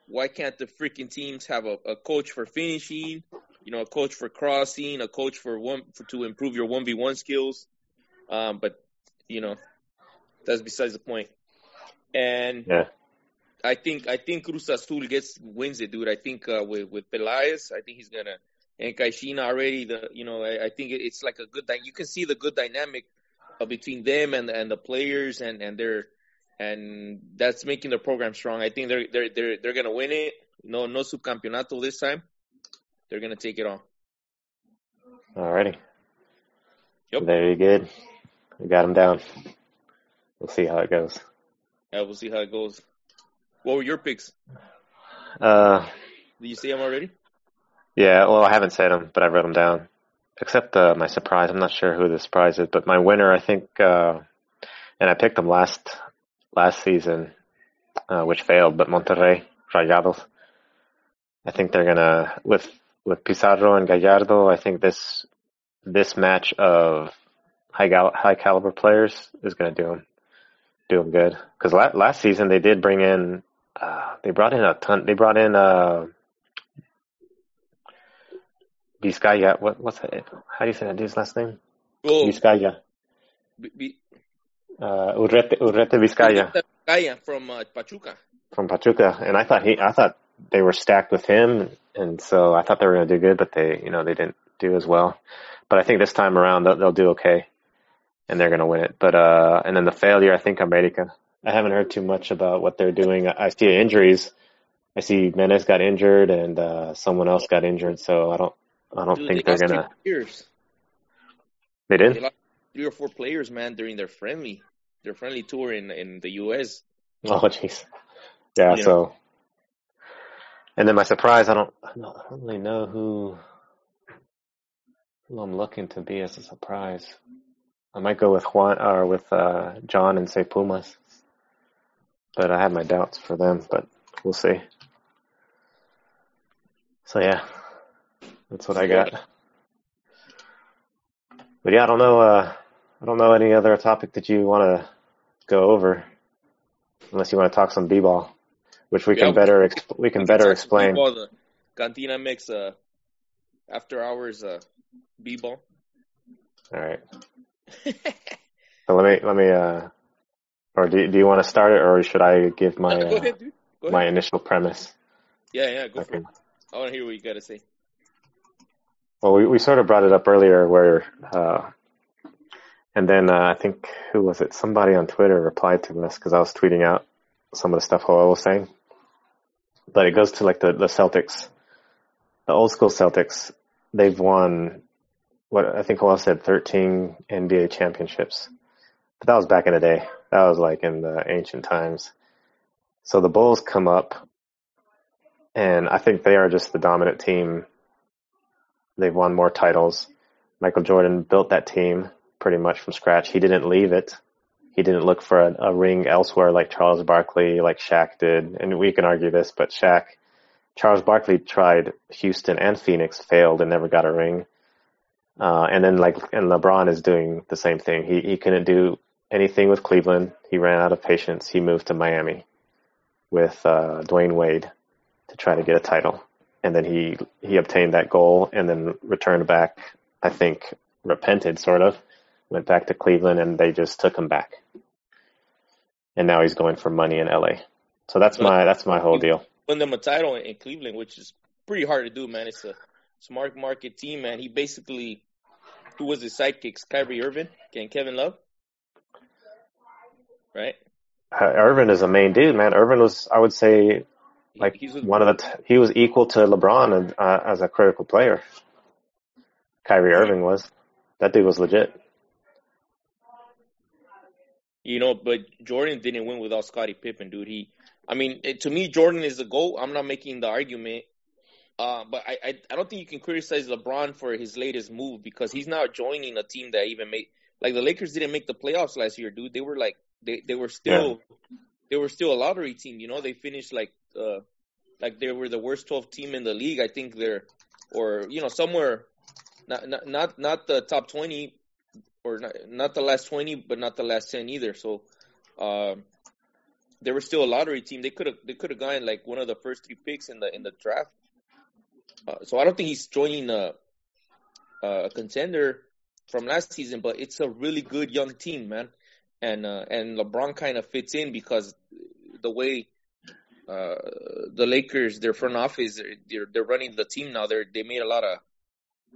why can't the freaking teams have a, a coach for finishing, you know, a coach for crossing, a coach for one for to improve your one v one skills. Um, but you know, that's besides the point. And Yeah. I think I think Cruz Azul gets wins it, dude. I think uh, with with Pelaez, I think he's gonna and Caixinha already. The you know I, I think it, it's like a good. You can see the good dynamic uh, between them and and the players and and their and that's making the program strong. I think they're they're they're they're gonna win it. No no subcampeonato this time. They're gonna take it on. Alrighty. Yep. Very good. We got him down. We'll see how it goes. Yeah, we'll see how it goes. What were your picks? Uh, Did you see them already? yeah. Well, I haven't said them, but I wrote them down. Except uh, my surprise. I'm not sure who the surprise is, but my winner, I think, uh, and I picked them last last season, uh, which failed. But Monterrey Rayados. I think they're gonna with with Pizarro and Gallardo. I think this this match of high gal- high caliber players is going to do them do them good. Because la- last season they did bring in uh, they brought in a ton. They brought in uh, Vizcaya. What what's that? How do you say that dude's last name? Oh, Vizcaya. B- B- Uh, Urrete Urrete Vizcaya Vizcaya from uh, Pachuca. from Pachuca, and I thought he I thought they were stacked with him, and so I thought they were going to do good, but they you know they didn't do as well. But I think this time around they'll, they'll do okay, and they're going to win it. But uh, and then the failure, I think America. I haven't heard too much about what they're doing. I I see injuries. I see Ménez got injured and uh, someone else got injured, so I don't I don't Dude, think they they're gonna. players. They They did. lost three or four players, man, during their friendly, their friendly tour in in the U.S. Oh jeez. Yeah. Yeah. So. And then my surprise, I don't, I don't I don't really know who who I'm looking to be as a surprise. I might go with Juan or with uh, John and say Pumas, but I have my doubts for them. But we'll see. So yeah, that's what I got. But yeah, I don't know. Uh, I don't know any other topic that you want to go over, unless you want to talk some b-ball, which we Yeah, can better exp- we can better explain. B-ball, the Cantina makes uh, after hours uh, b-ball. All right. So let me let me uh, or do do you want to start it, or should I give my uh, ahead. My initial premise? Yeah, yeah, go for Okay. it. I want to hear what you got to say. Well, we, we sort of brought it up earlier where, uh, and then uh, I think, who was it? Somebody on Twitter replied to us because I was tweeting out some of the stuff Joel was saying. But it goes to like the, the Celtics, the old school Celtics. They've won, what I think Joel said, 13 NBA championships. But that was back in the day. That was like in the ancient times. So the Bulls come up and I think they are just the dominant team They've won more titles. Michael Jordan built that team pretty much from scratch. He didn't leave it. He didn't look for a, a ring elsewhere like Charles Barkley, like Shaq did. And we can argue this, but Shaq, Charles Barkley tried Houston and Phoenix, failed and never got a ring. Uh, and then like, and LeBron is doing the same thing. He, he couldn't do anything with Cleveland. He ran out of patience. He moved to Miami with, uh, Dwyane Wade to try to get a title and then he he obtained that goal and then returned back. I think repented sort of, went back to Cleveland and they just took him back. And now he's going for money in LA. So that's my that's my whole deal. Won them a title in Cleveland, which is pretty hard to do, man. It's a smart market team, man. He basically, who was his sidekicks? Kyrie Irving and Kevin Love, right? Uh, Irvin is a main dude, man. Irvin was I would say He- like he's one of the t- he was equal to LeBron and, uh, as a critical player. Kyrie Irving was. That dude was legit. You know, but Jordan didn't win without Scottie Pippen, dude. He, I mean, it, to me, Jordan is the GOAT. I'm not making the argument. Uh, but I, I, I don't think you can criticize LeBron for his latest move because he's not joining a team that even made, like the Lakers didn't make the playoffs last year, dude. They were like, they, they were still, they were still a lottery team, you know, they finished like, uh, like they were the worst 12 team in the league. I think they're, or, you know, somewhere, not, not, not, not the top 20, or not, not the last 20, but not the last 10 either. So, um, they were still a lottery team. They could have they could have gotten like one of the first three picks in the in the draft. Uh, so I don't think he's joining a a contender from last season, but it's a really good young team, man. And uh, and LeBron kind of fits in because the way uh, the Lakers, their front office, they're they're running the team now. They're they made a lot of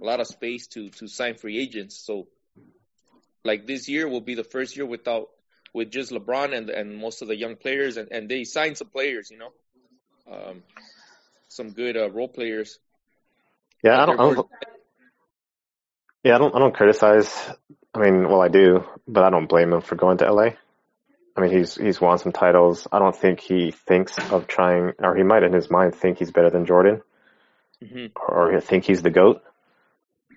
a lot of space to to sign free agents. So like this year will be the first year without with just LeBron and and most of the young players, and and they signed some players, you know, um, some good uh, role players. Yeah, I don't, I don't Yeah, I don't I don't criticize I mean, well I do, but I don't blame him for going to LA. I mean, he's he's won some titles. I don't think he thinks of trying or he might in his mind think he's better than Jordan hmm or think he's the goat.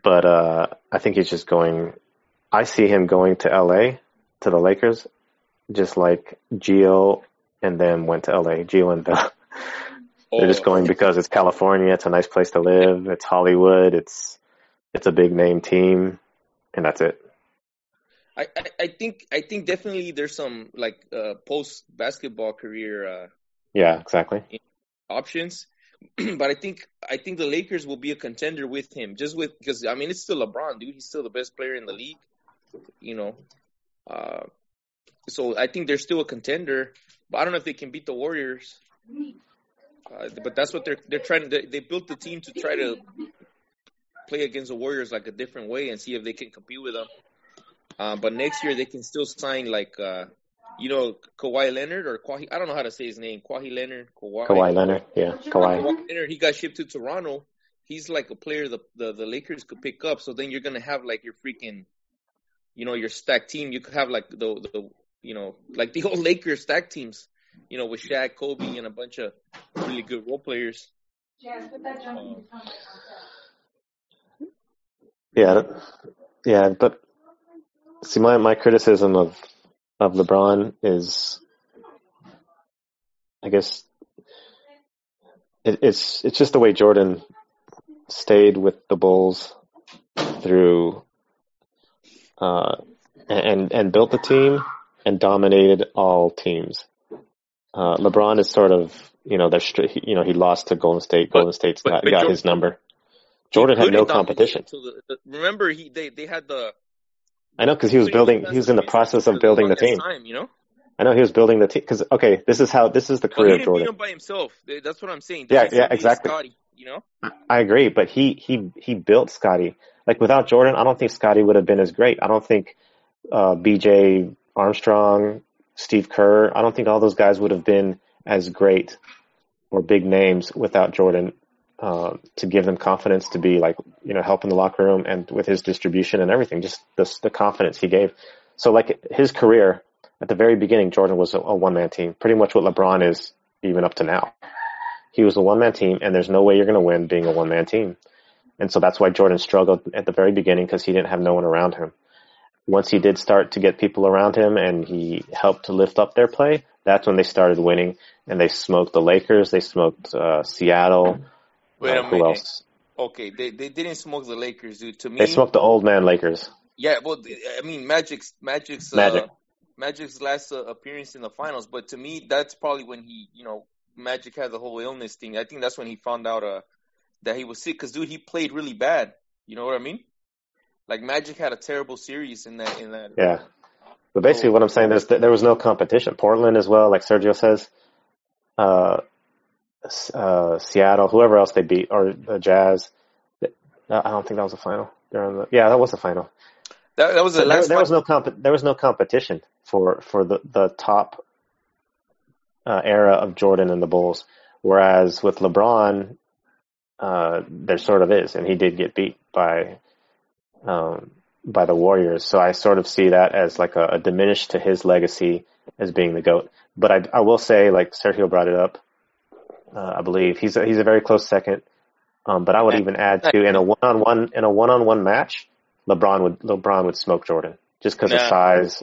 But uh I think he's just going I see him going to LA to the Lakers just like Gio and then went to LA. Gio and Bill. They're just going because it's California. It's a nice place to live. It's Hollywood. It's it's a big name team. and that's it. I, I, I think I think definitely there's some like uh, post basketball career uh, Yeah, exactly. options, but I think I think the Lakers will be a contender with him just with because I mean it's still LeBron, dude. He's still the best player in the league, you know. Uh, so I think they're still a contender, but I don't know if they can beat the Warriors. Uh, but that's what they're they're trying to. They, they built the team to try to play against the Warriors like a different way and see if they can compete with them. Uh, but next year they can still sign like uh, you know Kawhi Leonard or Kawhi. I don't know how to say his name. Kawhi Leonard. Kawhi, Kawhi Leonard, yeah, Kawhi. Kawhi Leonard. He got shipped to Toronto. He's like a player the, the the Lakers could pick up. So then you're gonna have like your freaking, you know, your stacked team. You could have like the the you know like the old Lakers stacked teams. You know, with Shaq, Kobe, and a bunch of really good role players. Um, Yeah, that- yeah, yeah, but see, my my criticism of of LeBron is, I guess, it, it's it's just the way Jordan stayed with the Bulls through, uh, and and built the team and dominated all teams. Uh, LeBron is sort of, you know, they're you know he lost to Golden State. Golden State's but- got, but got Jor- his number. Jordan had no competition. the- the- remember, he they they had the I know because he was building. He was in the process of building the team. Time, you know, I know he was building the team because okay, this is how this is the career of Jordan. him by himself. That's what I'm saying. Yeah, yeah, exactly. Scotty, you know, I agree, but he he he built Scotty. Like without Jordan, I don't think Scotty would have been as great. I don't think uh, B.J. Armstrong, Steve Kerr. I don't think all those guys would have been as great or big names without Jordan uh, to give them confidence to be like you know help in the locker room and with his distribution and everything, just the the confidence he gave. So like his career at the very beginning, Jordan was a, a one man team, pretty much what LeBron is even up to now. He was a one man team, and there's no way you're going to win being a one man team. And so that's why Jordan struggled at the very beginning because he didn't have no one around him. Once he did start to get people around him and he helped to lift up their play, that's when they started winning and they smoked the Lakers, they smoked uh, Seattle. Wait uh, a who minute. else? Okay, they they didn't smoke the Lakers, dude. To me, They smoked the old man Lakers. yeah. Well, I mean, Magic's Magic's Magic. Uh, Magic's last uh, appearance in the finals, but to me, that's probably when he, you know, Magic had the whole illness thing. I think that's when he found out uh that he was sick. Cause dude, he played really bad. You know what I mean? Like Magic had a terrible series in that in that. Yeah. But basically, what I'm saying is that there was no competition. Portland as well, like Sergio says, uh, uh, Seattle, whoever else they beat, or the Jazz. I don't think that was the final. The, yeah, that was the final. That, that was the So there, last. there was no comp- there was no competition for for the the top uh, era of Jordan and the Bulls. Whereas with LeBron, uh, there sort of is, and he did get beat by um, by the Warriors. So I sort of see that as like a, a diminish to his legacy as being the goat. But I I will say, like Sergio brought it up, uh, I believe he's a, he's a very close second. Um, but I would even add to in a one on one in a one on one match, LeBron would LeBron would smoke Jordan just because of size.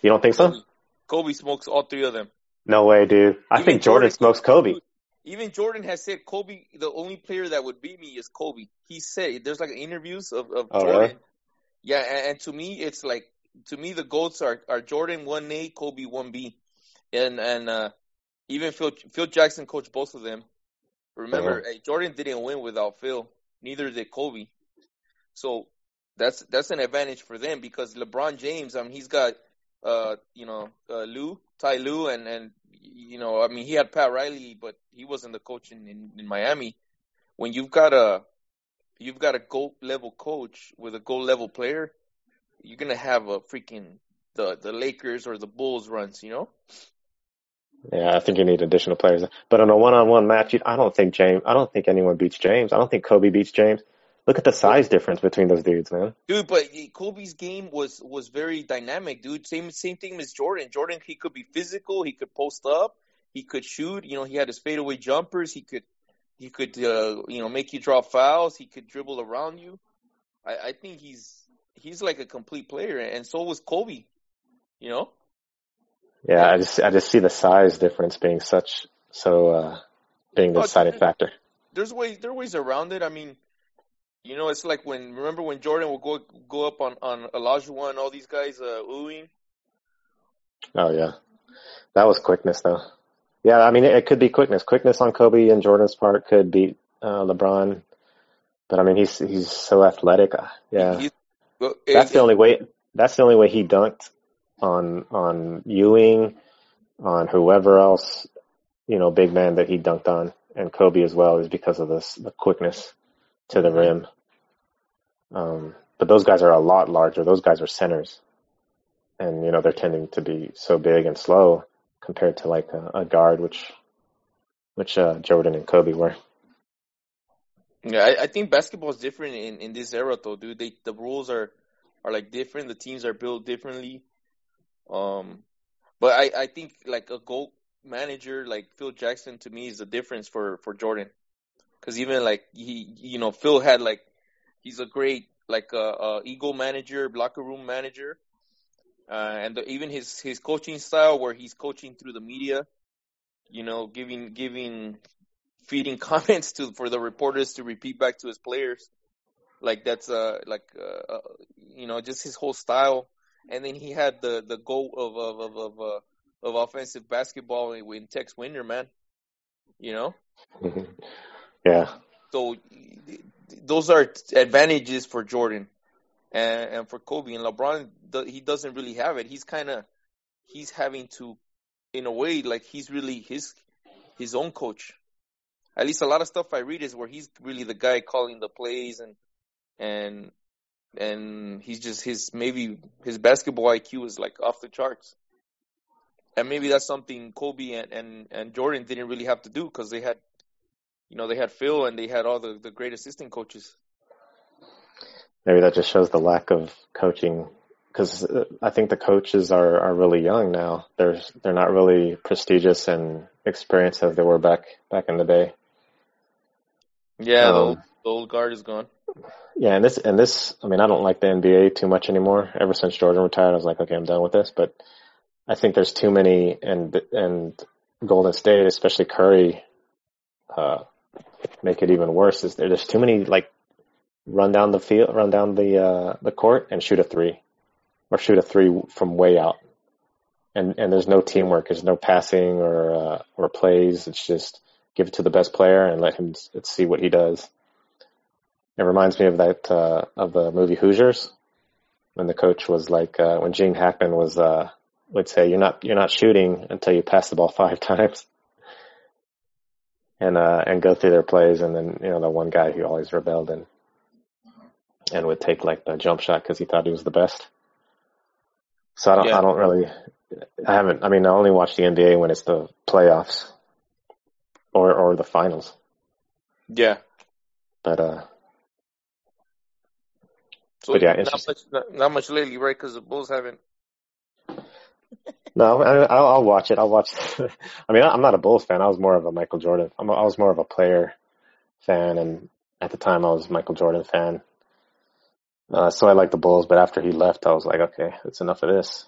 You don't think so? Kobe, Kobe smokes all three of them. No way, dude. I Even think Jordan smokes Kobe. Even Jordan has said Kobe, the only player that would beat me is Kobe. He said there's like interviews of, of Oh, Jordan. really? Yeah, and, and to me, it's like to me the goats are, are Jordan one A, Kobe one B, and and uh, even Phil Phil Jackson coached both of them. Remember, Uh-huh. eh, Jordan didn't win without Phil. Neither did Kobe. So that's that's an advantage for them because LeBron James, I mean, he's got uh, you know, uh, Lue, Ty Lue, and and you know, I mean, he had Pat Riley, but he wasn't the coach in, in, in Miami. When you've got a you've got a gold level coach with a gold level player, you're gonna have a freaking the the Lakers or the Bulls runs, you know. Yeah, I think you need additional players. But on a one on one match, you- I don't think James. I don't think anyone beats James. I don't think Kobe beats James. Look at the size difference between those dudes, man. Dude, but Kobe's game was was very dynamic, dude. Same same thing as Jordan. Jordan, he could be physical, he could post up, he could shoot. You know, he had his fadeaway jumpers. He could he could uh, you know make you draw fouls. He could dribble around you. I, I think he's he's like a complete player, and so was Kobe. You know, Yeah, I just I just see the size difference being such so uh being the Oh, deciding factor. there's ways there are ways around it. I mean, You know, it's like when remember when Jordan would go go up on on Olajuwon and all these guys uh, oohing. Oh yeah, that was quickness though. Yeah, I mean it, it could be quickness. Quickness on Kobe and Jordan's part could beat uh, LeBron, but I mean he's he's so athletic. Uh, Yeah, well, that's it- the only way. That's the only way he dunked on on Ewing, on whoever else, you know, big man that he dunked on, and Kobe as well, is because of this the quickness to the rim. Um, but those guys are a lot larger. Those guys are centers, and you know they're tending to be so big and slow compared to like a, a guard, which which uh, Jordan and Kobe were. Yeah, I, I think basketball is different in, in this era though, dude. They the rules are are like different. The teams are built differently. Um, but I I think like a goal manager like Phil Jackson to me is the difference for for Jordan, because even like he you know Phil had like he's a great like uh, uh ego manager, locker room manager, uh, and the, even his his coaching style where he's coaching through the media, you know, giving giving feeding comments to for the reporters to repeat back to his players. Like that's uh like uh, uh you know just his whole style, and then he had the the goal of of of of, uh, of offensive basketball in Tex Winter, man. You know, yeah, so those are advantages for Jordan and, and for Kobe and LeBron. He doesn't really have it. He's kind of he's having to, in a way, like he's really his his own coach. At least a lot of stuff I read is where he's really the guy calling the plays and and and he's just his maybe his basketball IQ is like off the charts. And maybe that's something Kobe and, and, and Jordan didn't really have to do because they had, you know, they had Phil and they had all the, the great assistant coaches. maybe that just shows the lack of coaching because I think the coaches are, are really young now. They're they're not really prestigious and experienced as they were back back in the day. Yeah, Um, the old guard is gone. Yeah, and this and this, I mean, I don't like the NBA too much anymore. Ever since Jordan retired, I was like, okay, I'm done with this. But I think there's too many, and and Golden State, especially Curry, uh, make it even worse. Is there, there's too many like run down the field, run down the uh, the court, and shoot a three, or shoot a three from way out. And and there's no teamwork. There's no passing or uh, or plays. It's just give it to the best player and let him see what he does. It reminds me of that uh, of the movie Hoosiers, when the coach was like, uh, when Gene Hackman was uh, would say, "You're not you're not shooting until you pass the ball five times," and uh, and go through their plays, and then you know the one guy who always rebelled and and would take like the jump shot because he thought he was the best. So I don't Yeah. I don't really I haven't I mean I only watch the NBA when it's the playoffs or or the finals, Yeah. but uh So But yeah, not much, not, not much lately, right? Because the Bulls haven't. No, I, I'll, I'll watch it. I'll watch. I mean, I'm not a Bulls fan. I was more of a Michael Jordan. I'm, I was more of a player fan, and at the time, I was a Michael Jordan fan. Uh, so I liked the Bulls, but after he left, I was like, okay, it's enough of this.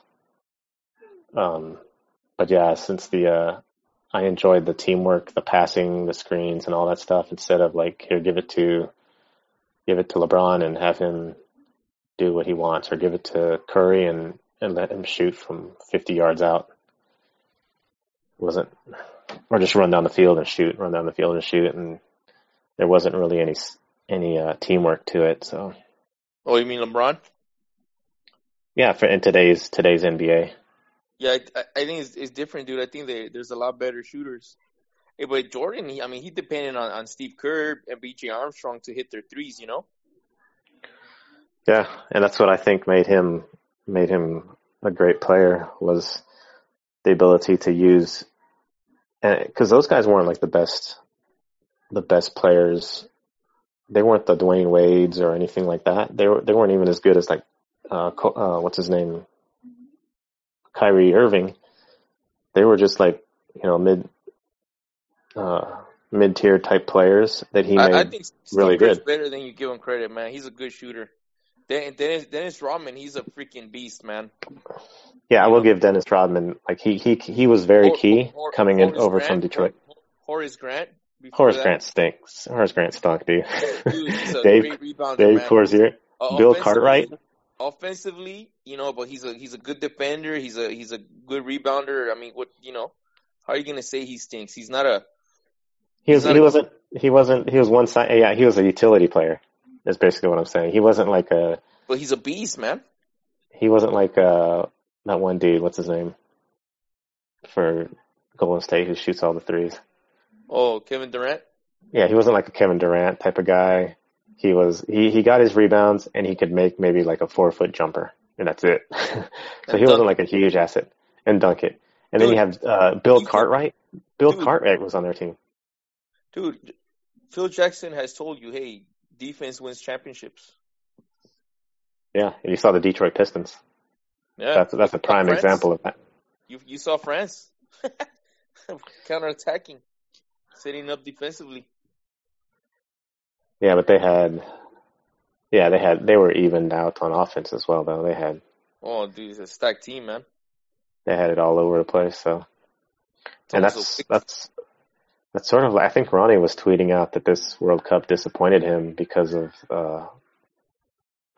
Um, but yeah, since the uh, I enjoyed the teamwork, the passing, the screens, and all that stuff. Instead of like, here, give it to, give it to LeBron and have him do what he wants, or give it to Curry and and let him shoot from 50 yards out. wasn't, or just run down the field and shoot, run down the field and shoot, and there wasn't really any any uh, teamwork to it. So Oh, you mean LeBron? yeah, for in today's today's NBA, Yeah, I, I think it's, it's different, dude. I think they, there's a lot better shooters. Hey, but Jordan, he, I mean, he depended on, on Steve Kerr and B.J. Armstrong to hit their threes, you know? Yeah, and that's what I think made him made him a great player was the ability to use, because those guys weren't like the best the best players. They weren't the Dwyane Wades or anything like that. They were they weren't even as good as like uh, uh what's his name, Kyrie Irving. They were just like you know mid uh mid tier type players that he made. I, I think Steve really Kerr's good. better than you give him credit, man. He's a good shooter. Den- Dennis, Dennis Rodman, he's a freaking beast, man. yeah, I will give Dennis Rodman like he he he was very Hor- key Hor- coming in over Grant, from Detroit. Horace Grant, Horace that. Grant stinks. Horace Grant stunk, dude. Dude, Dave, rebounder, Dave man. Corzier, Uh, Bill Cartwright. Offensively, you know, but he's a he's a good defender. He's a he's a good rebounder. I mean, what you know? How are you gonna say he stinks? He's not a He was. He a- wasn't. He wasn't. He was one side. Yeah, he was a utility player. That's basically what I'm saying. He wasn't like a. but he's a beast, man. He wasn't like uh that one dude. What's his name? For Golden State, who shoots all the threes. Oh, Kevin Durant. Yeah, he wasn't like a Kevin Durant type of guy. He was. He he got his rebounds and he could make maybe like a four foot jumper, and that's it. so And he wasn't like a huge asset and dunk it. And then you have uh, Bill Cartwright. Bill Dude. Cartwright was on their team. Dude, Phil Jackson has told you, hey, defense wins championships. Yeah, and you saw the Detroit Pistons. Yeah, That's that's a prime France. example of that. You you saw France counterattacking, setting up defensively. Yeah, but they had, yeah, they had they were evened out on offense as well. Though they had Oh, dude, it's a stacked team, man. they had it all over the place. So, It's and that's that's that's sort of. I think Ronnie was tweeting out that this World Cup disappointed him because of uh,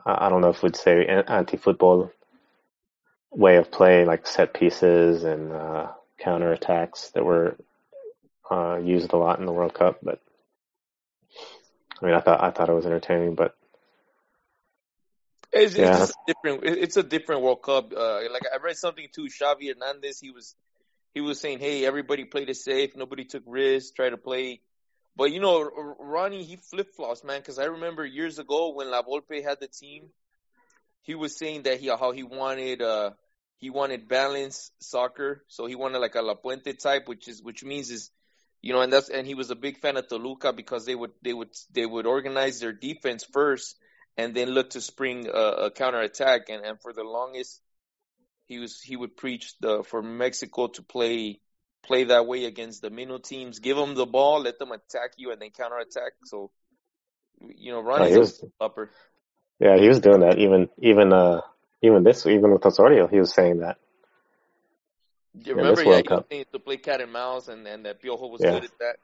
I don't know if we'd say anti-football way of play, like set pieces and uh, counter attacks that were uh, used a lot in the World Cup. But I mean, I thought I thought it was entertaining, but It's, Yeah. it's just a different. It's a different World Cup. Uh, like I read something too. Xavi Hernandez. He was he was saying, "Hey, everybody played it safe. Nobody took risks. Try to play." But you know, Ronnie, he flip flops, man. Because I remember years ago when La Volpe had the team, he was saying that he how he wanted uh he wanted balanced soccer. So he wanted like a Lapuente type, which is which means is you know, and that's and he was a big fan of Toluca because they would they would they would organize their defense first and then look to spring a, a counter attack. And, and for the longest, he was he would preach the for Mexico to play play that way against the minnow teams. Give them the ball, let them attack you, and then counter attack. So, you know, Oh, Ronnie's he was- upper. yeah, he was doing that. Even even uh even this even with Osorio, he was saying that. You Yeah, remember, yeah, World he was to play cat and mouse, and and that Piojo was Yeah. good at that.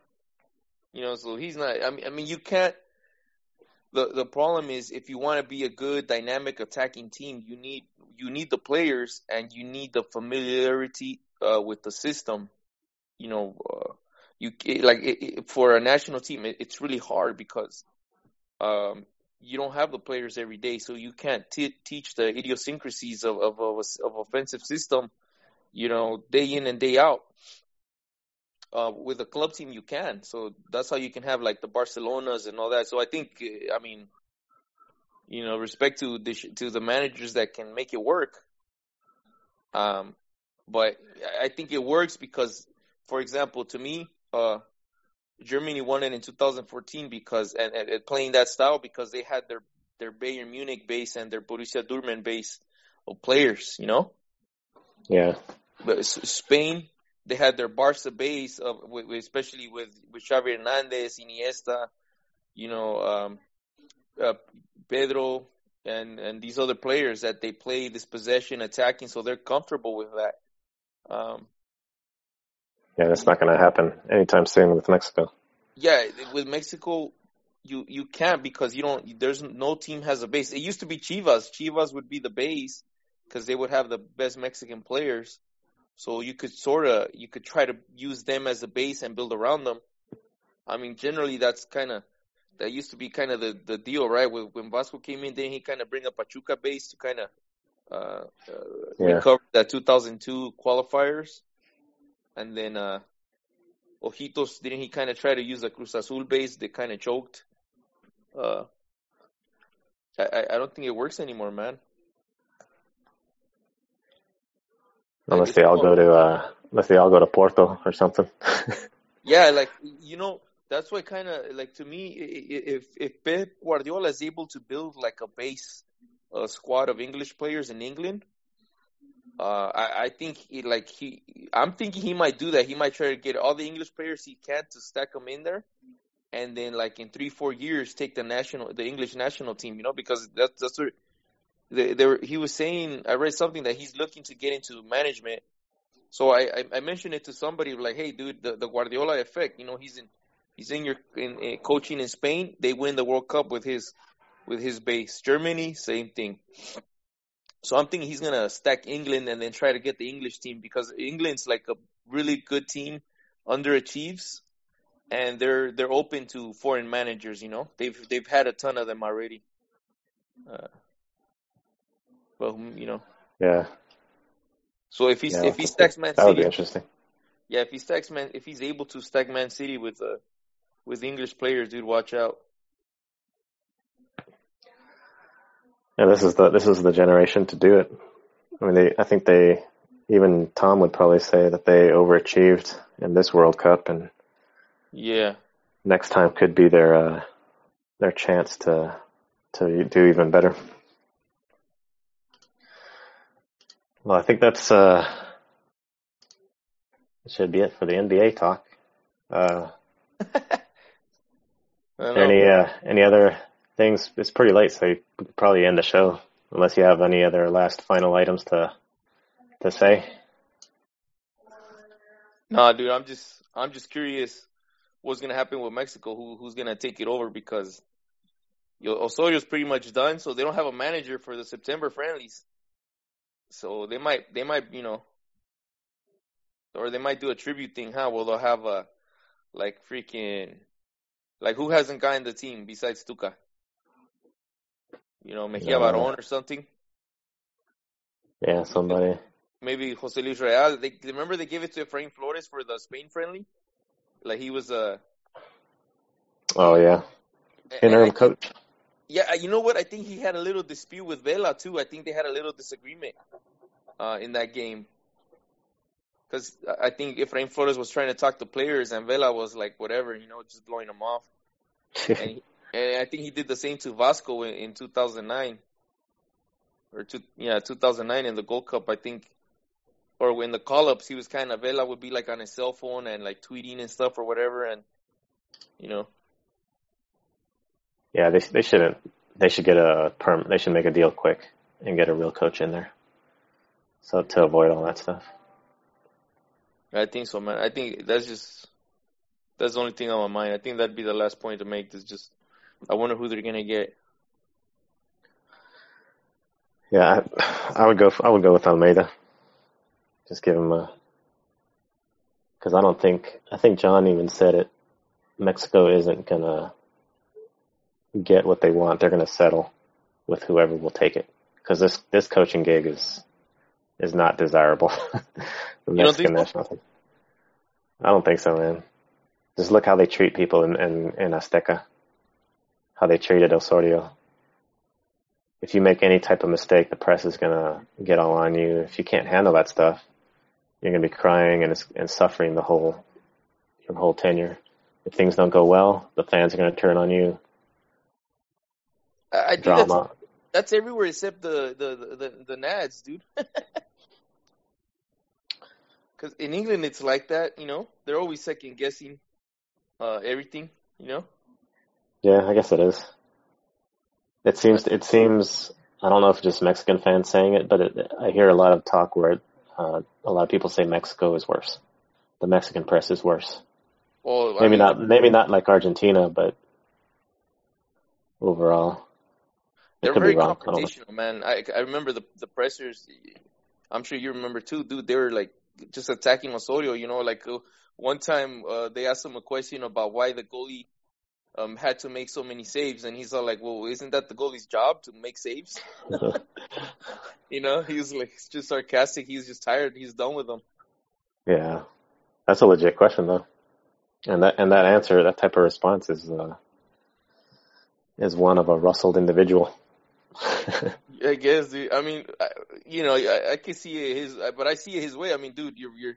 You know, so he's not. I mean, I mean, you can't. The the problem is if you want to be a good dynamic attacking team, you need you need the players and you need the familiarity uh, with the system. You know, uh, you it, like it, it, for a national team, it, it's really hard because um, you don't have the players every day, so you can't t- teach the idiosyncrasies of of of, a, of offensive system. You know, day in and day out. Uh, with a club team, you can. So that's how you can have like the Barcelonas and all that. So I think, uh, I mean, you know, respect to the to the managers that can make it work. Um, but I- I think it works because, for example, to me, uh, Germany won it in 2014 because and, and, and playing that style because they had their their Bayern Munich base and their Borussia Dortmund base of players. You know, Yeah, but Spain, they had their Barca base of, especially with with Xavi Hernandez, Iniesta, you know, um, uh, Pedro, and and these other players that they play this possession attacking, so they're comfortable with that. Um, yeah, that's not going to happen anytime soon with Mexico. yeah, with Mexico, you you can't because you don't. There's no team has a base. It used to be Chivas. Chivas would be the base because they would have the best Mexican players. So you could sort of you could try to use them as a base and build around them. I mean, generally that's kind of that used to be kind of the the deal, right? When, when Vasco came in, then he kind of bring a Pachuca base to kind of uh, uh, Yeah. recover that 2002 qualifiers, and then uh, Ojitos didn't he kind of try to use a Cruz Azul base? They kind of choked. Uh, I I- I don't think it works anymore, man. Unless they all go to uh, unless they all go to Porto or something. Yeah, like you know, that's why kind of like to me, if if Pep Guardiola is able to build like a base, a squad of English players in England, uh, I, I think he, like he, I'm thinking he might do that. He might try to get all the English players he can to stack them in there, and then like in three four years take the national, the English national team, you know, because that's that's what they, they were, he was saying. I read something that he's looking to get into management. So I, I, I mentioned it to somebody like, hey, dude, the, the Guardiola effect. You know, he's in He's in your in, in coaching in Spain. They win the World Cup with his with his base. Germany, same thing. So I'm thinking he's gonna stack England and then try to get the English team because England's like a really good team, underachieves, and they're they're open to foreign managers. You know, they've they've had a ton of them already. Uh, well, you know, Yeah, so if he's yeah. if he stacks Man That would be City, interesting. yeah, if he stacks Man, if he's able to stack Man City with uh with English players, dude, watch out. Yeah, this is the this is the generation to do it. I mean, they I think they even Tom would probably say that they overachieved in this World Cup, and Yeah, next time could be their uh, their chance to to do even better. Well, I think that's uh, that should be it for the NBA talk. Uh, I don't there know. any uh, any other things? It's pretty late, so you could probably end the show unless you have any other last final items to to say. Nah, dude, I'm just I'm just curious what's gonna happen with Mexico. Who who's gonna take it over because yo, Osorio's pretty much done, so they don't have a manager for the September friendlies. So they might they might you know, or they might do a tribute thing, huh? Well, they'll have a like freaking like who hasn't gotten the team besides Tuca? You know, Mejia No. Baron or something. Yeah, somebody. maybe Jose Luis Real. They remember they gave it to Efrain Flores for the Spain friendly. Like he was a Oh yeah, interim coach. Yeah, you know what? I think he had a little dispute with Vela too. I think they had a little disagreement uh, in that game because I think Efrain Flores was trying to talk to players and Vela was like whatever, you know, just blowing them off. And, he, and I think he did the same to Vasco in, in 2009 or two, yeah, 2009 in the Gold Cup. I think, or when the call ups, he was kind of Vela would be like on his cell phone and like tweeting and stuff or whatever, and you know. Yeah, they they shouldn't. They should get a perm. They should make a deal quick and get a real coach in there. So to avoid all that stuff. I think so, man. I think that's just that's the only thing on my mind. I think that'd be the last point to make. Is just I wonder who they're gonna get. Yeah, I, I would go. I would go with Almeyda. Just give him a. Because I don't think I think John even said it. Mexico isn't gonna get what they want. They're gonna settle with whoever will take it. Because this this coaching gig is is not desirable. the Mexican national team. I don't think so, man. Just look how they treat people in in, in Azteca. How they treated Osorio if you make any type of mistake, the press is gonna get all on you. If you can't handle that stuff, you're gonna be crying and and suffering the whole your whole tenure. If things don't go well, the fans are gonna turn on you. I, I think that's that's everywhere except the the the, the, the Nads, dude. Because in England it's like that, you know. They're always second guessing uh, everything, you know. Yeah, I guess it is. It seems. It seems. I don't know if just Mexican fans saying it, but it, I hear a lot of talk where uh, a lot of people say Mexico is worse. The Mexican press is worse. Well, I Maybe mean, not. Maybe not like Argentina, but overall, They're very wrong. I confrontational, man. I I remember the the pressers. I'm sure you remember too, dude. They were like just attacking Osorio. You know, like uh, one time uh, they asked him a question about why the goalie um had to make so many saves, and he's all like, "Well, isn't that the goalie's job to make saves?" You know, he's like just sarcastic. He's just tired. He's done with them. Yeah, that's a legit question though, and that and that answer, that type of response is uh, is one of a rustled individual. I guess, dude. I mean, I, you know, I, I can see it his, but I see it his way. I mean, dude, you're you're,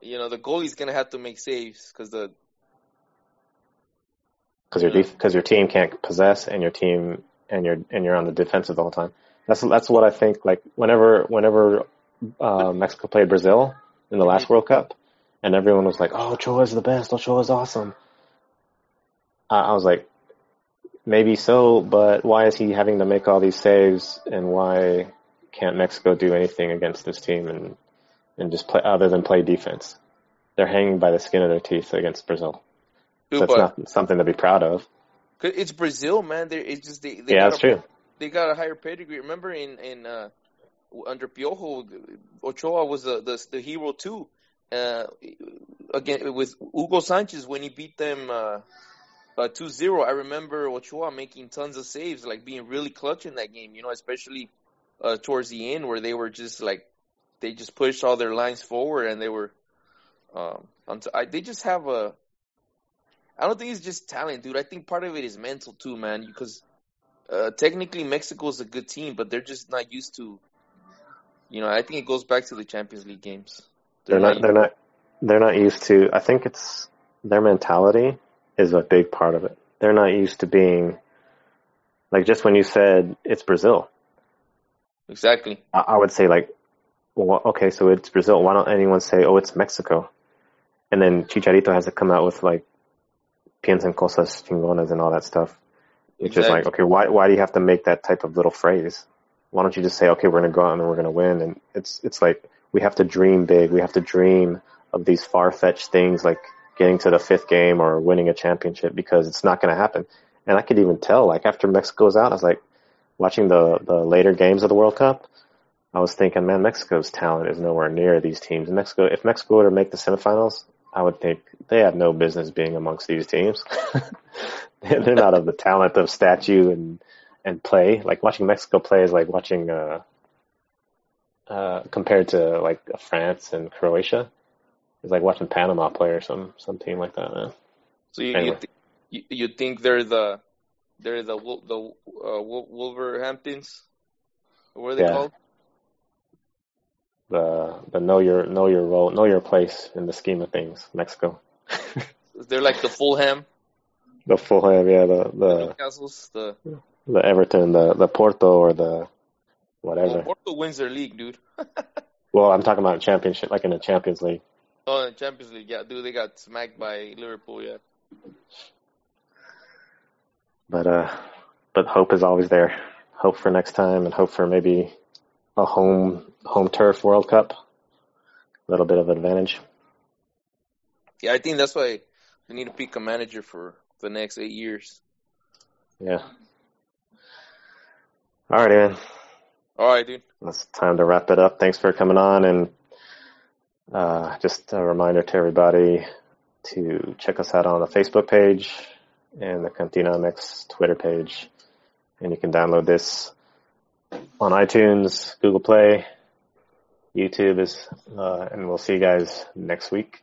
you know, the goalie's gonna have to make saves because the because your because your team can't possess and your team and you're and you're on the defensive all the time. That's that's what I think. Like whenever whenever uh, Mexico played Brazil in the last World Cup, and everyone was like, "Oh, Ochoa's the best. Ochoa's awesome." I, I was like, maybe so, but why is he having to make all these saves, and why can't Mexico do anything against this team and and just play other than play defense? They're hanging by the skin of their teeth against Brazil. Dude, That's not something to be proud of. it's Brazil, man. They're, it's just they, they Yeah, got that's a, true. they got a higher pedigree. Remember in in uh, under Piojo, Ochoa was the the, the hero too. Uh, again with Hugo Sanchez when he beat them uh, uh, 2-0, I remember Ochoa making tons of saves, like being really clutch in that game. You know, especially uh, towards the end where they were just like they just pushed all their lines forward and they were. Um, unt- I, they just have a. I don't think it's just talent, dude. I think part of it is mental too, man. Because uh, technically Mexico is a good team, but they're just not used to. You know, I think it goes back to the Champions League games. They're not. They're not. They're not used to. I think it's their mentality is a big part of it. They're not used to being like just when you said it's Brazil. exactly. I, I would say like, well, okay, so it's Brazil. Why don't anyone say, oh, it's Mexico? And then Chicharito has to come out with like, piensan cosas chingonas and all that stuff. Which is like, okay, why why do you have to make that type of little phrase? Why don't you just say, okay, we're gonna go out and we're gonna win? And it's it's like we have to dream big. We have to dream of these far fetched things like getting to the fifth game or winning a championship because it's not gonna happen. And I could even tell, like after Mexico's out, I was like watching the the later games of the World Cup. I was thinking, man, Mexico's talent is nowhere near these teams. Mexico, if Mexico were to make the semifinals, I would think they have no business being amongst these teams. They're not of the talent of statue and and play. Like watching Mexico play is like watching uh uh compared to like France and Croatia. It's like watching Panama play or some some team like that. Man. So you Anyway. you, th- you you think they're the they're the the uh, Wolverhamptons? What are they Yeah. called? The the know your know your role, know your place in the scheme of things. Mexico, They're like the Fulham, the Fulham, yeah, the the the Newcastles, the the Everton, the the Porto, or the well, whatever. Porto wins their league, dude. Well, I'm talking about championship, like in the Champions League. Oh, in Champions League, yeah, dude, they got smacked by Liverpool, yeah. But uh, but hope is always there. Hope for next time, and hope for maybe a home home turf World Cup. A little bit of advantage. Yeah, I think that's why they need to pick a manager for the next eight years. Yeah. All right, man. All right, dude. It's time to wrap it up. Thanks for coming on, and uh, just a reminder to everybody to check us out on the Facebook page and the Cantinomics Twitter page, and you can download this on iTunes, Google Play, YouTube is, uh, and we'll see you guys next week.